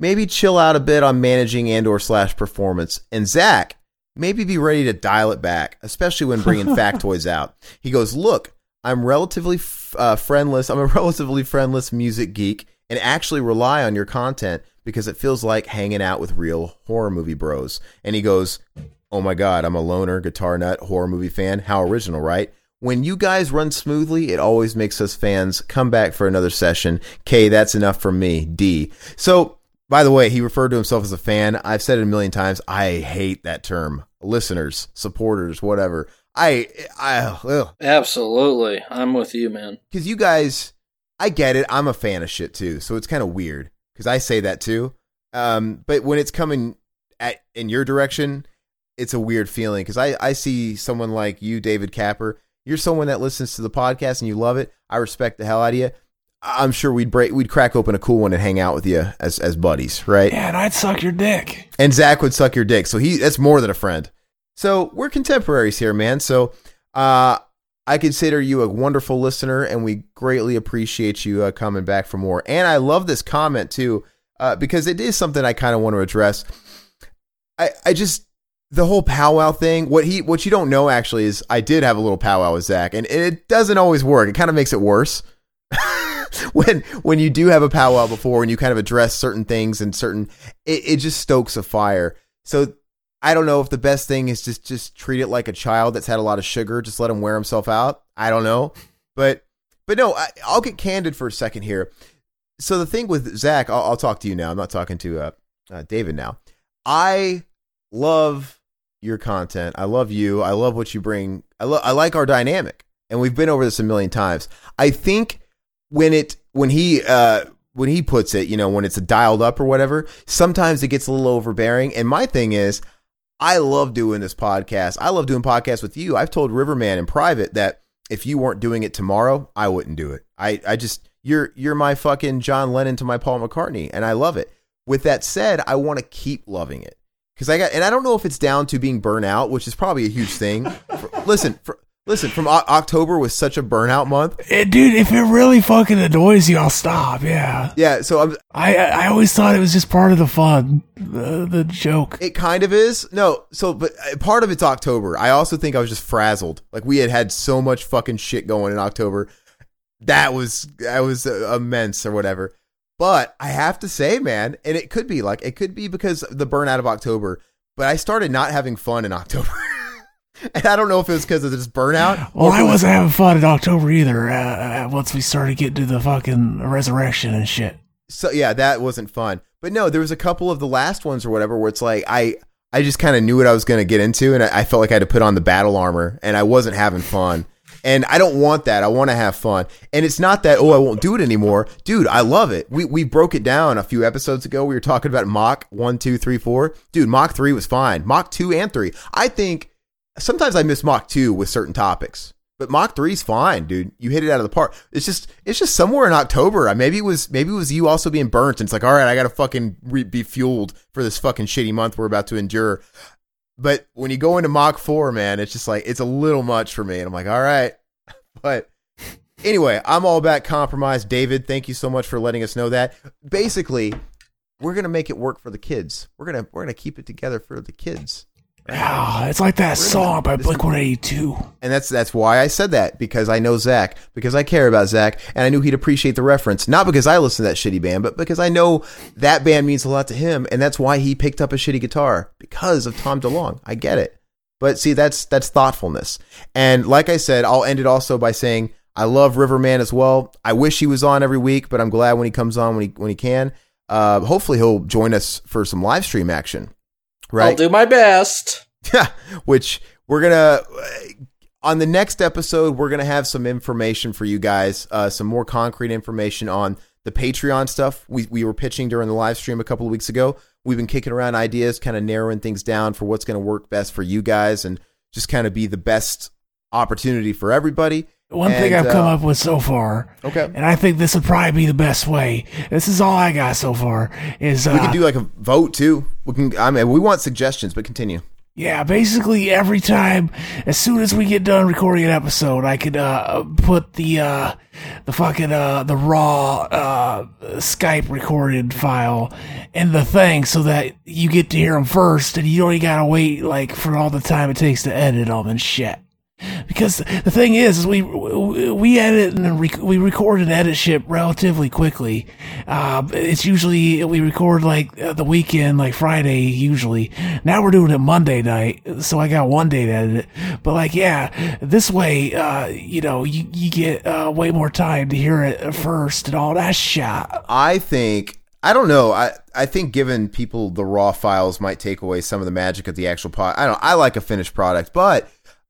maybe chill out a bit on managing and or slash performance. And Zach, maybe be ready to dial it back, especially when bringing factoids out. He goes, look, I'm relatively f- uh, friendless. I'm a relatively friendless music geek and actually rely on your content because it feels like hanging out with real horror movie bros. And he goes, Oh my God, I'm a loner, guitar nut, horror movie fan. How original, right? When you guys run smoothly, it always makes us fans come back for another session. K, that's enough from me. D. So, by the way, he referred to himself as a fan. I've said it a million times. I hate that term. Listeners, supporters, whatever. I, I, ugh. Absolutely. I'm with you, man. Because you guys, I get it. I'm a fan of shit too. So it's kind of weird because I say that too. Um, but when it's coming at in your direction, it's a weird feeling because I, I see someone like you, David Capper. You're someone that listens to the podcast and you love it. I respect the hell out of you. I'm sure we'd break, we'd crack open a cool one and hang out with you as as buddies, right? Yeah, and I'd suck your dick. And Zach would suck your dick, so he that's more than a friend. So we're contemporaries here, man. So uh, I consider you a wonderful listener, and we greatly appreciate you uh, coming back for more. And I love this comment too uh, because it is something I kind of want to address. I I just the whole powwow thing. What he what you don't know actually is I did have a little powwow with Zach, and it doesn't always work. It kind of makes it worse. when when you do have a powwow before and you kind of address certain things and certain it, it just stokes a fire. So i don't know if the best thing is just just treat it like a child that's had a lot of sugar just let him wear himself out. I don't know. But but no I, i'll get candid for a second here. So the thing with zach i'll, I'll talk to you now. I'm not talking to uh, uh, david now. I love your content. I love you. I love what you bring. I, I like our dynamic and we've been over this a million times. I think when it when he uh when he puts it, you know, when it's dialed up or whatever, sometimes it gets a little overbearing. And my thing is, I love doing this podcast. I love doing podcasts with you. I've told Riverman in private that if you weren't doing it tomorrow, I wouldn't do it. I, I just you're you're my fucking John Lennon to my Paul McCartney, and I love it. With that said, I want to keep loving it because I got, and I don't know if it's down to being burnt out, which is probably a huge thing. For, listen, for, Listen, from o- October was such a burnout month. Eh, dude, if it really fucking annoys you, I'll stop. Yeah. Yeah, so I'm, I I always thought it was just part of the fun, the, the joke. it kind of is. No, so but uh, part of it's October. I also think I was just frazzled. Like we had had so much fucking shit going in October. That was that was uh, immense or whatever. But I have to say, man, and it could be like it could be because of the burnout of October. But I started not having fun in October. And I don't know if it was because of this burnout. Well, I was- wasn't having fun in October either. Uh, uh, once we started getting to the fucking resurrection and shit. so yeah, that wasn't fun. But no, there was a couple of the last ones or whatever where it's like I I just kind of knew what I was going to get into, and I, I felt like I had to put on the battle armor, and I wasn't having fun. And I don't want that. I want to have fun. And it's not that oh I won't do it anymore, dude. I love it. We we broke it down a few episodes ago. We were talking about Mach one, two, three, four. Dude, Mach three was fine. Mach two and three. I think sometimes I miss Mach two with certain topics. But Mach three's fine, dude. You hit it out of the park. It's just, it's just somewhere in October. Maybe it was, maybe it was you also being burnt. And it's like, all right, I got to fucking re- be fueled for this fucking shitty month we're about to endure. But when you go into Mach four, man, it's just like it's a little much for me. And I'm like, all right, But anyway, I'm all about compromise. David, thank you so much for letting us know that. Basically, we're gonna make it work for the kids. We're gonna we're gonna keep it together for the kids. Ah, it's like that song by Blink 182. And that's that's why I said that because I know Zach, because I care about Zach, and I knew he'd appreciate the reference. Not because I listen to that shitty band, but because I know that band means a lot to him, and that's why he picked up a shitty guitar because of Tom DeLonge. I get it, but see, that's that's thoughtfulness. And like I said, I'll end it also by saying I love Riverman as well. I wish he was on every week, but I'm glad when he comes on when he when he can. Uh, hopefully, he'll join us for some live stream action. Right? I'll do my best. Yeah, which we're gonna on the next episode we're gonna have some information for you guys, uh, some more concrete information on the Patreon stuff we we were pitching during the live stream a couple of weeks ago. We've been kicking around ideas, kind of narrowing things down for what's gonna work best for you guys, and just kind of be the best opportunity for everybody. One thing I've come uh, up with so far, Okay. and I think this would probably be the best way. This is all I got so far. Is uh, We can do like a vote too. We can. I mean, we want suggestions, but continue. Yeah, basically every time, as soon as we get done recording an episode, I could uh, put the uh, the fucking uh, the raw uh, Skype recorded file in the thing, so that you get to hear them first, and you only gotta wait like for all the time it takes to edit them and shit. Because the thing is, is we we edit and rec- we record and edit shit relatively quickly. Uh, it's usually we record like uh, the weekend, like Friday usually. Now we're doing it Monday night, so I got one day to edit it. But like, yeah, this way, uh, you know, you you get uh, way more time to hear it first and all that shit. I think I don't know. I I think giving people the raw files might take away some of the magic of the actual pod. I don't. I like a finished product, but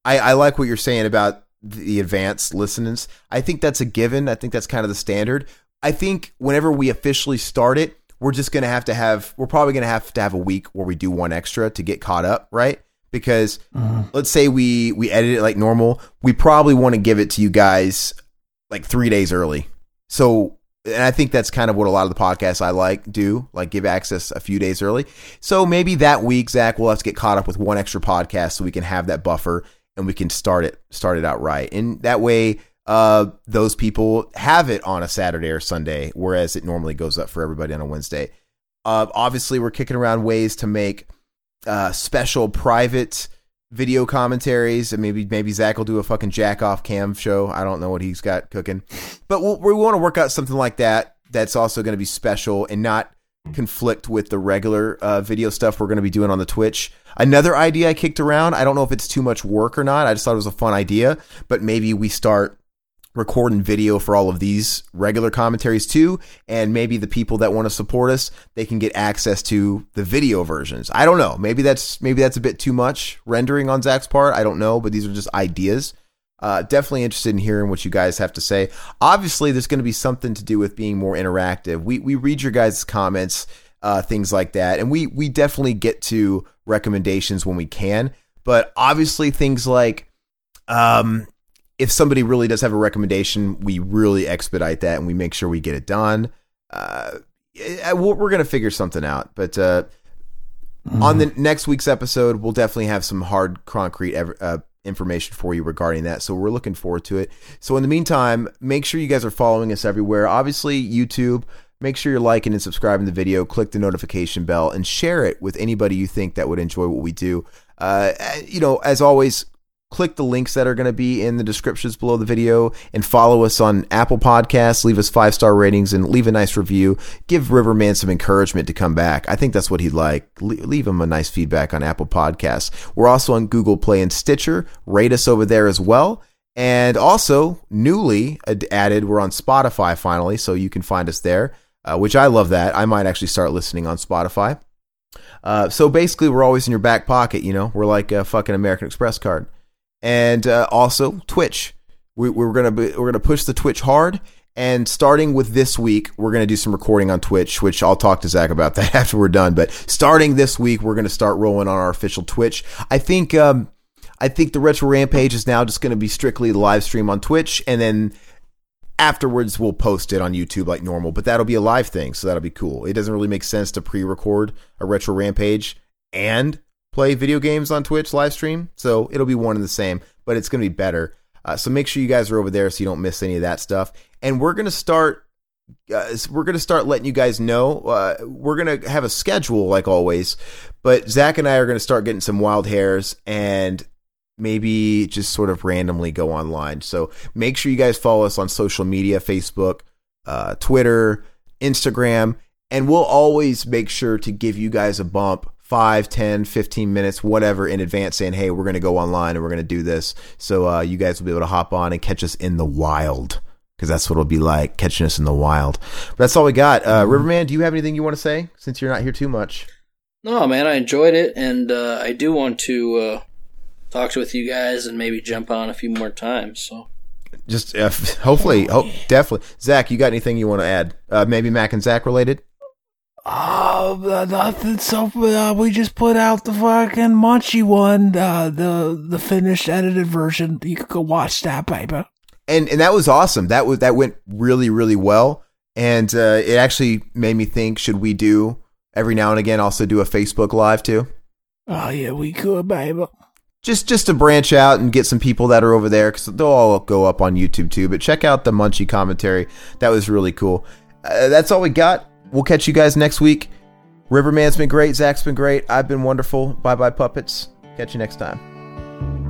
I, I like what you're saying about the advanced listeners. I think that's a given. I think that's kind of the standard. I think whenever we officially start it, we're just gonna have to have. We're probably gonna have to have a week where we do one extra to get caught up, right? Because mm-hmm. let's say we we edit it like normal, we probably want to give it to you guys like three days early. So and I think that's kind of what a lot of the podcasts I like do, like give access a few days early. So maybe that week, Zach, we'll have to get caught up with one extra podcast so we can have that buffer and we can start it start it out right. And that way, uh, those people have it on a Saturday or Sunday, whereas it normally goes up for everybody on a Wednesday. Uh, obviously, we're kicking around ways to make uh, special private video commentaries, and maybe maybe Zach will do a fucking jack off cam show. I don't know what he's got cooking, but we'll, we want to work out something like that. That's also going to be special and not conflict with the regular uh, video stuff we're going to be doing on the Twitch. Another idea I kicked around. I don't know if it's too much work or not. I just thought it was a fun idea, but maybe we start recording video for all of these regular commentaries too and maybe the people that want to support us they can get access to the video versions i don't know maybe that's maybe that's a bit too much rendering on zach's part i don't know but these are just ideas uh, definitely interested in hearing what you guys have to say obviously there's going to be something to do with being more interactive we we read your guys comments uh, things like that and we we definitely get to recommendations when we can but obviously things like um if somebody really does have a recommendation, we really expedite that and we make sure we get it done. Uh, eh, we're we're gonna figure something out, but uh, on the next week's episode, we'll definitely have some hard, concrete uh, information for you regarding that. So we're looking forward to it. So in the meantime, make sure you guys are following us everywhere. Obviously, YouTube. Make sure you're liking and subscribing to the video. Click the notification bell and share it with anybody you think that would enjoy what we do. Uh, you know, as always, click the links that are going to be in the descriptions below the video and follow us on Apple Podcasts. Leave us five star ratings and leave a nice review. Give Riverman some encouragement to come back. I think that's what he'd like. Le- leave him a nice feedback on Apple Podcasts. We're also on Google Play and Stitcher. Rate us over there as well. And also, newly added, we're on Spotify finally, so you can find us there, uh, which I love that. I might actually start listening on Spotify. Uh, so basically, we're always in your back pocket, you know? We're like a fucking American Express card and uh, also Twitch. We, we're gonna we're gonna push the Twitch hard, and starting with this week, we're gonna do some recording on Twitch, which I'll talk to Zach about that after we're done. But starting this week, we're gonna start rolling on our official Twitch. I think um, I think the Retro Rampage is now just gonna be strictly live stream on Twitch, and then afterwards we'll post it on YouTube like normal. But that'll be a live thing, so that'll be cool. It doesn't really make sense to pre-record a Retro Rampage and play video games on Twitch live stream. So it'll be one and the same, but it's going to be better. Uh, so make sure you guys are over there so you don't miss any of that stuff. And we're gonna start. Uh, we're gonna start letting you guys know. Uh, we're gonna have a schedule like always, but Zach and I are gonna start getting some wild hairs and maybe just sort of randomly go online. So make sure you guys follow us on social media: Facebook, uh, Twitter, Instagram, and we'll always make sure to give you guys a bump 5 10 15 minutes whatever in advance saying hey we're going to go online and we're going to do this. So uh, you guys will be able to hop on and catch us in the wild because that's what it'll be like catching us in the wild. But that's all we got. Uh, riverman do you have anything you want to say since you're not here too much? No, man, I enjoyed it, and uh, I do want to uh, talk with you guys and maybe jump on a few more times. So just uh, hopefully hope, definitely zach you got anything you want to add uh, maybe mac and zach related Uh, nothing. So uh, we just put out the fucking Munchie one, uh, the the finished edited version. You could go watch that, baby. and and that was awesome. That was that went really really well, and uh, it actually made me think: should we do every now and again also do a Facebook Live too? Oh yeah, we could, baby. Just just to branch out and get some people that are over there because they'll all go up on YouTube too. But check out the Munchie commentary; that was really cool. Uh, that's all we got. We'll catch you guys next week. Riverman's been great. Zach's been great. I've been wonderful. Bye bye puppets. Catch you next time.